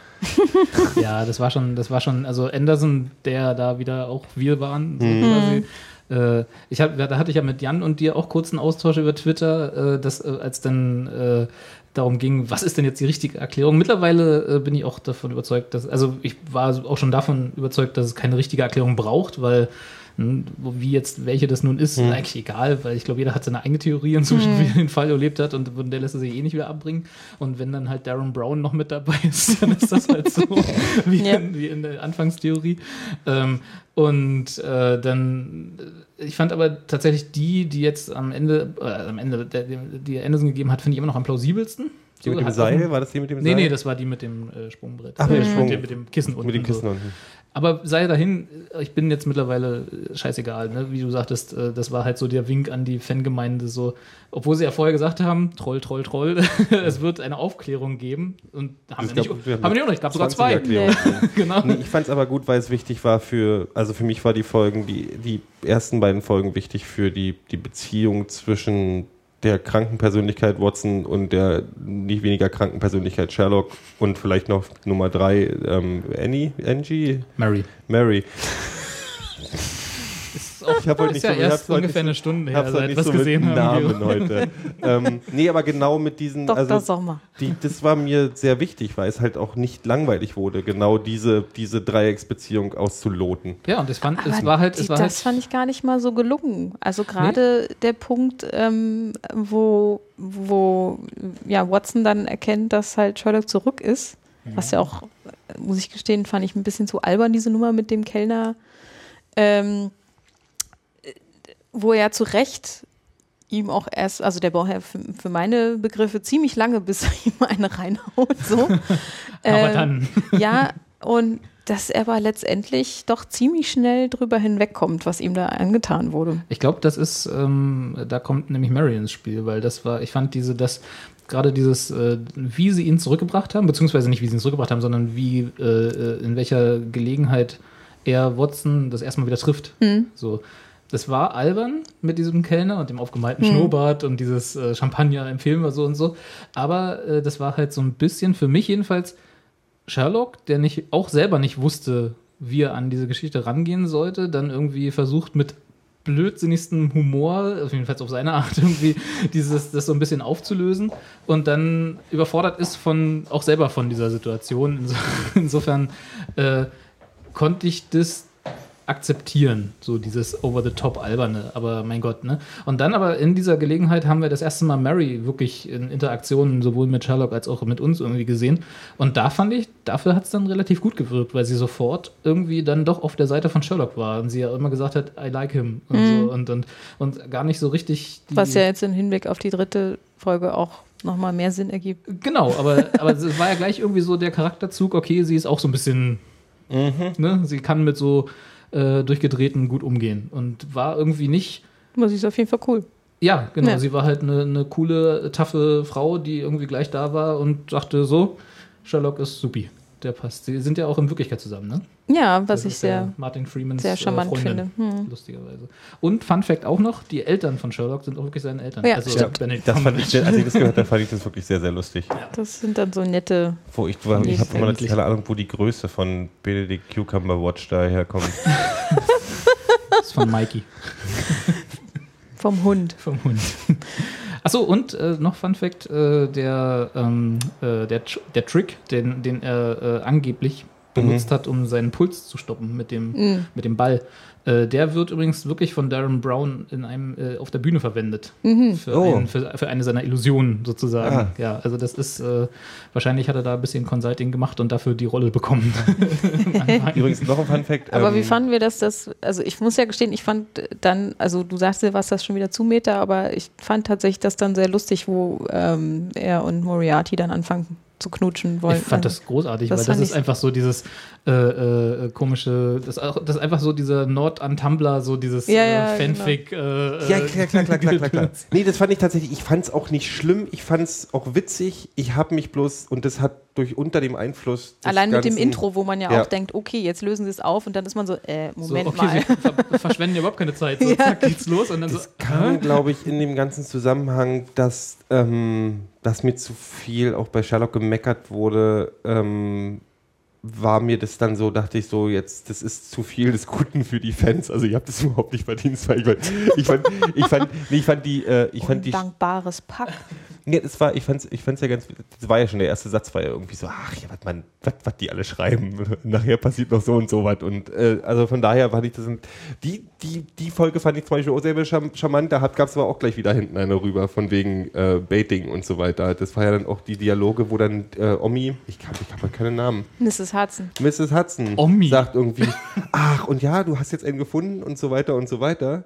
Ja, das war schon, das war schon, also Anderson, der da wieder auch wir waren, so Mhm. quasi. Äh, ich hab, da hatte ich ja mit Jan und dir auch kurz einen Austausch über Twitter, äh, dass, äh, als dann äh, darum ging, was ist denn jetzt die richtige Erklärung. Mittlerweile äh, bin ich auch davon überzeugt, dass, also ich war auch schon davon überzeugt, dass es keine richtige Erklärung braucht, weil Wie jetzt, welche das nun ist, ist eigentlich egal, weil ich glaube, jeder hat seine eigene Theorie inzwischen, wie er den Fall erlebt hat und der lässt er sich eh nicht wieder abbringen. Und wenn dann halt Darren Brown noch mit dabei [LAUGHS] ist, dann ist das halt so [LAUGHS] wie, Ja. in, wie in der Anfangstheorie. Ähm, und äh, dann, äh, ich fand aber tatsächlich die, die jetzt am Ende, äh, am Ende, der, die Anderson gegeben hat, finde ich immer noch am plausibelsten. Die mit dem Seil? War das die mit dem Nee, Seil? nee, das war die mit dem äh, Sprungbrett. Ach, mit dem Äh, Sprung- mit, dem, mit dem Kissen unten. mit dem und so. Kissen unten. Aber sei dahin, ich bin jetzt mittlerweile äh, scheißegal, ne? wie du sagtest, äh, das war halt so der Wink an die Fangemeinde, so, obwohl sie ja vorher gesagt haben, Troll, Troll, Troll, [LAUGHS] es wird eine Aufklärung geben und haben Es wir nicht, gab- wir haben wir nicht, auch nicht, gab sogar 20 zwei. Erklärungen. [LAUGHS] genau. Nee, ich fand es aber gut, weil es wichtig war für, also für mich war die Folgen, die, die ersten beiden Folgen wichtig für die, die Beziehung zwischen der kranken Persönlichkeit Watson und der nicht weniger kranken Persönlichkeit Sherlock und vielleicht noch Nummer drei ähm, Annie, Angie, Mary. Mary. Auch, Ich hab heute nicht ja so- erst ich hab's heute ungefähr eine Stunde Ich her, seit nicht es so mit gesehen haben. Namen heute. ähm, nee, aber genau mit diesen, Dr. also Sommer. die, das war mir sehr wichtig, weil es halt auch nicht langweilig wurde, genau diese, diese Dreiecksbeziehung auszuloten. Ja, und ich fand, es Aber war halt, es war das halt, fand ich gar nicht mal so gelungen. Also gerade der Punkt, ähm, wo, wo ja, Watson dann erkennt, dass halt Sherlock zurück ist, was ja auch, muss ich gestehen, fand ich ein bisschen zu albern, diese Nummer mit dem Kellner, ähm, äh, wo er zu Recht ihm auch erst, also der braucht ja für, für meine Begriffe ziemlich lange, bis er ihm eine reinhaut. So. [LAUGHS] aber Ähm, dann, ja, und dass er aber letztendlich doch ziemlich schnell drüber hinwegkommt, was ihm da angetan wurde. Ich glaube, das ist, ähm, da kommt nämlich Mary ins Spiel, weil das war, ich fand diese, das, gerade dieses, äh, wie sie ihn zurückgebracht haben, beziehungsweise nicht, wie sie ihn zurückgebracht haben, sondern wie, äh, äh, in welcher Gelegenheit er Watson das erstmal wieder trifft. So. Das war albern mit diesem Kellner und dem aufgemalten Schnurrbart und dieses äh, Champagner empfehlen wir so und so. Aber äh, das war halt so ein bisschen, für mich jedenfalls, Sherlock, der nicht, auch selber nicht wusste, wie er an diese Geschichte rangehen sollte, dann irgendwie versucht mit blödsinnigstem Humor, also jedenfalls auf seine Art [LAUGHS] irgendwie, dieses, das so ein bisschen aufzulösen und dann überfordert ist von, auch selber von dieser Situation. Inso, [LAUGHS] insofern äh, konnte ich das akzeptieren, so dieses over-the-top-alberne, aber mein Gott, ne? Und dann aber in dieser Gelegenheit haben wir das erste Mal Mary wirklich in Interaktionen sowohl mit Sherlock als auch mit uns irgendwie gesehen. Und da fand ich, dafür hat es dann relativ gut gewirkt, weil sie sofort irgendwie dann doch auf der Seite von Sherlock war und sie ja immer gesagt hat, I like him und so und, und, und gar nicht so richtig die, Was ja jetzt im Hinblick auf die dritte Folge auch nochmal mehr Sinn ergibt. Genau, aber, [LAUGHS] aber es war ja gleich irgendwie so der Charakterzug, okay, sie ist auch so ein bisschen, ne, sie kann mit so äh, durchgedrehten gut umgehen und war irgendwie nicht, Das ist auf jeden Fall cool. ja, genau, Ja. sie war halt eine, eine coole, taffe Frau, die irgendwie gleich da war und sagte so, Sherlock ist supi, der passt. Sie sind ja auch in Wirklichkeit zusammen, ne? Ja, was Das ich ist ja sehr, Martin Freemans sehr charmant äh, Freundin, finde. Hm. lustigerweise. Und Fun Fact auch noch, die Eltern von Sherlock sind auch wirklich seine Eltern. Ja, also stimmt. Das [LAUGHS] fand ich, als ich das gehört habe, fand ich das wirklich sehr, sehr lustig. Das sind dann so nette. Wo ich ich habe immer keine Ahnung, wo die Größe von Benedict Cucumber Watch daherkommt. [LAUGHS] Das ist von Mikey. [LAUGHS] Vom Hund. Vom Hund. Achso, und äh, noch Fun Fact: äh, der, ähm, äh, der, der Trick, den, den er äh, angeblich benutzt hat, um seinen Puls zu stoppen mit dem, Mhm. mit dem Ball, äh, der wird übrigens wirklich von Darren Brown in einem, äh, auf der Bühne verwendet. Mhm. Für, Oh. ein, für, für eine seiner Illusionen sozusagen. Ah. Ja, also das ist, äh, wahrscheinlich hat er da ein bisschen Consulting gemacht und dafür die Rolle bekommen. [LAUGHS] Übrigens noch ein Fun Fact. Aber ähm, wie fanden wir das, das, also ich muss ja gestehen, ich fand dann, also du sagst, du warst das schon wieder zu Meter, aber ich fand tatsächlich das dann sehr lustig, wo ähm, er und Moriarty dann anfangen zu knutschen wollen. Ich fand das großartig, Das weil das ist einfach so dieses äh, äh, komische, das, auch, das ist einfach so dieser Nord an Tumblr, so dieses Ja, ja, äh, Fanfic. Äh, Ja, äh, klar, klar, klar, klar, klar, klar. [LAUGHS] Nee, das fand ich tatsächlich, ich fand es auch nicht schlimm, ich fand es auch witzig. Ich habe mich bloß, und das hat durch unter dem Einfluss. des Allein mit dem ganzen- Intro, wo man ja, Ja. auch denkt, okay, jetzt lösen sie es auf und dann ist man so, äh, so, Moment okay, mal. sie ver verschwenden ja überhaupt keine Zeit. So, [LAUGHS] Ja. zack, geht's los und dann so. Das kam, glaube ich, in dem ganzen Zusammenhang, dass, ähm, dass mir zu viel auch bei Sherlock gemeckert wurde. Ähm, war mir das dann so, dachte ich so, jetzt, das ist zu viel des Guten für die Fans. Also ich habe das [LAUGHS] überhaupt nicht verdient. Ich, fand- ich fand, ich fand, nee, ich fand die, äh, ich fand die, Undankbares Pack. Ja, es war, ich fand's, ich fand's ja ganz, das war ja schon der erste Satz, war ja irgendwie so, ach ja, was man, was, was die alle schreiben, [LAUGHS] nachher passiert noch so und so was und äh, also von daher fand ich das, die, die, die Folge fand ich zum Beispiel auch sehr charm- charmant, da gab es aber auch gleich wieder hinten eine rüber, von wegen äh, Baiting und so weiter. Das war ja dann auch die Dialoge, wo dann äh, Omi, ich kann, ich habe keinen Namen, Mrs. Hudson. Mrs. Hudson Omi. sagt irgendwie, ach und ja, du hast jetzt einen gefunden und so weiter und so weiter.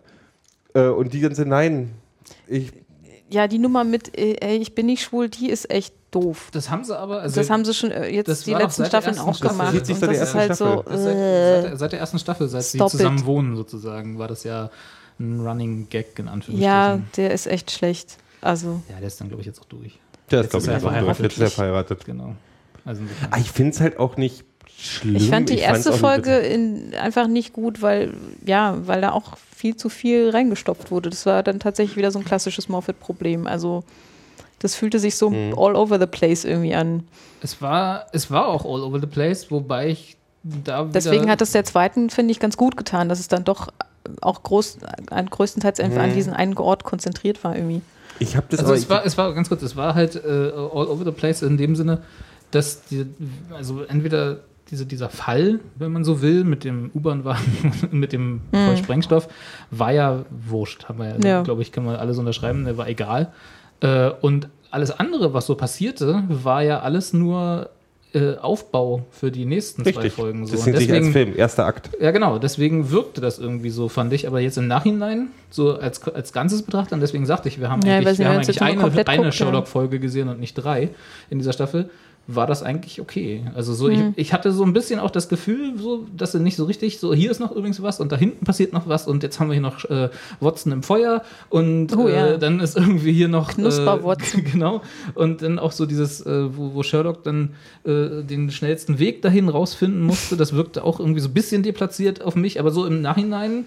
Äh, und die dann so, nein, ich, Ja, die Nummer mit, äh, ey, ich bin nicht schwul, die ist echt doof. Das haben sie aber. Also das haben sie schon äh, jetzt die letzten Staffeln auch Staffel. gemacht. Das zieht sich Und seit der das ist ersten halt so. Staffel. Das seit, äh, seit, seit der ersten Staffel, seit sie Stop it. zusammen wohnen sozusagen, war das ja ein Running Gag in Anführungsstrichen. ja, der ist echt schlecht. Also, Ja, der ist dann, glaube ich, jetzt auch durch. der ist, glaube ich, verheiratet. jetzt ist er verheiratet. Genau. Also Ah, ich finde es halt auch nicht schlimm. ich fand die fand's erste Folge in, einfach nicht gut, weil, ja, weil da auch viel zu viel reingestopft wurde. Das war dann tatsächlich wieder so ein klassisches Moffat-Problem. Also, das fühlte sich so Mhm. all over the place irgendwie an. es, war, es war auch all over the place, wobei ich da Deswegen hat es der zweiten, finde ich, ganz gut getan, dass es dann doch auch groß, an, größtenteils einfach an Mhm. diesen einen Ort konzentriert war irgendwie. Ich habe das Also aber. es war, es war ganz kurz, es war halt äh, all over the place in dem Sinne, dass die, also entweder diese, dieser Fall, wenn man so will, mit dem U-Bahn-Wagen, [LAUGHS] mit dem voll Sprengstoff, war ja wurscht. Haben wir ja, Ja. glaube ich, kann man alles unterschreiben, der war egal. Äh, und alles andere, was so passierte, war ja alles nur äh, Aufbau für die nächsten zwei richtig. Folgen. So. Das sind sich als deswegen, Film, erster Akt. ja, genau, deswegen wirkte das irgendwie so, fand ich. Aber jetzt im Nachhinein, so als, als Ganzes betrachtet, und deswegen sagte ich, wir haben Ja, eigentlich, wir haben eigentlich eine, eine. Sherlock-Folge gesehen und nicht drei in dieser Staffel, war das eigentlich okay. Also so, Mhm. ich, ich hatte so ein bisschen auch das Gefühl, so, dass sie nicht so richtig, so hier ist noch übrigens was und da hinten passiert noch was und jetzt haben wir hier noch äh, Watson im Feuer und Oh, ja. äh, dann ist irgendwie hier noch Knusper-Watson. Äh, [LAUGHS] genau. Und dann auch so dieses, äh, wo, wo Sherlock dann äh, den schnellsten Weg dahin rausfinden musste, das wirkte auch irgendwie so ein bisschen deplatziert auf mich, aber so im Nachhinein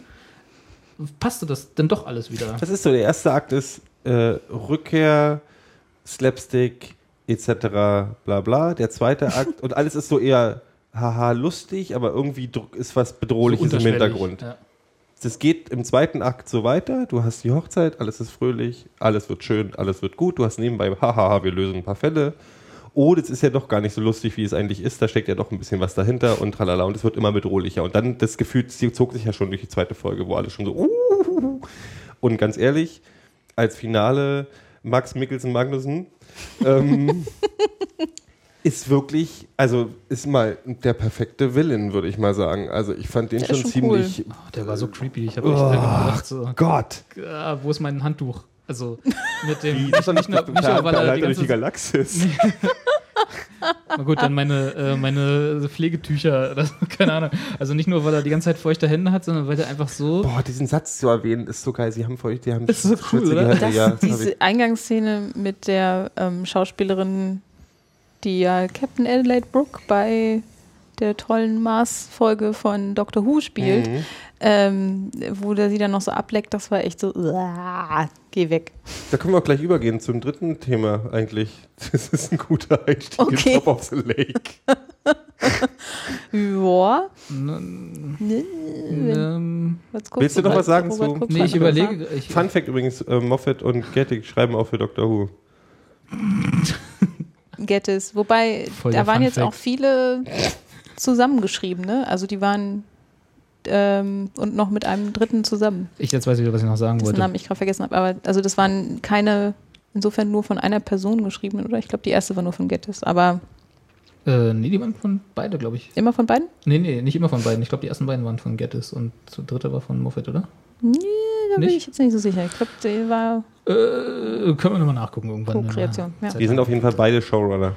passte das dann doch alles wieder. Das ist so, der erste Akt ist äh, Rückkehr, Slapstick, etc. bla bla. Der zweite [LAUGHS] Akt, und alles ist so eher haha lustig, aber irgendwie ist was Bedrohliches im unterschwellig, Hintergrund. Ja. Das geht im zweiten Akt so weiter. Du hast die Hochzeit, alles ist fröhlich, alles wird schön, alles wird gut. Du hast nebenbei, hahaha, wir lösen ein paar Fälle. Oh, das ist ja doch gar nicht so lustig, wie es eigentlich ist. Da steckt ja doch ein bisschen was dahinter und tralala. Und es wird immer bedrohlicher. Und dann das Gefühl zog sich ja schon durch die zweite Folge, wo alle schon so. Uh, und ganz ehrlich, als Finale Max Mikkelsen Magnussen ähm, ist wirklich, also ist mal der perfekte Villain, würde ich mal sagen. Also ich fand den Der schon, schon ziemlich. Oh, der war so creepy. Ich habe echt gedacht, so, Gott. ah, wo ist mein Handtuch? Also mit dem, Das ist doch nicht nur, nicht nur weil er die durch die ganze, Galaxis. [LAUGHS] na gut, dann meine, äh, meine Pflegetücher, [LAUGHS] so, keine Ahnung. Also nicht nur, weil er die ganze Zeit feuchte Hände hat, sondern weil er einfach so, Boah, diesen Satz zu erwähnen, ist so geil. Sie haben für euch, die haben Ist so cool, oder? Hände, Das, ja, das diese Eingangsszene mit der ähm, Schauspielerin, die ja Captain Adelaide Brooke bei der tollen Mars-Folge von Doctor Who spielt, Mhm. Ähm, wo der sie dann noch so ableckt, das war echt so, uah, geh weg. Da können wir auch gleich übergehen zum dritten Thema eigentlich. Das ist ein guter Einstieg Okay. in Top of the Lake. [LAUGHS] Ja, Willst du noch was sagen Robert zu- nee, ich überlege, ich, Fun Fact übrigens, äh, Moffat und Gettig schreiben auch für Doctor Who. [LAUGHS] Get es. Wobei, Voll da waren Fun jetzt Fact. auch viele zusammengeschrieben, ne? Also die waren ähm, und noch mit einem dritten zusammen. ich jetzt weiß ich wieder, was ich noch sagen dessen wollte. Namen ich gerade vergessen habe. Aber also das waren keine, insofern nur von einer Person geschrieben, oder? Ich glaube, die erste war nur von Gettys. Aber Äh, nee, die waren von beide, glaube ich. immer von beiden? Nee, nee, nicht immer von beiden. Ich glaube, die ersten beiden waren von Gettis und der dritte war von Moffat, oder? Nee, da bin Nicht? ich jetzt nicht so sicher. Ich glaube, der war Äh, können wir nochmal nachgucken irgendwann. Co-Kreation. Ja. Die sind auf jeden Fall beide Showrunner.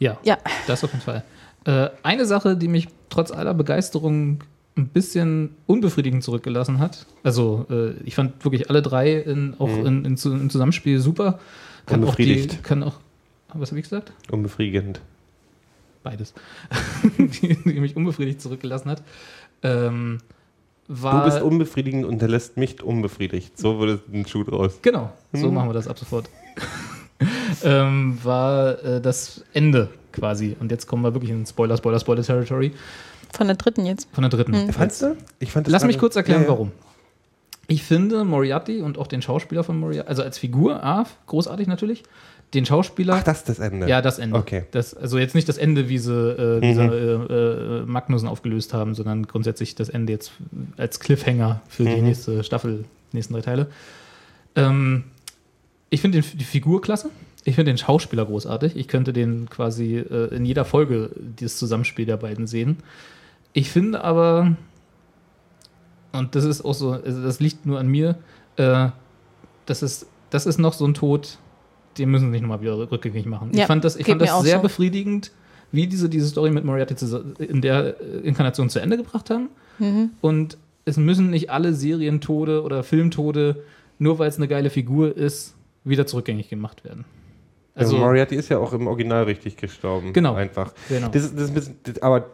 Ja, Ja. das auf jeden Fall. Äh, eine Sache, die mich trotz aller Begeisterung ein bisschen unbefriedigend zurückgelassen hat. Also, äh, ich fand wirklich alle drei in, auch in, in, zu- im Zusammenspiel super. Kann auch die, Unbefriedigt. kann auch, was habe ich gesagt? Unbefriedigend. Beides. [LAUGHS] die, die mich unbefriedigt zurückgelassen hat. Ähm, war, Du bist unbefriedigend und der lässt mich unbefriedigt. So würde ein Schuh draus. Genau, so Mhm. machen wir das ab sofort. [LAUGHS] ähm, war äh, das Ende quasi. Und jetzt kommen wir wirklich in Spoiler, Spoiler, Spoiler Territory von der dritten jetzt. von der dritten. Mhm. Fandst du? Ich fand das Lass mich kurz erklären, Ja, ja. warum. Ich finde Moriarty und auch den Schauspieler von Moriarty, also als Figur, A, großartig natürlich. den Schauspieler. Ach, das ist das Ende. Ja, das Ende. Okay. Das, also jetzt nicht das Ende, wie sie äh, diese äh, äh, Magnussen aufgelöst haben, sondern grundsätzlich das Ende jetzt als Cliffhanger für die nächste Staffel, nächsten drei Teile. Ähm, ich finde die Figur klasse. Ich finde den Schauspieler großartig. Ich könnte den quasi äh, in jeder Folge dieses Zusammenspiel der beiden sehen. Ich finde aber, und das ist auch so, also das liegt nur an mir, äh, das, ist, das ist noch so ein Tod, den müssen sie nicht nochmal wieder rückgängig machen. Ja, ich fand das, ich fand das sehr so. befriedigend, wie diese, diese Story mit Moriarty in der äh, Inkarnation zu Ende gebracht haben. Mhm. Und es müssen nicht alle Serientode oder Filmtode, nur weil es eine geile Figur ist, wieder zurückgängig gemacht werden. Also, Also, Moriarty ist ja auch im Original richtig gestorben. Genau. Einfach. Genau. Das, ist- das ist ein bisschen, das, aber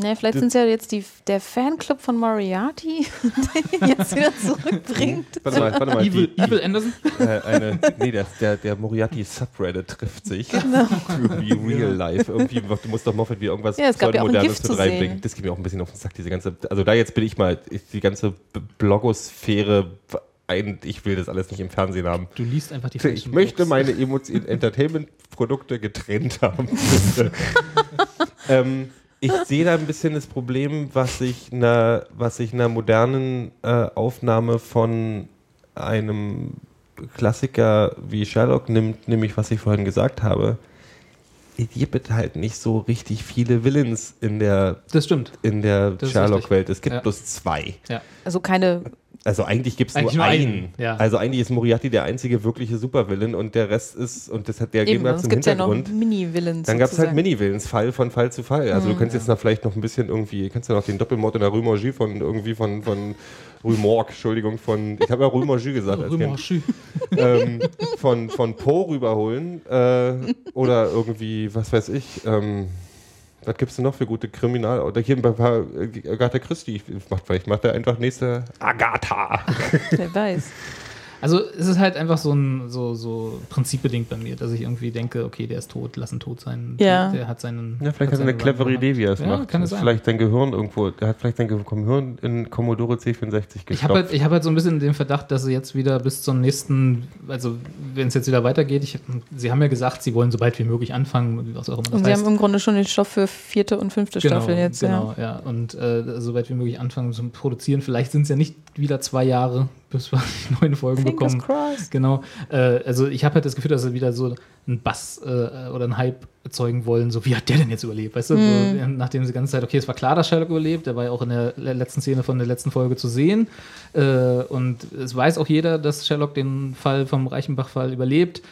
Ne, vielleicht sind es ja jetzt die, der Fanclub von Moriarty, [LAUGHS] der ihn jetzt wieder zurückbringt. warte mal, warte mal. Evil, die, Evil Anderson? äh, eine, nee, der, der, der Moriarty Subreddit trifft sich. Genau. Wie real life. Irgendwie, du musst doch Moffat wieder irgendwas Ja, es gab ja auch ein Modernes Gift mit zu reinbringen. Das geht mir auch ein bisschen auf den Sack, diese ganze. Also da jetzt bin ich mal, die ganze Blogosphäre, ein, ich will das alles nicht im Fernsehen haben. Du liest einfach die Ich möchte Blogs. meine Emotion- Entertainment-Produkte getrennt haben. [LAUGHS] ähm, ich sehe da ein bisschen das Problem, was sich einer, was sich einer modernen äh, Aufnahme von einem Klassiker wie Sherlock nimmt, nämlich was ich vorhin gesagt habe. Es gibt halt nicht so richtig viele Villains in der, Das stimmt. in der Sherlock-Welt. Es gibt Ja. bloß zwei. Ja. Also keine, Also eigentlich gibt es nur, Eigentlich nur einen. einen, ja. Also eigentlich ist Moriarty der einzige wirkliche Supervillain und der Rest ist, und das hat der eben, gegeben es zum gibt ja noch Hintergrund. Mini-Villains. dann gab es halt. Mini-Villains, Fall von Fall zu Fall. Also du Mhm. kannst jetzt noch vielleicht noch ein bisschen irgendwie, kannst ja noch den Doppelmord in der Rue Morgie von irgendwie von, von Rue Morgue, Entschuldigung, von, ich habe ja Rue Morgie gesagt. als Kind ähm, von, von Po rüberholen äh, oder irgendwie, was weiß ich, ähm, was gibt es denn noch für gute Kriminal- oder hier ein paar Agatha Christie macht vielleicht macht er einfach nächste Agatha. Wer weiß. Also es ist halt einfach so ein so, so prinzipbedingt bei mir, dass ich irgendwie denke, okay, der ist tot, lass ihn tot sein. Ja. Der hat seinen. Ja, vielleicht hat er eine clevere. Idee, wie er es Ja, macht. kann es sein. Vielleicht sein Gehirn irgendwo, der hat vielleicht sein Gehirn in Commodore C64 gestopft. Ich habe halt, ich hab halt so ein bisschen den Verdacht, dass sie jetzt wieder bis zum nächsten, also wenn es jetzt wieder weitergeht, ich, sie haben ja gesagt, sie wollen so bald wie möglich anfangen, was auch immer das Und sie heißt. haben im Grunde schon den Stoff für vierte und fünfte Staffel jetzt. Genau, ja. Und äh, so weit wie möglich anfangen zu produzieren. Vielleicht sind es ja nicht wieder zwei Jahre, bis wir [LAUGHS] die neuen Folgen Ja. Bekommen. Genau. Äh, also ich habe halt das Gefühl, dass sie wieder so einen Bass äh, oder einen Hype erzeugen wollen. So, wie hat der denn jetzt überlebt? Weißt du, Mhm. so, nachdem sie die ganze Zeit, okay, es war klar, dass Sherlock überlebt, der war ja auch in der le- letzten Szene von der letzten Folge zu sehen. Äh, und es weiß auch jeder, dass Sherlock den Fall vom Reichenbach-Fall überlebt.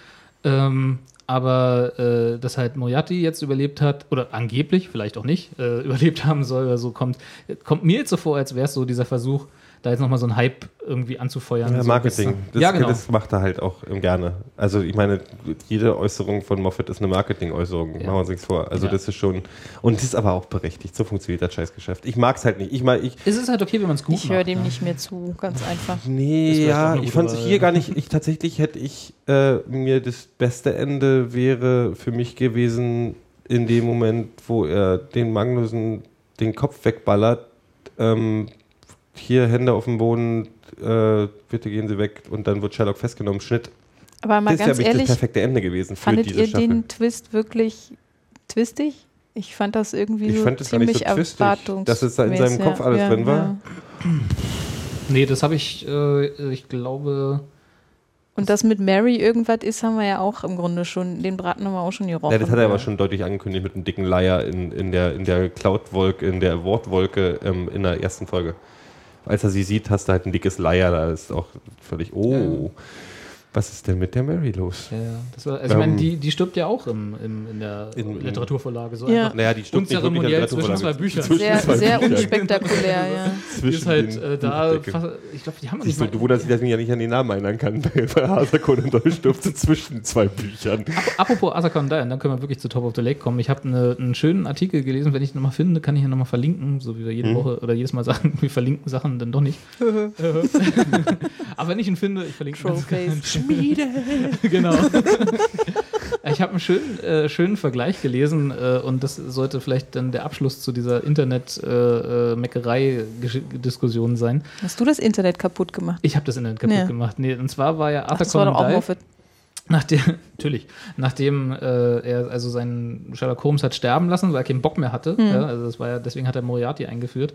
Ähm, aber äh, dass halt Moriarty jetzt überlebt hat, oder angeblich, vielleicht auch nicht, äh, [LAUGHS] überlebt haben soll oder so, kommt, kommt mir jetzt so vor, als wäre es so dieser Versuch, da jetzt nochmal so einen Hype irgendwie anzufeuern. ja, so Marketing. Das, ja, genau. das macht er halt auch gerne. Also ich meine, jede Äußerung von Moffat ist eine Marketing-Äußerung. Ja. Machen wir uns nichts vor. Also Ja. das ist schon, und das ist aber auch berechtigt. So funktioniert das Scheißgeschäft. Ich mag es halt nicht. Ich meine, ich, Es ist halt okay, wenn man es gut Ich höre macht, dem ne? nicht mehr zu, ganz einfach. Nee, ja, ich fand es hier gar nicht. Ich tatsächlich hätte ich äh, mir das beste Ende wäre für mich gewesen in dem Moment, wo er den Magnussen den Kopf wegballert. Ähm, hier Hände auf dem Boden, äh, bitte gehen Sie weg und dann wird Sherlock festgenommen. Schnitt. Aber mal das ist ja ganz wirklich das ehrlich, perfekte Ende gewesen für fandet diese ihr Staffel. den Twist wirklich twistig? Ich fand das irgendwie Ich so fand das gar nicht ziemlich so twistig, dass es da in seinem Kopf alles drin war. Nee, das habe ich, äh, ich glaube. Und das mit Mary irgendwas ist, haben wir ja auch im Grunde schon, den Braten haben wir auch schon gerochen. Ja, das hat er aber schon deutlich angekündigt mit einem dicken Leier in, in der, in der Cloud-Wolke, in der Wortwolke ähm, in der ersten Folge. Als er sie sieht, hast du halt ein dickes Leier, da ist auch völlig, oh, was ist denn mit der Mary los? Ja. Das war, also ich meine, Ähm, die, die stirbt ja auch im, im, in der In- Literaturvorlage. So Ja. einfach. Naja, die stimmt nicht wirklich an der zwischen zwei. Büchern. Sehr, zwei sehr Büchern. unspektakulär, ja. [LAUGHS] Die Zwischen ist halt den äh, da, fast, ich glaube, die haben Siehst du, nicht du mal, wunderst dich, dass ich mich ja nicht an den Namen erinnern kann, [LAUGHS] bei Hasakon und Deutsch durfte zwischen zwei Büchern. Apropos Asaka und Diane, dann können wir wirklich zu Top of the Lake kommen. Ich habe eine, einen schönen Artikel gelesen, wenn ich ihn nochmal finde, kann ich ihn nochmal verlinken, so wie wir jede Mhm. Woche oder jedes Mal [LAUGHS] sagen, wir verlinken Sachen dann doch nicht. Aber wenn ich ihn finde, ich verlinke ihn. Trollface. [LAUGHS] genau. ich habe einen schönen, äh, schönen Vergleich gelesen äh, und das sollte vielleicht dann der Abschluss zu dieser Internet-Meckerei-Diskussion sein. Hast du das Internet kaputt gemacht? Ich habe das Internet kaputt Ja. gemacht. Nee, und zwar war ja Ach, Arthur das war Conan doch auch. Moffat. Nachdem, [LAUGHS] natürlich, nachdem äh, er also seinen Sherlock Holmes hat sterben lassen, weil er keinen Bock mehr hatte, ja, also das war ja, deswegen hat er Moriarty eingeführt,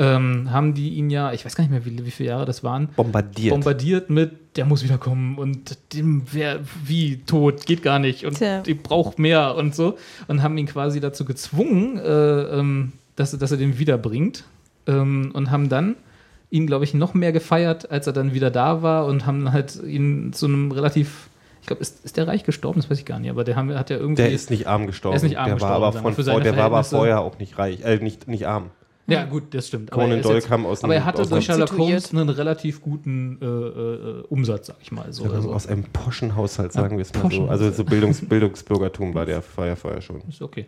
ähm, haben die ihn ja, ich weiß gar nicht mehr, wie, wie viele Jahre das waren, Bombardiert. bombardiert mit, der muss wiederkommen und dem wer wie tot, geht gar nicht und Tja. die braucht mehr und so und haben ihn quasi dazu gezwungen, äh, ähm, dass, dass er den wiederbringt ähm, und haben dann ihn, glaube ich, noch mehr gefeiert, als er dann wieder da war und haben halt ihn zu einem relativ, ich glaube, ist, ist der reich gestorben? Das weiß ich gar nicht, aber der haben, hat ja irgendwie. Der ist nicht arm gestorben. Der ist nicht arm der gestorben, war aber von der war aber vorher auch nicht reich, äh, nicht, nicht arm. Ja, gut, das stimmt. Conan er ist Doyle kam aus Aber er hatte durch Sherlock Holmes einen relativ guten äh, äh, Umsatz, sag ich mal. So, Also also, aus einem poschen Haushalt, sagen wir es mal so. Also so Bildungs Bildungsbürgertum war der vorher schon. ist okay.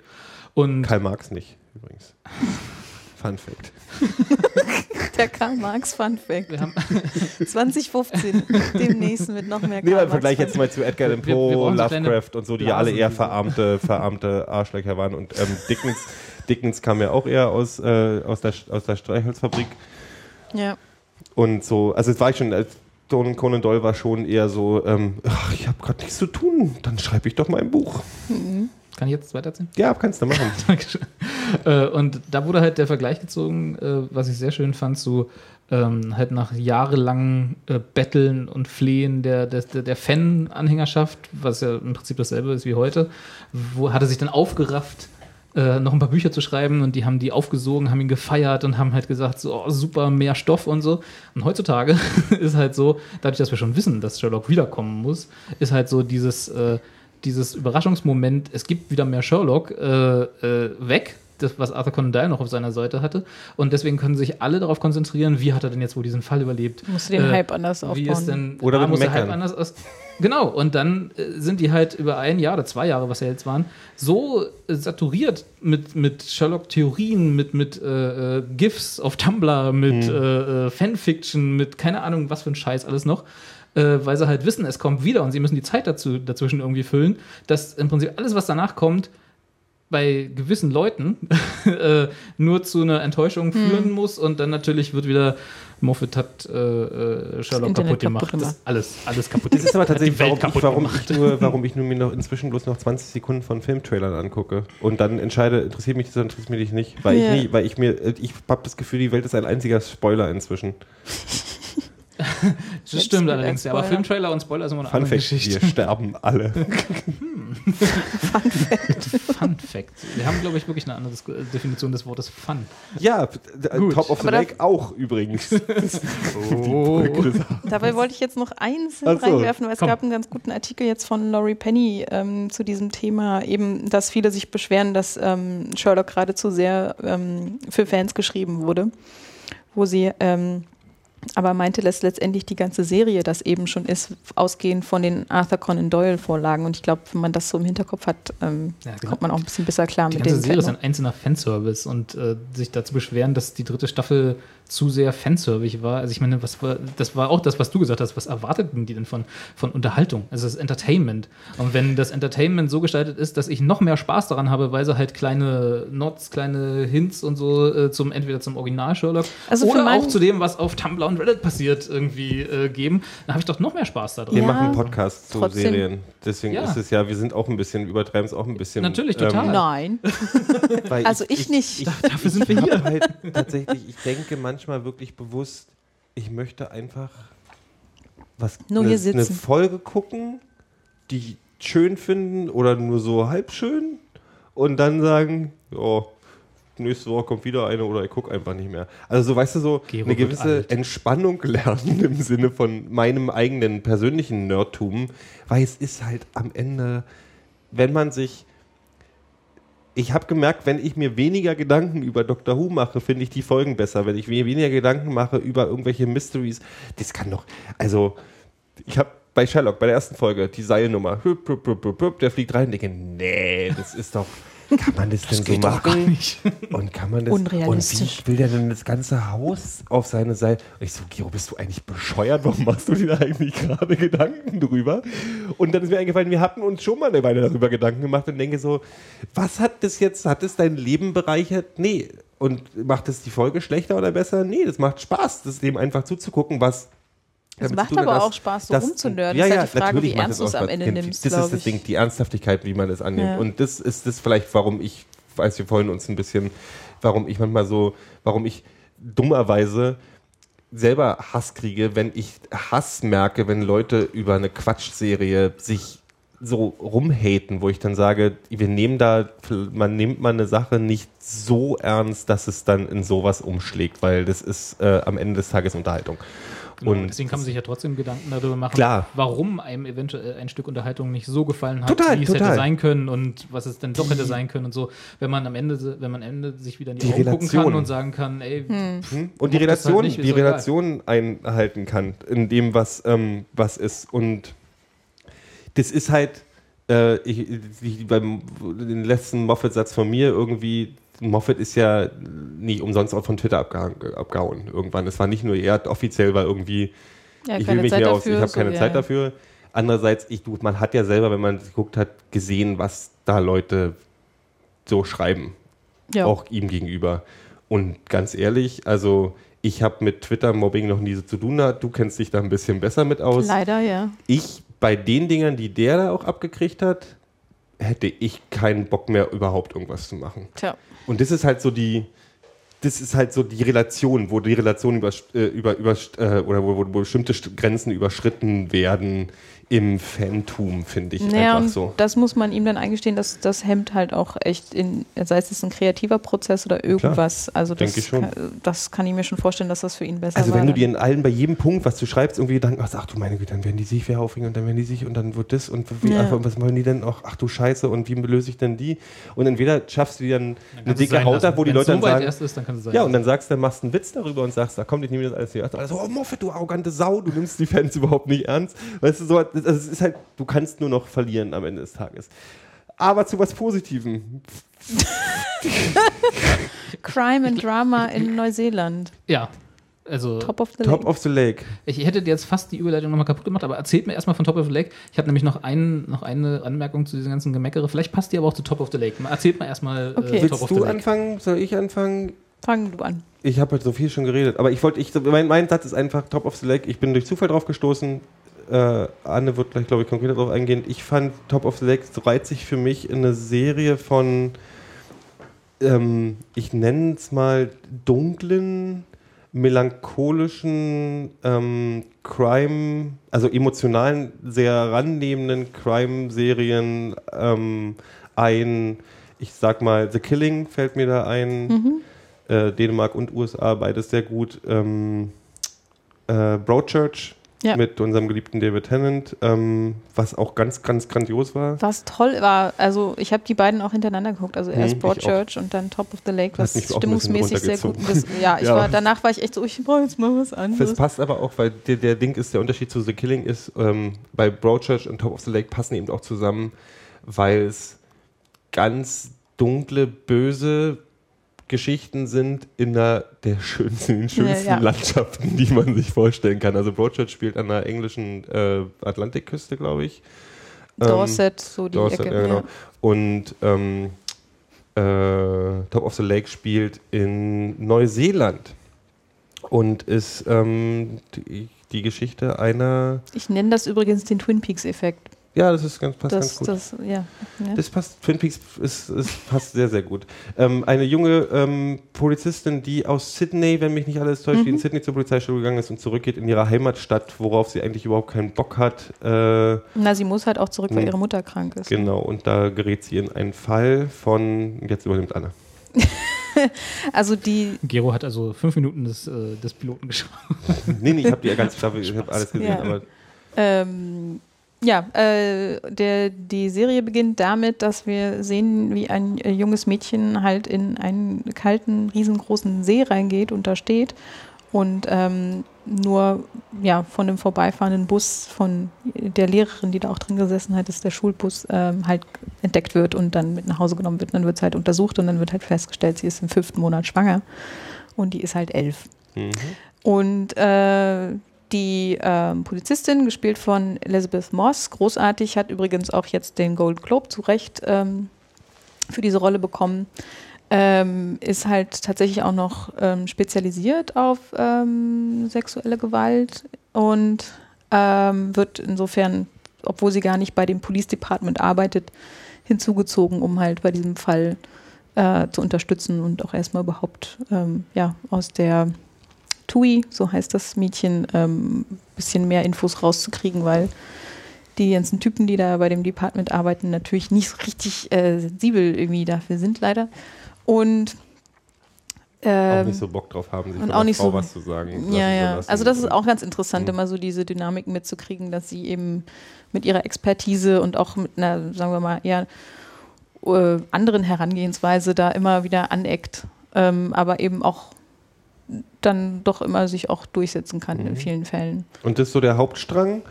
Und Karl Marx nicht, übrigens. [LAUGHS] Fun Fact. [LAUGHS] Der Karl Marx Fun Fact. wir haben, [LAUGHS] 2015, demnächst mit noch mehr Karl Nee, im Vergleich jetzt mal zu Edgar Allan Wir- wir Poe, Lovecraft und so, die ja alle eher verarmte, verarmte Arschlöcher waren. Und ähm, Dickens, Dickens kam ja auch eher aus, äh, aus, der, aus der Streichholzfabrik. Ja. Und so, also es war ich schon, als Conan Conan Doyle war schon eher so, ähm, ach, ich habe gerade nichts zu tun, dann schreibe ich doch mal ein Buch. Kann ich jetzt weiterziehen? Ja, kannst du machen. [LAUGHS] Dankeschön. Äh, und da wurde halt der Vergleich gezogen, äh, was ich sehr schön fand, so ähm, halt nach jahrelangen äh, Betteln und Flehen der, der, der der Fan-Anhängerschaft, was ja im Prinzip dasselbe ist wie heute, wo hat er sich dann aufgerafft, äh, noch ein paar Bücher zu schreiben und die haben die aufgesogen, haben ihn gefeiert und haben halt gesagt, so oh, super, mehr Stoff und so. Und heutzutage [LAUGHS] ist halt so, dadurch, dass wir schon wissen, dass Sherlock wiederkommen muss, ist halt so dieses, äh, dieses Überraschungsmoment, es gibt wieder mehr Sherlock, äh, äh, weg. Das, was Arthur Conan Doyle noch auf seiner Seite hatte. Und deswegen können sich alle darauf konzentrieren, wie hat er denn jetzt wohl diesen Fall überlebt? Musst du den Äh, Hype anders Wie ist aufbauen. denn, Oder muss der Meckern. Hype anders aus. Genau, und dann äh, sind die halt über ein Jahr oder zwei Jahre, was ja jetzt waren, so äh, saturiert mit, mit Sherlock-Theorien, mit, mit äh, äh, GIFs auf Tumblr, mit äh, äh, Fanfiction, mit keine Ahnung, was für ein Scheiß alles noch, äh, weil sie halt wissen, es kommt wieder und sie müssen die Zeit dazu, dazwischen irgendwie füllen, dass im Prinzip alles, was danach kommt, bei gewissen Leuten [LAUGHS] äh, nur zu einer Enttäuschung führen muss und dann natürlich wird wieder Moffat hat äh, äh, Sherlock kaputt gemacht. kaputt gemacht. Das ist alles, alles kaputt. Das ist aber tatsächlich, warum, ich, kaputt warum, gemacht. ich nur, warum ich nur mir noch inzwischen bloß noch 20 Sekunden von Filmtrailern angucke und dann entscheide, interessiert mich das oder interessiert mich nicht, weil Ja. ich nie, weil ich mir, ich habe das Gefühl, die Welt ist ein einziger Spoiler inzwischen. [LAUGHS] Das stimmt mit allerdings, ja, aber. Filmtrailer und Spoiler sind immer eine Fun andere Fact, Geschichte. wir sterben alle. [LAUGHS] Fun Fact. Wir haben, glaube ich, wirklich eine andere Definition des Wortes Fun. Ja, äh, Gut. Top of the Lake auch übrigens. [LAUGHS] Oh. Dabei wollte ich jetzt noch eins so, reinwerfen, weil es komm. gab einen ganz guten Artikel jetzt von Laurie Penny ähm, zu diesem Thema, eben, dass viele sich beschweren, dass ähm, Sherlock gerade zu sehr ähm, für Fans geschrieben wurde, wo sie ähm, aber meinte, dass letztendlich die ganze Serie das eben schon ist, ausgehend von den Arthur Conan Doyle Vorlagen. Und ich glaube, wenn man das so im Hinterkopf hat, ähm, Ja, genau. kommt man auch ein bisschen besser klar Die mit ganze den Serie ist ein einzelner Fanservice und äh, sich dazu beschweren, dass die dritte Staffel zu sehr fanservig war. Also ich meine, was war, das war auch das, was du gesagt hast. Was erwarteten die denn von, von Unterhaltung? Also das Entertainment. Und wenn das Entertainment so gestaltet ist, dass ich noch mehr Spaß daran habe, weil sie halt kleine Nots, kleine Hints und so äh, zum entweder zum Original Sherlock Also oder auch zu dem, was auf Tumblr und Reddit passiert, irgendwie äh, geben, dann habe ich doch noch mehr Spaß daran. Wir Ja, machen einen Podcast zu trotzdem. Serien. Deswegen Ja. ist es ja, wir sind auch ein bisschen, übertreiben es auch ein bisschen. Natürlich, total. Nein. [LAUGHS] weil Also ich nicht. Ich, Dafür sind wir ich hier. Halt tatsächlich, ich denke manchmal wirklich bewusst, ich möchte einfach was Nur eine, eine Folge gucken, die ich schön finden oder nur so halb schön und dann sagen, ja, nächste Woche kommt wieder eine oder ich gucke einfach nicht mehr. Also so, weißt du, so Gero eine gewisse alt. Entspannung [LAUGHS] lernen im Sinne von meinem eigenen persönlichen Nerdtum, weil es ist halt am Ende, wenn man sich ich habe gemerkt, wenn ich mir weniger Gedanken über Doctor Who mache, finde ich die Folgen besser. Wenn ich mir weniger Gedanken mache über irgendwelche Mysteries, das kann doch. Also, ich habe bei Sherlock, bei der ersten Folge, die Seilnummer, der fliegt rein denke, nee, das ist doch. Kann man das, denn so machen? Und kann man das. Unrealistisch. Und wie will der denn das ganze Haus auf seine Seite? Und ich so, Gero, bist du eigentlich bescheuert? Warum machst du dir da eigentlich gerade Gedanken drüber? Und dann ist mir eingefallen, wir hatten uns schon mal eine Weile darüber Gedanken gemacht und denke so, was hat das jetzt, hat es dein Leben bereichert? Nee. Und macht es die Folge schlechter oder besser? Nee, das macht Spaß, das dem einfach zuzugucken, was damit macht tun aber hat, auch dass- Spaß, so dass- rumzunörden. Ja, Ist ja, halt die Frage, wie ernst es du's auch am. Ende nimmst, Das ist das. Ding, die Ernsthaftigkeit, wie man es annimmt. Ja. Und das ist das vielleicht, warum ich, als wir vorhin uns ein bisschen, warum ich manchmal so, warum ich dummerweise selber Hass kriege, wenn ich Hass merke, wenn Leute über eine Quatschserie sich so rumhaten, wo ich dann sage, wir nehmen da, man nimmt mal eine Sache nicht so ernst, dass es dann in sowas umschlägt, weil das ist äh, am Ende des Tages Unterhaltung. Genau, Und deswegen kann man sich ja trotzdem Gedanken darüber machen, Klar. warum einem eventuell ein Stück Unterhaltung nicht so gefallen hat, Total, wie es total. hätte sein können und was es dann doch hätte sein können und so. Wenn man am Ende, wenn man am Ende sich wieder in die, Die Augen gucken kann Relation. und sagen kann, ey, und die Mochte es halt Relation, nicht, ist die egal. Relation einhalten kann in dem, was, ähm, was ist. Und das ist halt, äh, ich, ich, beim den letzten Moffat-Satz von mir irgendwie, Moffat ist ja nicht umsonst auch von Twitter abgehauen, irgendwann. Es war nicht nur er offiziell, weil irgendwie, Ja, ich will mich Zeit mehr aus, ich habe so, keine ja, Zeit dafür. Andererseits, ich, man hat ja selber, wenn man geguckt hat, gesehen, was da Leute so schreiben Ja. auch ihm gegenüber. Und ganz ehrlich, also ich habe mit Twitter-Mobbing noch nie so zu tun gehabt. Du kennst dich da ein bisschen besser mit aus. Leider, ja. Ich, bei den Dingern, die der da auch abgekriegt hat, hätte ich keinen Bock mehr, überhaupt irgendwas zu machen. Tja. Und das ist halt so die, das ist halt so die Relation, wo die Relation über, äh, über, über äh, oder wo, wo, bestimmte St- Grenzen überschritten werden im Fantum, finde ich Naja, einfach so. das muss man ihm dann eingestehen, dass das hemmt halt auch echt in, sei es jetzt ein kreativer Prozess oder irgendwas. also das, denke ich schon. Kann, das kann ich mir schon vorstellen, dass das für ihn besser Also war. wenn du dann. dir in allen, bei jedem Punkt, was du schreibst, irgendwie Gedanken hast, ach du meine Güte, dann werden die sich wer aufregen und dann werden die sich und dann wird das und wie, Ja. was wollen die denn auch, ach du Scheiße und wie löse ich denn die? Und entweder schaffst du dir dann eine du es dicke sein Haut ab, wo die Leute dann so weit sagen, erst ist, dann kannst du sein ja, und dann sagst du, dann machst du einen Witz darüber und sagst, da kommt, ich nehme das alles ernst. Also, oh Moffat, du arrogante Sau, du nimmst die Fans überhaupt nicht ernst. Weißt du, so, also es ist halt, du kannst nur noch verlieren am Ende des Tages. Aber zu was Positivem. [LAUGHS] Crime and Drama in Neuseeland. Ja, also Top of the Top Lake. of the Lake. ich hätte dir jetzt fast die Überleitung nochmal kaputt gemacht, aber erzählt mir erstmal von Top of the Lake. Ich habe nämlich noch, einen, noch eine Anmerkung zu diesem ganzen Gemeckere. Vielleicht passt die aber auch zu Top of the Lake. Erzählt mal erstmal Okay. äh, Top Willst of the du Lake. anfangen? Soll ich anfangen? Fang du an. Ich habe halt so viel schon geredet, aber ich wollte, ich, mein, mein Satz ist einfach Top of the Lake. Ich bin durch Zufall drauf gestoßen. Äh, Anne wird gleich, glaube ich, konkreter drauf eingehen. Ich fand Top of the Lake so reiht sich für mich in eine Serie von, ähm, ich nenne es mal dunklen, melancholischen ähm, Crime, also emotionalen, sehr rannehmenden Crime-Serien ähm, ein. Ich sag mal, The Killing fällt mir da ein. Äh, Dänemark und USA, beides sehr gut. Ähm, äh, Broadchurch Ja. mit unserem geliebten David Tennant, ähm, was auch ganz, ganz grandios war. Was toll war, also ich habe die beiden auch hintereinander geguckt, also Hm, erst ich Broadchurch und dann Top of the Lake, was stimmungsmäßig sehr gut das, Ja, ich Ja. war, danach war ich echt so, ich brauche jetzt mal was Das anderes. passt aber auch, weil der, der Ding ist, der Unterschied zu The Killing ist, ähm, bei Broadchurch und Top of the Lake passen eben auch zusammen, weil es ganz dunkle, böse Geschichten sind in einer der schönsten, den schönsten Ja, ja. Landschaften, die man sich vorstellen kann. Also Broadchurch spielt an der englischen äh, Atlantikküste, glaube ich. Ähm, Dorset, so die Dorset, Ecke. ja, genau. Und ähm, äh, Top of the Lake spielt in Neuseeland und ist ähm, die, die Geschichte einer. Ich nenne das übrigens den Twin Peaks-Effekt. Ja, das ist ganz, passt Das, ganz gut. das, ja. ja. Das passt, Twin Peaks ist, ist, passt sehr, sehr gut. Ähm, eine junge ähm, Polizistin, die aus Sydney, wenn mich nicht alles täuscht, die Mhm. in Sydney zur Polizeischule gegangen ist und zurückgeht in ihre Heimatstadt, worauf sie eigentlich überhaupt keinen Bock hat. Äh, Na, sie muss halt auch zurück, weil ihre Mutter krank ist. genau, und da gerät sie in einen Fall von, jetzt übernimmt Anne. [LAUGHS] Also die, Gero hat also fünf Minuten des, äh, des Piloten geschaut. nee, nee, ich habe die ganze Staffel, [LAUGHS] ich habe alles gesehen, Ja. aber ähm, ja, äh, der, die Serie beginnt damit, dass wir sehen, wie ein äh, junges Mädchen halt in einen kalten, riesengroßen See reingeht und da steht und ähm, nur ja, von dem vorbeifahrenden Bus von der Lehrerin, die da auch drin gesessen hat, ist der Schulbus, ähm, halt entdeckt wird und dann mit nach Hause genommen wird. Und dann wird es halt untersucht und dann wird halt festgestellt, sie ist im fünften Monat schwanger und die ist halt elf. mhm. Und äh, die ähm, Polizistin, gespielt von Elizabeth Moss, großartig, hat übrigens auch jetzt den Gold Globe zu Recht ähm, für diese Rolle bekommen. Ähm, ist halt tatsächlich auch noch ähm, spezialisiert auf ähm, sexuelle Gewalt und ähm, wird insofern, obwohl sie gar nicht bei dem Police Department arbeitet, hinzugezogen, um halt bei diesem Fall äh, zu unterstützen und auch erstmal überhaupt ähm, ja, aus der TUI, so heißt das Mädchen, ein ähm, bisschen mehr Infos rauszukriegen, weil die ganzen Typen, die da bei dem Department arbeiten, natürlich nicht so richtig äh, sensibel irgendwie dafür sind, leider. Und ähm, auch nicht so Bock drauf haben, sich und auch nicht Frau so, was zu sagen. Ja, ja. Also das ist auch ganz interessant, Mhm. immer so diese Dynamiken mitzukriegen, dass sie eben mit ihrer Expertise und auch mit einer, sagen wir mal, eher äh, anderen Herangehensweise da immer wieder aneckt, ähm, aber eben auch dann doch immer sich auch durchsetzen kann in Mhm. vielen Fällen. Und das ist so der Hauptstrang.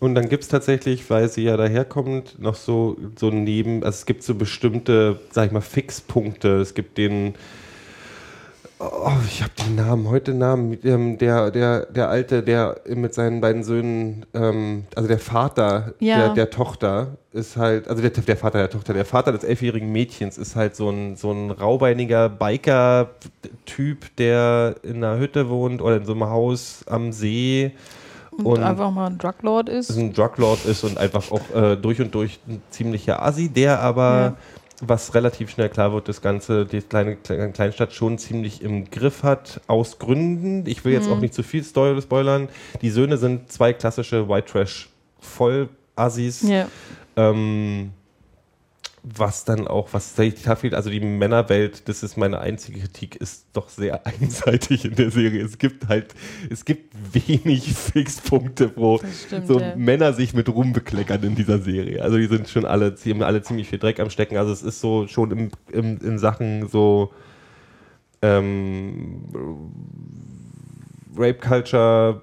Und dann gibt es tatsächlich, weil sie ja daherkommt, noch so, so neben, also es gibt so bestimmte, sag ich mal, Fixpunkte. Es gibt den, oh, ich habe den Namen, heute Namen, ähm, der, der, der Alte, der mit seinen beiden Söhnen, ähm, also der Vater Ja. der, der Tochter ist halt, also der, der Vater der Tochter, der Vater des elfjährigen Mädchens ist halt so ein, so ein raubeiniger Biker-Typ, der in einer Hütte wohnt oder in so einem Haus am See Und, Und- einfach mal ein Druglord ist. ein Druglord ist und einfach auch äh, durch und durch ein ziemlicher Assi, der aber, Ja. Was relativ schnell klar wird, das Ganze, die kleine, kleine Kleinstadt schon ziemlich im Griff hat, aus Gründen. Ich will jetzt Mhm. auch nicht zu viel spoilern. Die Söhne sind zwei klassische White Trash Voll-Assis. Ja. Ähm, was dann auch, was total viel, also die Männerwelt, das ist meine einzige Kritik, ist doch sehr [LAUGHS] einseitig in der Serie. Es gibt halt, es gibt wenig [LAUGHS] Fixpunkte, wo stimmt, so ja. Männer sich mit Ruhm bekleckern in dieser Serie. Also die sind schon alle, alle ziemlich viel Dreck am Stecken. Also es ist so schon im, im, in Sachen so ähm, Rape Culture,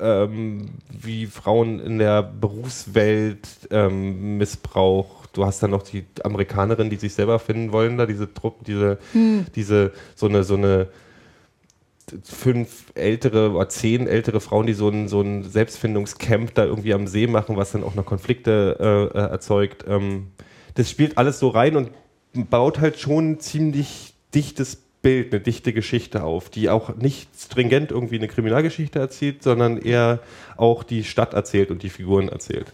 ähm, wie Frauen in der Berufswelt ähm, Missbrauch. Du hast dann noch die Amerikanerin, die sich selber finden wollen, da diese Truppe, diese, diese, so eine, so eine fünf ältere oder zehn ältere Frauen, die so ein, so ein Selbstfindungscamp da irgendwie am See machen, was dann auch noch Konflikte äh, äh, erzeugt. Ähm, das spielt alles so rein und baut halt schon ein ziemlich dichtes Bild, eine dichte Geschichte auf, die auch nicht stringent irgendwie eine Kriminalgeschichte erzählt, sondern eher auch die Stadt erzählt und die Figuren erzählt.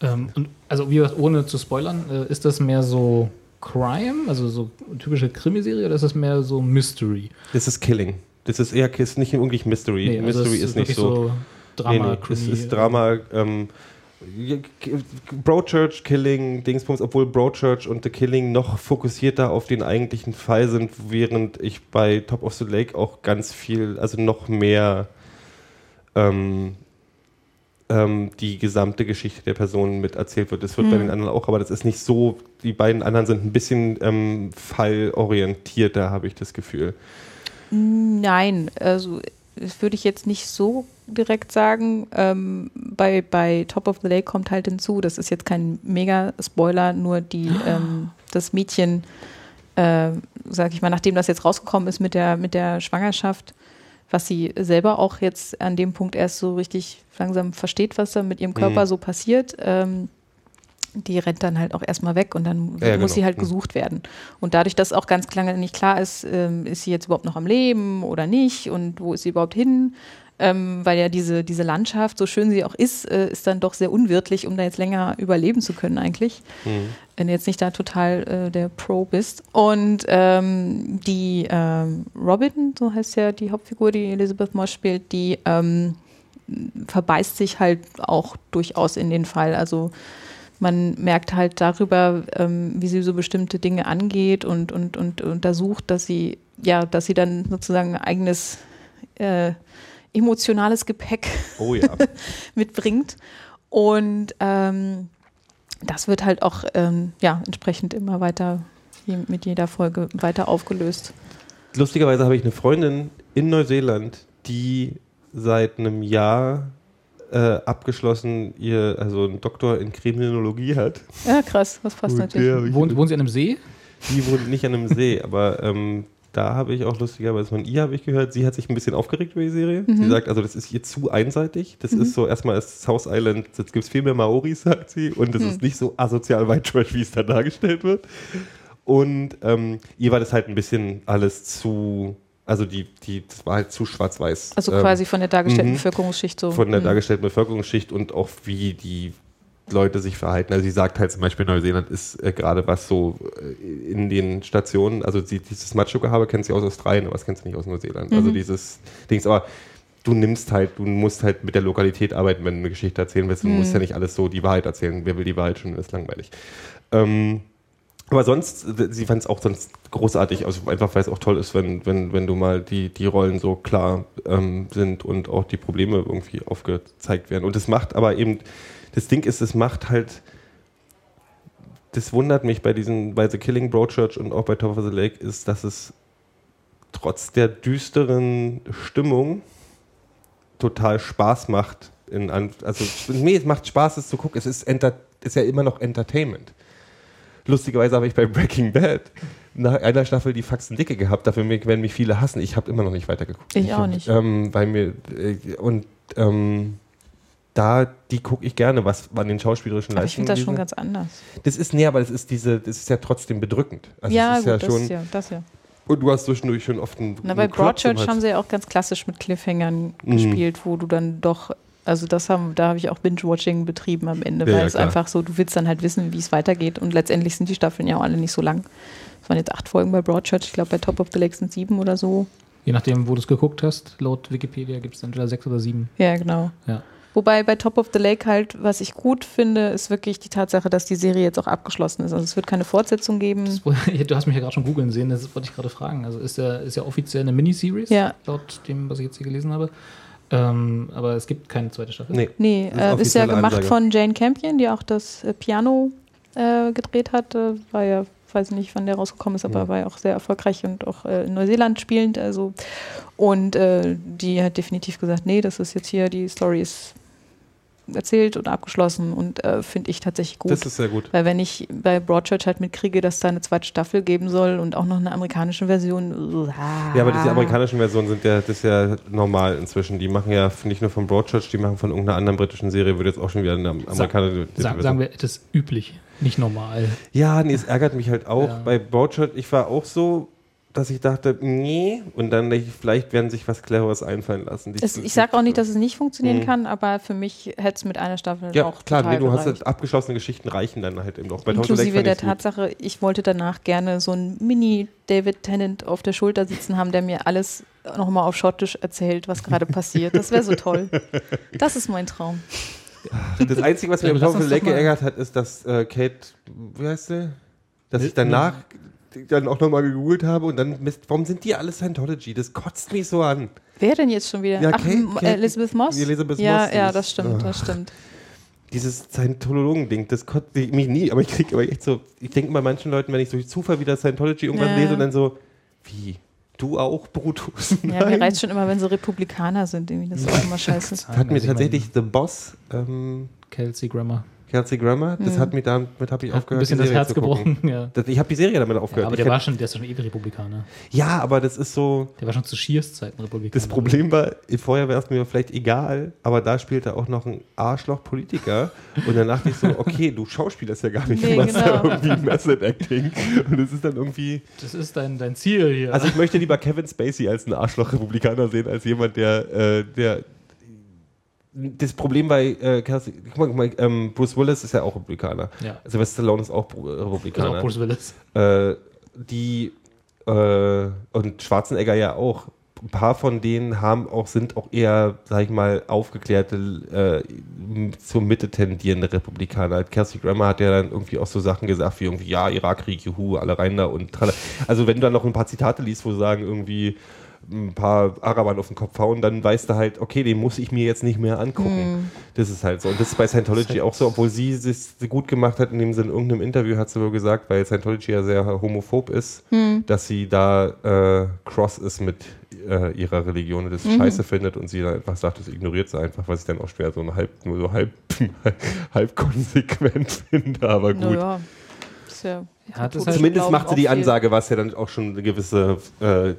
Ähm, und also wie gesagt, ohne zu spoilern, äh, ist das mehr so Crime, also so typische Krimiserie, oder ist das mehr so Mystery? Das ist Killing. Das ist eher ist nicht wirklich Mystery. Nee, also Mystery es ist nicht wirklich so. Drama, nee, nee, es ist Drama. Ähm, Broadchurch, Killing, Dingsbums, obwohl Broadchurch und The Killing noch fokussierter auf den eigentlichen Fall sind, während ich bei Top of the Lake auch ganz viel, also noch mehr ähm, ähm, die gesamte Geschichte der Person mit erzählt wird. Das wird bei Mhm. den anderen auch, aber das ist nicht so, die beiden anderen sind ein bisschen ähm, fallorientierter, habe ich das Gefühl. Nein, also das würde ich jetzt nicht so direkt sagen. Ähm, bei, bei Top of the Lake kommt halt hinzu, das ist jetzt kein Mega-Spoiler, nur die, [GASPS] ähm, das Mädchen, äh, sag ich mal, nachdem das jetzt rausgekommen ist mit der, mit der Schwangerschaft, was sie selber auch jetzt an dem Punkt erst so richtig langsam versteht, was da mit ihrem Körper Mhm. so passiert, ähm, die rennt dann halt auch erstmal weg und dann Ja, muss genau. sie halt Mhm. gesucht werden. Und dadurch, dass auch ganz lange nicht klar ist, ähm, ist sie jetzt überhaupt noch am Leben oder nicht und wo ist sie überhaupt hin, ähm, weil ja diese, diese Landschaft, so schön sie auch ist, äh, ist dann doch sehr unwirtlich, um da jetzt länger überleben zu können eigentlich. Wenn du jetzt nicht da total äh, der Pro bist. Und ähm, die ähm, Robin, so heißt ja die Hauptfigur, die Elizabeth Moss spielt, die ähm, verbeißt sich halt auch durchaus in den Fall. Also man merkt halt darüber, ähm, wie sie so bestimmte Dinge angeht und, und, und untersucht, dass sie, ja, dass sie dann sozusagen ein eigenes äh, emotionales Gepäck Oh ja. [LAUGHS] mitbringt. Und ähm, das wird halt auch ähm, ja, entsprechend immer weiter je- mit jeder Folge weiter aufgelöst. Lustigerweise habe ich eine Freundin in Neuseeland, die seit einem Jahr äh, abgeschlossen ihr, also einen Doktor in Kriminologie hat. Ja, krass, das passt Und natürlich. Wohnt, wohnen Sie an einem See? Die wohnt nicht an einem See, aber ähm, da habe ich auch lustigerweise von ihr habe ich gehört, sie hat sich ein bisschen aufgeregt über die Serie. Mhm. Sie sagt, also das ist ihr zu einseitig. Das ist so, erstmal ist South Island, jetzt gibt es viel mehr Maoris, sagt sie, und es Mhm. ist nicht so asozial White Trash, wie es da dargestellt wird. Und ähm, ihr war das halt ein bisschen alles zu Also die, die, das war halt zu schwarz-weiß. Also Ähm, quasi von der dargestellten mhm. Bevölkerungsschicht so. von der Mhm. dargestellten Bevölkerungsschicht und auch wie die Leute sich verhalten. Also sie sagt halt zum Beispiel, Neuseeland ist äh, gerade was so äh, in den Stationen, also sie, dieses Macho-Gehabe kennt sie aus Australien, aber das kennt sie nicht aus Neuseeland. Also dieses Dings, aber du nimmst halt, du musst halt mit der Lokalität arbeiten, wenn du eine Geschichte erzählen willst. Du musst ja nicht alles so die Wahrheit erzählen. Wer will die Wahrheit schon, ist langweilig. Ähm, aber sonst, sie fand es auch sonst großartig, also einfach weil es auch toll ist, wenn, wenn, wenn du mal die, die Rollen so klar ähm, sind und auch die Probleme irgendwie aufgezeigt werden. Und das macht aber eben, das Ding ist, es macht halt, das wundert mich bei diesen, bei The Killing Broadchurch und auch bei Top of the Lake, ist, dass es trotz der düsteren Stimmung total Spaß macht. In, also, nee, es macht Spaß, es zu gucken. Es ist, enter, ist ja immer noch Entertainment. Lustigerweise habe ich bei Breaking Bad nach einer Staffel die Faxen dicke gehabt. Dafür werden mich viele hassen. Ich habe immer noch nicht weitergeguckt. Ich auch nicht. Ähm, weil mir äh, und ähm, da die gucke ich gerne, was an den schauspielerischen Aber ich finde das schon ganz anders. Das ist nee, aber das ist diese, das ist ja trotzdem bedrückend. Also ja, es ist gut, ja das, schon. ist ja, das ja. Und du hast zwischendurch schon oft einen. Na, bei einen Broadchurch haben sie ja auch ganz klassisch mit Cliffhangern Mhm. gespielt, wo du dann doch, also das haben, da habe ich auch Binge-Watching betrieben am Ende, Ja, weil ja, es klar. einfach so, du willst dann halt wissen, wie es weitergeht und letztendlich sind die Staffeln ja auch alle nicht so lang. Es waren jetzt acht Folgen bei Broadchurch, ich glaube bei Top of the Lake sind sieben oder so. Je nachdem, wo du es geguckt hast, laut Wikipedia gibt es entweder sechs oder sieben. Ja, genau. Ja. Wobei bei Top of the Lake halt, was ich gut finde, ist wirklich die Tatsache, dass die Serie jetzt auch abgeschlossen ist. Also es wird keine Fortsetzung geben. Das, [LAUGHS] du hast mich ja gerade schon googeln sehen, das wollte ich gerade fragen. Also ist ja, ist ja offiziell eine Miniseries, Ja. laut dem, was ich jetzt hier gelesen habe. Ähm, aber es gibt keine zweite Staffel. Nee. Nee, ist äh, ist ja gemacht Ansage. von Jane Campion, die auch das äh, Piano äh, gedreht hat. Äh, war ja, weiß nicht, wann der rausgekommen ist, aber Ja. war ja auch sehr erfolgreich und auch äh, in Neuseeland spielend. Also. Und äh, die hat definitiv gesagt, nee, das ist jetzt hier, die Story ist erzählt und abgeschlossen und äh, finde ich tatsächlich gut. Das ist sehr gut. Weil wenn ich bei Broadchurch halt mitkriege, dass da eine zweite Staffel geben soll und auch noch eine amerikanische Version. Ja, aber diese amerikanischen Versionen sind ja, das ist ja normal inzwischen. Die machen ja nicht nur von Broadchurch, die machen von irgendeiner anderen britischen Serie, würde jetzt auch schon wieder eine amerikanische Sag, sagen wir, das ist üblich, nicht normal. Ja, nee, es ärgert mich halt auch. Ja. Bei Broadchurch, ich war auch so, dass ich dachte, nee, und dann denke ich, vielleicht werden sich was Cleveres einfallen lassen. Es, ich sage auch nicht, dass es nicht funktionieren Mhm. kann, aber für mich hätte es mit einer Staffel Ja, auch klar, total nee, du hast gereicht. halt abgeschlossene Geschichten reichen dann halt eben. Bei Selleck Inklusive der. Tatsache, ich wollte danach gerne so einen Mini-David Tennant auf der Schulter sitzen haben, der mir alles nochmal auf Schottisch erzählt, was gerade [LAUGHS] passiert. Das wäre so toll. Das ist mein Traum. Das Einzige, was mich am mal- geärgert hat, ist, dass äh, Kate, wie heißt sie? Dass ich danach dann auch nochmal gegoogelt habe und dann, Mist, warum sind die alle Scientology? Das kotzt mich so an. Wer denn jetzt schon wieder? Ja, Ach, Kate- M- Kate- Elizabeth Moss? Elizabeth ja, Moss, ja, das stimmt, das Ugh. stimmt. Dieses Scientologen-Ding, das kotzt mich nie, aber ich kriege aber echt so, ich denke bei manchen Leuten, wenn ich durch Zufall wieder Scientology irgendwas Ja. lese und dann so, wie? Du auch, Brutus? Ja, mir reizt schon immer, wenn sie Republikaner sind. Irgendwie. Das ist auch immer [LAUGHS] scheiße. Das hat mir tatsächlich The Boss, ähm, Kelsey Grammer. Kelsey Grammer, das Mhm. hat mir damit habe ich Hat ein aufgehört, bisschen die das Herz gebrochen. Ja. Das, ich habe die Serie damit Ja, aufgehört. aber Ich der kenn- war, schon, der ist schon ewig Republikaner. ja, aber das ist so, Der war schon zu Shears Zeiten Republikaner. das Problem war, vorher wäre es mir vielleicht egal, aber da spielte auch noch ein Arschloch-Politiker und dann dachte ich so, [LAUGHS] okay, du schauspielerst ja gar nicht, Nee, du machst ja genau. irgendwie Method Acting und es ist dann irgendwie, Das ist dein, dein Ziel hier. also ich möchte lieber Kevin Spacey als einen Arschloch-Republikaner sehen, als jemand, der, äh, der das Problem bei äh, Kelsey, guck mal, guck mal ähm, Bruce Willis ist ja auch Republikaner. ja. Sylvester Stallone ist auch auch Republikaner. Bruce Willis. äh, die äh, und Schwarzenegger ja auch. Ein paar von denen haben auch, sind auch eher, sag ich mal, aufgeklärte, äh, zur Mitte tendierende Republikaner. Kelsey Grammer hat ja dann irgendwie auch so Sachen gesagt wie irgendwie, ja, Irakkrieg, juhu, alle rein da und tralla. Also wenn du dann noch ein paar Zitate liest, wo sie sagen irgendwie, ein paar Arabern auf den Kopf hauen, dann weißt du halt, okay, den muss ich mir jetzt nicht mehr angucken. Das ist halt so. Und das ist bei Scientology ist halt- auch so, obwohl sie es gut gemacht hat, indem sie in irgendeinem Interview hat sie wohl gesagt, weil Scientology ja sehr homophob ist, dass sie da äh, cross ist mit äh, ihrer Religion und das scheiße findet und sie dann einfach sagt, das ignoriert sie einfach, was ich dann auch schwer so halb, nur so halb, [LAUGHS] halb konsequent [LAUGHS] finde, aber gut. Naja, ist ja Ja, das heißt, Zumindest Glauben macht sie die. Ansage, was ja dann auch schon eine gewisse, äh,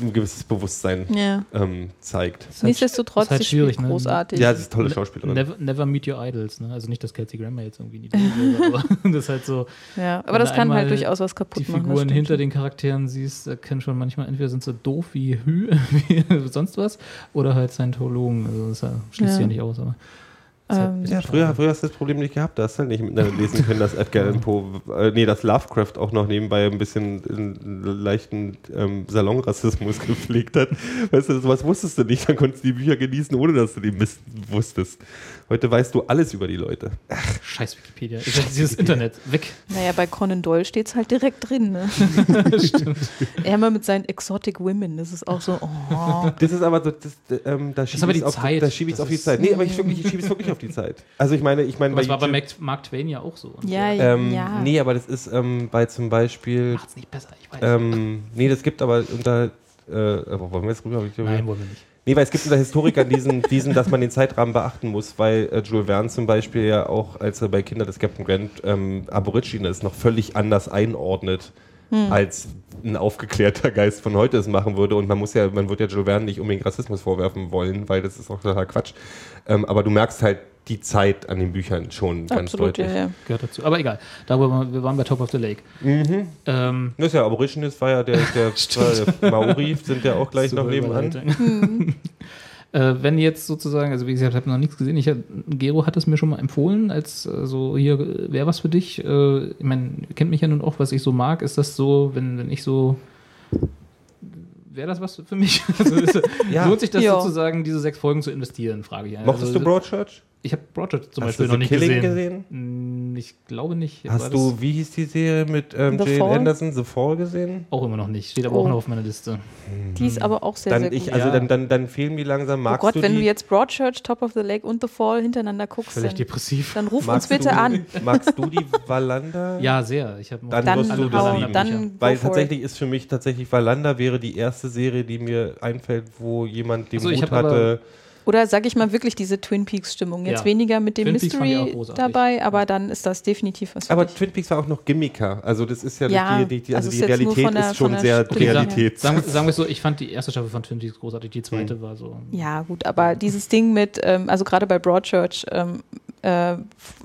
ein gewisses Bewusstsein Ja. ähm, zeigt. Nichtsdestotrotz, ist halt schwierig, ne? großartig. Ja, sie ist eine tolle Schauspielerin. Never, never meet your idols, ne? Also nicht, dass Kelsey Grammer jetzt irgendwie nicht [LAUGHS] wäre, aber [LAUGHS] das ist halt so. Ja, aber das kann halt durchaus was kaputt die machen. das Figuren hinter den Charakteren siehst, erkennen schon manchmal, entweder sind sie doof wie Hü, [LAUGHS] wie sonst was, oder halt Scientologen. Also das schließt Ja. sich ja nicht aus, aber. Ähm, Ja, früher, früher hast du das Problem nicht gehabt. Da hast du halt nicht miteinander lesen können, dass Edgar Allan Poe, äh, nee, dass Lovecraft auch noch nebenbei ein bisschen einen leichten ähm, Salonrassismus [LAUGHS] gepflegt hat. Weißt du, sowas wusstest du nicht. Dann konntest du die Bücher genießen, ohne dass du die Mist wusstest. Heute weißt du alles über die Leute. Scheiß Wikipedia. Ich sag, dieses Internet, weg. Naja, bei Conan Doyle steht es halt direkt drin. Ne? [LAUGHS] er immer mit seinen Exotic Women. Das ist auch so, oh. Das ist aber so, das, ähm, da schiebe aber ich die auf, Zeit. da schiebe ich Das auf die Zeit. Nee, aber ich, wirklich, ich schiebe es wirklich auf die Zeit. Also ich meine, ich meine, Aber das war bei Mark, Twain ja auch so. Und Ja, der ähm, ja. Nee, aber das ist ähm, bei zum Beispiel, Macht's nicht besser, ich weiß. ähm, nee, das gibt aber unter, äh, wollen wir jetzt rüber? Nein, wollen wir nicht. Nee, weil es gibt unter Historikern diesen, diesen, dass man den Zeitrahmen beachten muss, weil äh, Jules Verne zum Beispiel ja auch, als er bei Kinder des Captain Grant ähm, Aborigines noch völlig anders einordnet, als ein aufgeklärter Geist von heute es machen würde. Und man muss ja, man wird ja Jules Verne nicht unbedingt Rassismus vorwerfen wollen, weil das ist auch total Quatsch. Ähm, aber du merkst halt die Zeit an den Büchern schon ganz Absolut, deutlich. ja, ja. Gehört dazu. Aber egal. Darüber, wir waren bei Top of the Lake. Mhm. Ähm, Das ist ja Aborigines, war ja der, der, [LAUGHS] der Maori, sind ja auch gleich super noch nebenan. [LAUGHS] Äh, wenn jetzt sozusagen, also wie gesagt, ich habe noch nichts gesehen. Ich, Gero hat es mir schon mal empfohlen, als äh, so hier wäre was für dich. Äh, ich meine, kennt mich ja nun auch, was ich so mag. Ist das so, wenn, wenn ich so Wäre das was für mich? [LAUGHS] Also ist, Ja. Lohnt sich das Ja. sozusagen, diese sechs Folgen zu investieren, frage ich. Mochtest also, du Broadchurch? Ich habe Broadchurch zum Hast Beispiel du noch nicht Killing gesehen. gesehen? Mm, Ich glaube nicht. Hast du, wie hieß die Serie mit ähm, The Jane Fall? Anderson, The Fall gesehen? Auch immer noch nicht. Steht aber Oh. auch noch auf meiner Liste. Die ist aber auch sehr, Dann sehr gut. ich, also Ja. dann, dann, dann fehlen mir langsam. oh Magst Gott, du wenn die, du jetzt Broadchurch, Top of the Lake und The Fall hintereinander guckst, Völlig dann, depressiv. dann ruf uns magst bitte du, an. Magst du die Wallander? [LAUGHS] Ja, sehr. Ich habe Dann Dann, wirst du das lieben. dann Weil tatsächlich ist für mich tatsächlich Wallander wäre die erste Serie, die mir einfällt, wo jemand den Ach so, ich Mut aber- hatte. it. Oder sag ich mal wirklich diese Twin Peaks-Stimmung. Jetzt Ja. weniger mit dem Twin Mystery dabei, aber dann ist das definitiv was für Aber dich. Twin Peaks war auch noch gimmicker. Also das ist ja, Ja, die, die, also also die ist Realität der- ist schon sehr her. Realität. Sagen, sagen wir es so, ich fand die erste Staffel von Twin Peaks großartig, die zweite Hm. war so. Ja, gut, aber dieses Ding mit, ähm, also gerade bei Broadchurch, ähm, äh,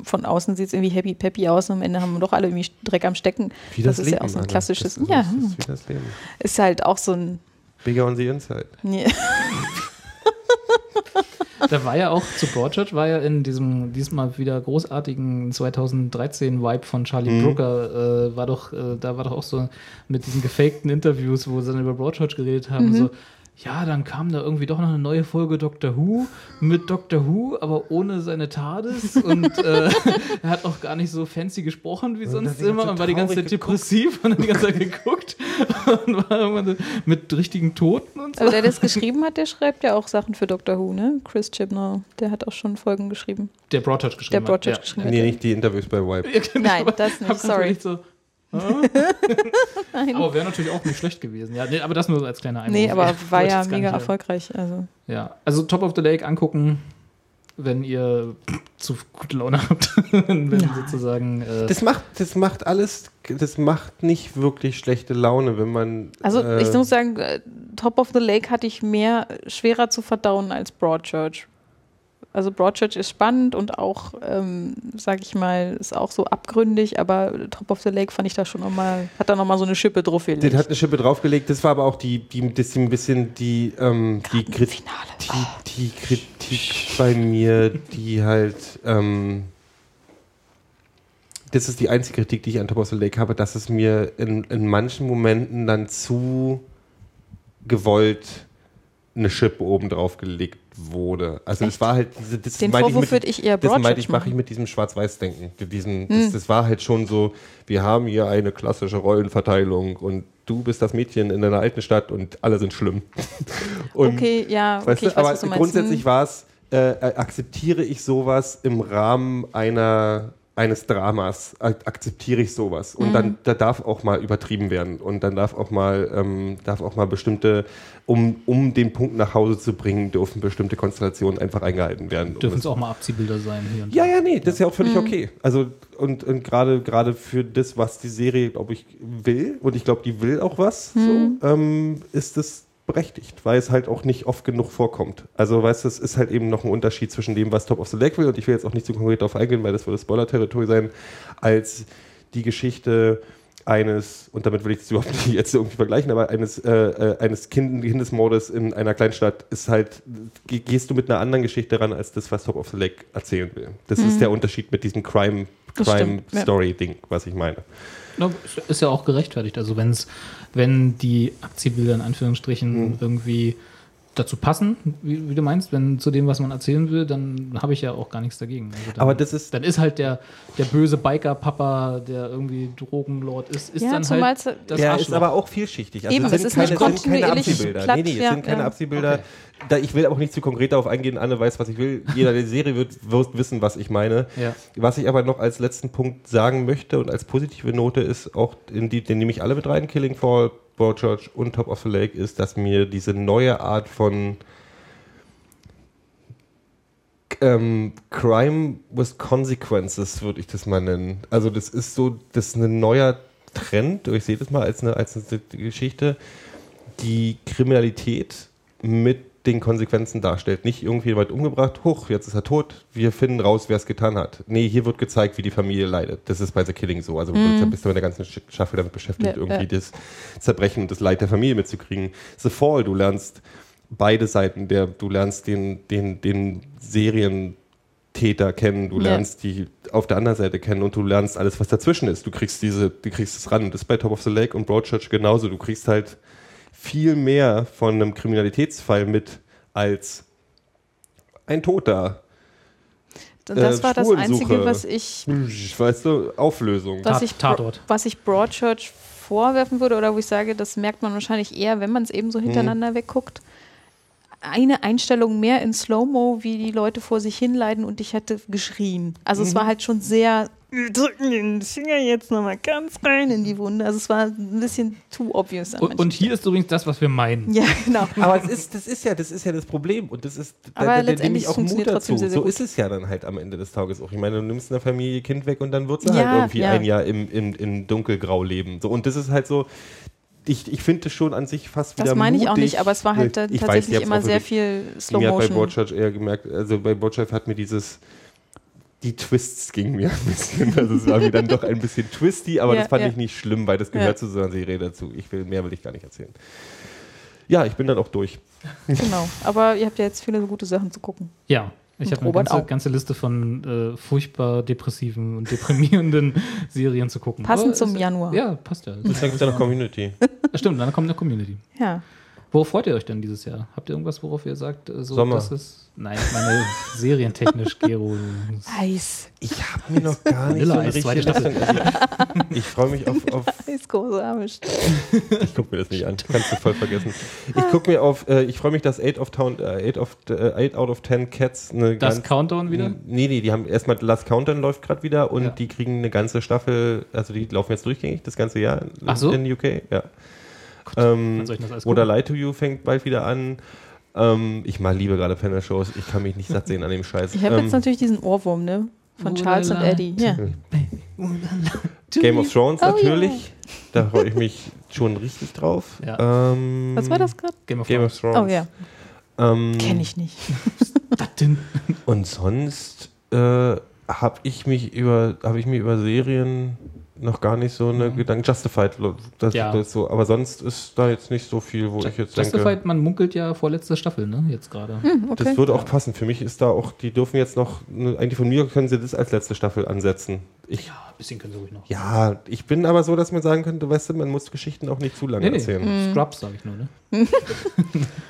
von außen sieht es irgendwie happy peppy aus und am Ende haben wir doch alle irgendwie Dreck am Stecken. Wie das, ist ja auch so ein klassisches, Das, ja, das ist wie das Leben. ist halt auch so ein, Bigger on the inside. nee. [LAUGHS] [LAUGHS] Da war ja auch zu Broadchurch, war ja in diesem diesmal wieder großartigen 2013-Vibe von Charlie Mhm. Brooker, äh, war doch, äh, da war doch auch so mit diesen gefakten Interviews, wo sie dann über Broadchurch geredet haben, so, ja, dann kam da irgendwie doch noch eine neue Folge Doctor Who mit Doctor Who, aber ohne seine TARDIS [LAUGHS] und äh, er hat auch gar nicht so fancy gesprochen wie dann sonst immer und war die ganze Zeit depressiv und hat die ganze Zeit geguckt und war irgendwann so mit richtigen Toten und so. Aber der, der das geschrieben hat, der schreibt ja auch Sachen für Doctor Who, ne? Chris Chibnall, der hat auch schon Folgen geschrieben. Der Broadchurch geschrieben Der hat, Broadchurch ja. geschrieben hat. Nee, nicht die Interviews bei Wipe. Ja, genau. Nein, das nicht, sorry. Aber wäre natürlich auch nicht schlecht gewesen. Ja, nee, aber das nur so als kleiner Einwurf. Nee, aber Ich war ja mega äh, erfolgreich. Also. Ja, also Top of the Lake angucken, wenn ihr zu gute Laune habt. [LAUGHS] wenn sozusagen. Äh, Das macht, das macht alles, das macht nicht wirklich schlechte Laune, wenn man. Also äh, ich muss sagen, äh, Top of the Lake hatte ich mehr schwerer zu verdauen als Broadchurch. Also Broadchurch ist spannend und auch, ähm, sag ich mal, ist auch so abgründig, aber Top of the Lake fand ich da schon nochmal, hat da nochmal so eine Schippe drauf Den hat eine Schippe draufgelegt. Das war aber auch die, die das ein bisschen die, ähm, die, Gerade im Krit Finale. die, die Kritik bei mir, die halt. Ähm, das ist die einzige Kritik, die ich an Top of the Lake habe, dass es mir in, in manchen Momenten dann zu gewollt eine Schippe oben drauf gelegt wurde. Also es Echt? war halt diese. Das Den meinte Vorwurf mit- würde ich eher Das meinte ich, mache ich mit diesem Schwarz-Weiß-Denken. Hm. das, das war halt schon so, wir haben hier eine klassische Rollenverteilung und du bist das Mädchen in einer alten Stadt und alle sind schlimm. [LAUGHS] Und, Okay, ja, okay, weißt ich du, weiß, aber grundsätzlich Hm. war es, äh, äh, akzeptiere ich sowas im Rahmen einer eines Dramas ak akzeptiere ich sowas. Und Mhm. dann da darf auch mal übertrieben werden. Und dann darf auch mal, ähm, darf auch mal bestimmte, um, um den Punkt nach Hause zu bringen, dürfen bestimmte Konstellationen einfach eingehalten werden. Dürfen Um es auch mal Abziehbilder sein hier und ja, ja, nee, das ist ja auch Mhm. völlig okay. Also und, und gerade gerade für das, was die Serie, glaube ich, will, und ich glaube, die will auch was, Mhm. so, ähm, ist es berechtigt, weil es halt auch nicht oft genug vorkommt. Also weißt du, es ist halt eben noch ein Unterschied zwischen dem, was Top of the Lake will, und ich will jetzt auch nicht zu konkret darauf eingehen, weil das würde Spoiler-Territorium sein, als die Geschichte eines, und damit will ich das überhaupt nicht [LAUGHS] jetzt irgendwie vergleichen, aber eines, äh, äh, eines kind Kindesmordes in einer Kleinstadt ist halt, ge- gehst du mit einer anderen Geschichte ran, als das, was Top of the Lake erzählen will. Das ist der Unterschied mit diesem Crime, Mhm. Das stimmt, ja. Crime-Story-Ding, was ich meine. Ist- ja auch gerechtfertigt. Also wenn's, wenn die Abziehbilder in Anführungsstrichen Hm. irgendwie dazu passen, wie, wie du meinst, wenn zu dem, was man erzählen will, dann habe ich ja auch gar nichts dagegen. Also dann, Aber das ist- dann ist halt der, der böse Biker-Papa, der irgendwie Drogenlord ist, ist Ja, dann zumal halt es- das Der Arschloch. ist aber auch vielschichtig. Also Eben, es es sind ist keine, nicht es sind keine Abziehbilder. platt, nee, nee, es ja, sind keine ja. Abziehbilder. Okay. Da, ich will auch nicht zu konkret darauf eingehen. Anne weiß, was ich will. Jeder, der die Serie wird, wird wissen, was ich meine. Ja. Was ich aber noch als letzten Punkt sagen möchte und als positive Note ist auch, in die, den nehme ich alle mit rein, Killing Fall, Broadchurch und Top of the Lake, ist, dass mir diese neue Art von ähm, Crime with Consequences, würde ich das mal nennen. Also das ist so, das ist ein neuer Trend, ich sehe das mal als eine, als eine Geschichte, die Kriminalität mit den Konsequenzen darstellt. Nicht irgendwie jemand umgebracht, hoch, jetzt ist er tot, wir finden raus, wer es getan hat. Nee, hier wird gezeigt, wie die Familie leidet. Das ist bei The Killing so. Also da bist du in der ganzen Staffel damit beschäftigt, Ja, irgendwie ja. das Zerbrechen und das Leid der Familie mitzukriegen. The Fall, du lernst beide Seiten der, du lernst den, den, den Serientäter kennen, du Ja. lernst die auf der anderen Seite kennen und du lernst alles, was dazwischen ist. Du kriegst diese, du kriegst es ran. Das ist bei Top of the Lake und Broadchurch genauso. Du kriegst halt viel mehr von einem Kriminalitätsfall mit als ein Toter. Und das Äh, war das. Einzige, was ich, Weißt du, Auflösung. was Tat- ich, Tatort. was ich Broadchurch vorwerfen würde oder wo ich sage, das merkt man wahrscheinlich eher, wenn man es eben so Mhm. hintereinander wegguckt. Eine Einstellung mehr in Slow-Mo, wie die Leute vor sich hinleiden und ich hätte geschrien. Also Mhm. es war halt schon sehr, wir drücken den Finger jetzt nochmal ganz rein in die Wunde. Also es war ein bisschen too obvious. An Und, und hier ist übrigens das, was wir meinen. Ja, genau. [LAUGHS] Aber es ist, das ist ja, das ist ja das Problem und das ist, Aber da, da, da nehme letztendlich ich auch Mut dazu. sehr, sehr so gut. ist es ja dann halt am Ende des Tages auch. Ich meine, du nimmst einer Familie Kind weg und dann wird sie Ja, halt irgendwie ja. ein Jahr im, im, in dunkelgrau leben. So, und das ist halt so, ich, ich finde das schon an sich fast wieder Das meine ich auch mutig. nicht, aber es war halt Ich weiß, tatsächlich habt's immer auch sehr viel Slow Mir hat bei Motion. Broadchurch eher gemerkt, also bei Broadchurch hat mir dieses, die Twists gingen mir ein bisschen, also es war mir dann doch ein bisschen twisty, aber Ja, das fand ja. ich nicht schlimm, weil das gehört Ja. zu so einer Serie dazu. Ich will, mehr will ich gar nicht erzählen. Ja, ich bin dann auch durch. Genau. Aber ihr habt ja jetzt viele gute Sachen zu gucken. Ja, ich habe eine ganze, ganze Liste von äh, furchtbar depressiven und deprimierenden [LAUGHS] Serien zu gucken. Passend Aber zum es- Januar. Ja, passt ja. Das hängt mit deiner Community. [LAUGHS] Stimmt, dann kommt eine Community. Ja. Worauf freut ihr euch denn dieses Jahr? Habt ihr irgendwas, worauf ihr sagt, äh, so, Sommer. das ist. Nein, ich meine [LAUGHS] serientechnisch, Gero. Eis. Ich habe mir noch gar nicht so eine richtige. Also ich ich freue mich auf, auf [LAUGHS] Eis großartig. [LAUGHS] ich gucke mir das nicht an, kannst du voll vergessen. Ich gucke mir auf, äh, ich freue mich, dass 8 of Town, äh, 8 of, äh, 8 out of 10 Cats eine Das ganz- Countdown wieder? Nee, nee, die haben erstmal Last Countdown läuft gerade wieder und Ja. die kriegen eine ganze Staffel, also die laufen jetzt durchgängig das ganze Jahr in, Ach so? in UK, ja. Ähm, oder? Lie to You fängt bald wieder an. Ähm, ich mal liebe gerade Panel-Shows, ich kann mich nicht satt sehen an dem Scheiß. Ich habe ähm, jetzt natürlich diesen Ohrwurm, ne? Von Charles und. Eddie. Ja. Game of Thrones Oh, natürlich, da freue ich mich schon richtig drauf. Ja. Ähm, Was war das gerade? Game of Game of Thrones. Oh ja, Ähm, kenne ich nicht. Und sonst äh, habe ich mich über habe ich mir über Serien noch gar nicht so eine Gedanken Justified das, Ja. das so aber sonst ist da jetzt nicht so viel wo ich jetzt denke Justified, man munkelt ja vorletzte Staffel, ne? Jetzt gerade. Okay. das würde auch passen für mich ist da auch die dürfen jetzt noch eigentlich von mir können sie das als letzte Staffel ansetzen ich Ja, ein bisschen können sie ruhig noch. ja ich bin aber so dass man sagen könnte weißt du man muss Geschichten auch nicht zu lange Nee, nee. erzählen Scrubs, sage ich nur, ne? [LAUGHS]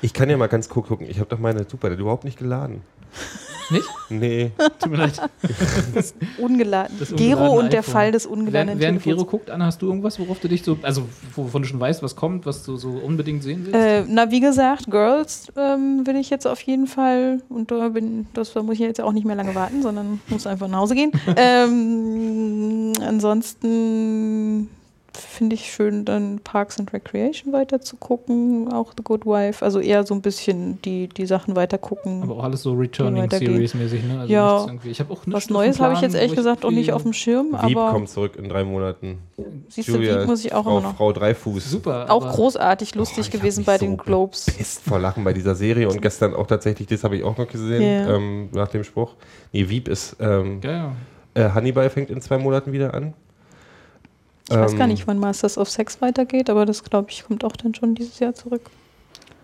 ich kann ja mal ganz kurz gucken ich habe doch meine super der hat überhaupt nicht geladen Nicht? Nee. Tut mir leid. Ungeladen. Das Gero und der. Fall des ungeladenen Während, während Gero guckt, Anna, hast du irgendwas, worauf du dich so, also wovon du schon weißt, was kommt, was du so unbedingt sehen willst? Äh, na, wie gesagt, Girls ähm, will ich jetzt auf jeden Fall, und da bin, das, da muss ich jetzt auch nicht mehr lange warten, sondern muss einfach nach Hause gehen. [LAUGHS] ähm, ansonsten finde ich schön, dann Parks and Recreation weiter zu gucken, auch The Good Wife, also eher so ein bisschen die, die Sachen weiter gucken. Aber auch alles so Returning. Series mäßig, ne? Also Ja. nichts irgendwie- Ich habe auch Was Neues habe ich jetzt ehrlich gesagt auch nicht auf dem Schirm, Wieb aber kommt zurück in drei Monaten. siehst du, Wieb muss ich auch Frau, immer noch. Frau Dreifuß. Super. Auch großartig lustig Oh, gewesen bei so den Globes. Pisst vor Lachen bei dieser Serie und gestern auch tatsächlich, das habe ich auch noch gesehen, Ja. ähm, nach dem Spruch. Nee, Wieb ist, ähm, Ja, ja. äh, Hannibal fängt in zwei Monaten wieder an. Ich weiß gar Ähm, nicht, wann Masters of Sex weitergeht, aber das glaube ich kommt auch dann schon dieses Jahr zurück.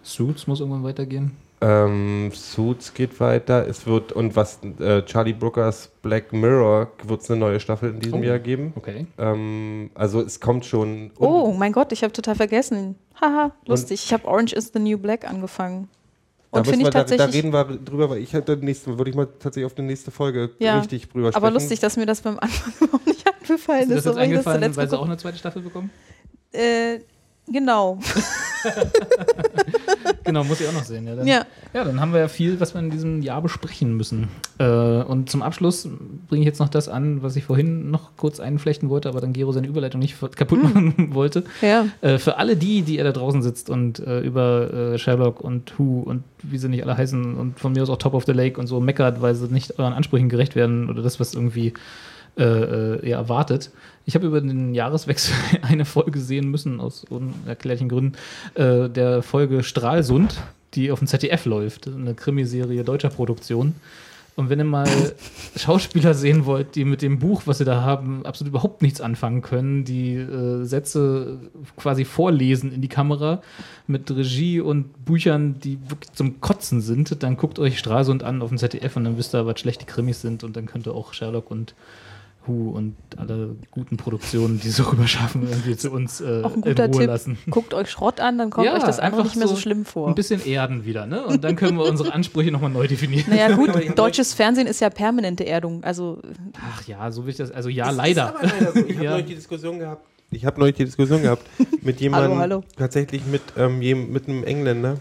Suits muss irgendwann weitergehen. Ähm, Suits geht weiter. Es wird, und was äh, Charlie Brookers Black Mirror wird es eine neue Staffel in diesem Oh. Jahr geben. Okay. Ähm, also es kommt schon. Oh mein Gott, ich habe total vergessen. Haha, lustig. Ich habe Orange is the New Black angefangen. da, Und müssen finde wir, ich da, da reden wir drüber, weil ich hätte nächste, würde ich mal tatsächlich auf die nächste Folge Ja, richtig drüber sprechen. aber lustig, dass mir das beim Anfang [LAUGHS] überhaupt nicht eingefallen Ist das ist. jetzt das eingefallen, zuletzt weil sie auch eine zweite Staffel bekommen? äh, genau. [LAUGHS] Genau, muss ich auch noch sehen. Ja, dann, Ja. ja, dann haben wir ja viel, was wir in diesem Jahr besprechen müssen. Äh, und zum Abschluss bringe ich jetzt noch das an, was ich vorhin noch kurz einflechten wollte, aber dann Gero seine Überleitung nicht kaputt machen [LAUGHS] wollte. Ja. Äh, für alle die, die ihr da draußen sitzt und äh, über äh, Sherlock und Who und wie sie nicht alle heißen und von mir aus auch Top of the Lake und so meckert, weil sie nicht euren Ansprüchen gerecht werden oder das, was irgendwie äh, äh, erwartet. Ich habe über den Jahreswechsel [LAUGHS] eine Folge sehen müssen, aus unerklärlichen Gründen, äh, der Folge Stralsund, die auf dem ZDF läuft. Eine Krimiserie deutscher Produktion. Und wenn ihr mal [LAUGHS] Schauspieler sehen wollt, die mit dem Buch, was sie da haben, absolut überhaupt nichts anfangen können, die äh, Sätze quasi vorlesen in die Kamera mit Regie und Büchern, die wirklich zum Kotzen sind, dann guckt euch Stralsund an auf dem ZDF und dann wisst ihr, was schlechte Krimis sind und dann könnt ihr auch Sherlock und Who und alle guten Produktionen, die so [LAUGHS] rüber schaffen, irgendwie zu uns äh, Auch ein in guter Ruhe Tipp. lassen. Guckt euch Schrott an, dann kommt Ja, euch das einfach nicht mehr so, so schlimm vor. Ein bisschen erden wieder, ne? Und dann können wir unsere Ansprüche nochmal neu definieren. Naja, [LAUGHS] gut, deutsches Fernsehen ist ja permanente Erdung. Also, Ach ja, so will ich das. Also ja, ist leider. aber leider so. Ich habe [LAUGHS] Ja. neulich die Diskussion gehabt. Ich habe neulich die Diskussion gehabt mit jemandem, Hallo, hallo. tatsächlich mit, ähm, jem, mit einem Engländer,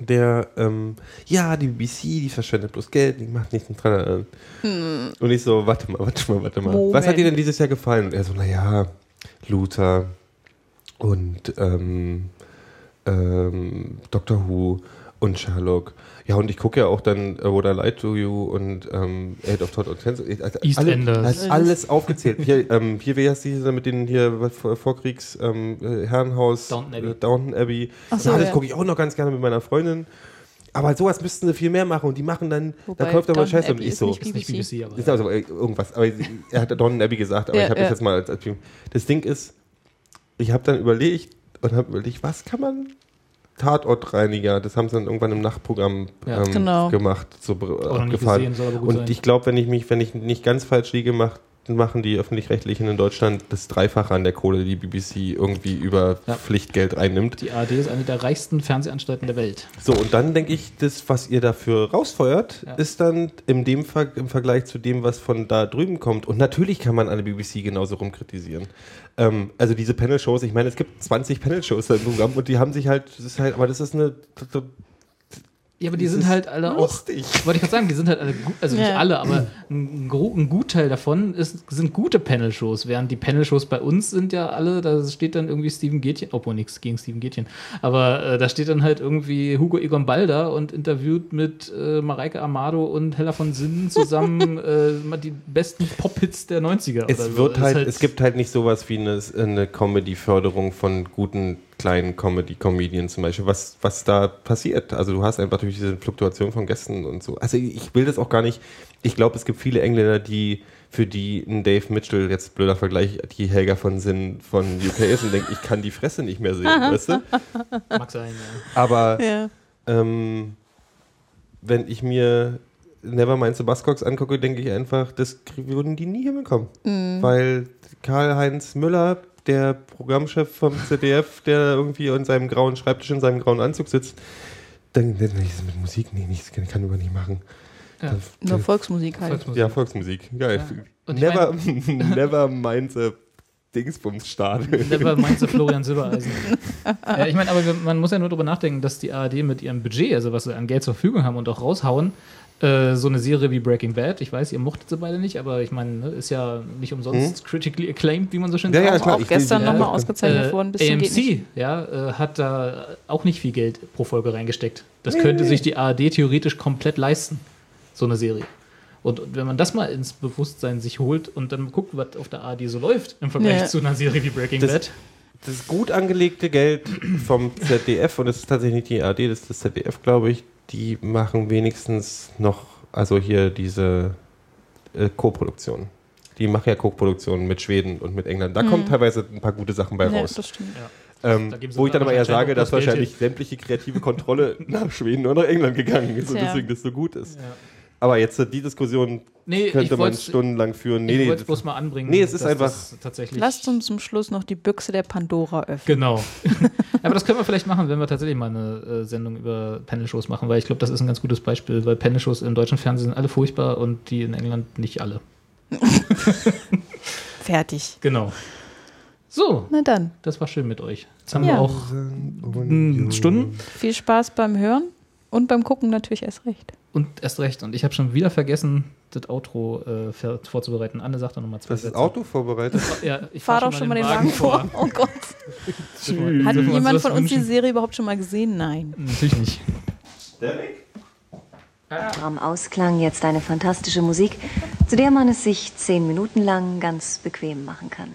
der, ähm, ja, die BBC, die verschwendet bloß Geld, die macht nichts dran. Und ich so, warte mal, warte mal, warte mal. Was Hm. Moment. hat dir denn dieses Jahr gefallen? Und er so, naja, Luther und ähm, ähm, Doctor Who und Sherlock. Ja, und ich gucke ja auch dann äh, What I Lied to You und ähm, Eight of Todd und Ten. Also, EastEnders. Alle, das ist alles aufgezählt. Hier, ähm, hier wie heißt die mit den hier Vorkriegs ähm, äh, Herrenhaus, Downton Abbey. Äh, Downton Abbey. Ach so, ja, das ja. gucke ich auch noch ganz gerne mit meiner Freundin. Aber sowas müssten sie viel mehr machen und die machen dann, Wobei da kauft aber Downton Scheiße und ich so. nicht Ist nicht BBC, aber. Ist also äh, irgendwas. Aber er hat Downton Abbey gesagt, aber Ja, ich habe ja. das jetzt mal als, als Das Ding ist, ich habe dann überlegt und habe überlegt, was kann man Tatortreiniger, das haben sie dann irgendwann im Nachtprogramm Ja. ähm, Genau. gemacht, so abgefahren. und ich glaube, wenn ich mich, wenn ich nicht ganz falsch liege, macht, machen die öffentlich-rechtlichen in Deutschland das Dreifache an der Kohle, die BBC irgendwie über Ja. Pflichtgeld einnimmt. Die ARD ist eine der reichsten Fernsehanstalten der Welt. So, und dann denke ich, das, was ihr dafür rausfeuert, Ja. ist dann in dem Ver im Vergleich zu dem, was von da drüben kommt. Und natürlich kann man alle BBC genauso rumkritisieren. Ähm, also diese Panel-Shows, ich meine, es gibt 20 Panel-Shows im Programm und die haben sich halt, das ist halt, aber das ist eine, Ja, aber die Das sind halt alle auch. lustig. Wollte ich gerade sagen, die sind halt alle gut, also nicht Ja. alle, aber ein, ein Gutteil davon ist, sind gute Panel-Shows, während die Panel-Shows bei uns sind ja alle, da steht dann irgendwie Steven Gätchen, obwohl nichts gegen Steven Gätchen, aber äh, da steht dann halt irgendwie Hugo Egon Balder und interviewt mit äh, Mareike Amado und Hella von Sinnen zusammen [LAUGHS] äh, mal die besten Pop-Hits der 90er. Es oder so. wird Das halt, ist es gibt halt nicht sowas wie eine, eine Comedy-Förderung von guten kleinen Comedy-Comedien zum Beispiel, was, was da passiert. Also du hast einfach durch diese Fluktuation von Gästen und so. Also ich will das auch gar nicht. Ich glaube, es gibt viele Engländer, die für die ein Dave Mitchell, jetzt blöder Vergleich, die Helga von Sinn von UK ist und denkt, ich kann die Fresse nicht mehr sehen, weißt du? mag sein, ja. Aber ja. ähm, wenn ich mir Nevermind the Buzzcocks angucke, denke ich einfach, das würden die nie hinbekommen. Weil Karl-Heinz Müller, der Programmchef vom ZDF, der irgendwie in seinem grauen Schreibtisch in seinem grauen Anzug sitzt, dann, nee, das mit Musik, nee, nicht, das kann, kann ich aber nicht machen. Ja. Nur Volksmusik halt. Volksmusik. Ja, Volksmusik. Geil. Und ich Never, [LAUGHS] never mind the Dingsbums-Start. Never mind the [LAUGHS] Florian Silbereisen. ja, ich meine, aber man muss ja nur darüber nachdenken, dass die ARD mit ihrem Budget, also was sie an Geld zur Verfügung haben und auch raushauen, äh, so eine Serie wie Breaking Bad, ich weiß, ihr mochtet sie beide nicht, aber ich meine, ne, ist ja nicht umsonst critically acclaimed, wie man so schön Ja, sagt. ja, Auch, klar, auch ich- gestern nochmal ja, ausgezeichnet worden. Geht nicht. AMC ja, äh, hat da auch nicht viel Geld pro Folge reingesteckt. Das könnte sich die ARD theoretisch komplett leisten, so eine Serie. Und, und wenn man das mal ins Bewusstsein sich holt und dann guckt, was auf der ARD so läuft im Vergleich Ja. zu einer Serie wie Breaking Das- Bad. Das gut angelegte Geld vom ZDF, und das ist tatsächlich nicht die ARD, das ist das ZDF, glaube ich, die machen wenigstens noch, also hier diese äh, Co-Produktion. Die machen ja Co-Produktionen mit Schweden und mit England. Da kommen teilweise ein paar gute Sachen bei Ja, raus. das stimmt. Ähm, Da wo ich dann aber eher sage, dass das wahrscheinlich sämtliche kreative Kontrolle [LAUGHS] nach Schweden oder nach England gegangen ist und Tja. deswegen das so gut ist. Aber jetzt äh, die Diskussion Nee, ich könnte man stundenlang führen. Nee, ich wollte es das- bloß mal anbringen. Nee, es ist einfach- tatsächlich. Lasst uns zum Schluss noch die Büchse der Pandora öffnen. Genau. [LAUGHS] Aber das können wir vielleicht machen, wenn wir tatsächlich mal eine äh, Sendung über Panel-Shows machen, weil ich glaube, das ist ein ganz gutes Beispiel, weil Panel-Shows im deutschen Fernsehen sind alle furchtbar und die in England nicht alle. [LAUGHS] Fertig. Genau. So, Na dann, das war schön mit euch. Jetzt haben Ja. wir auch Stunden viel Spaß beim Hören und beim Gucken natürlich erst recht. Und erst recht. Und ich habe schon wieder vergessen, das Outro äh, vorzubereiten. Anne sagt doch nochmal zwei Das Sätze. Auto vorbereitet. [LAUGHS] Ja, ich Fahr doch schon mal den Wagen vor. Oh Gott. [LAUGHS] Hat dürfen wir uns jemand von uns die wünschen? Serie überhaupt schon mal gesehen? Nein. Natürlich nicht. Am Ausklang jetzt eine fantastische Musik, zu der man es sich zehn Minuten lang ganz bequem machen kann.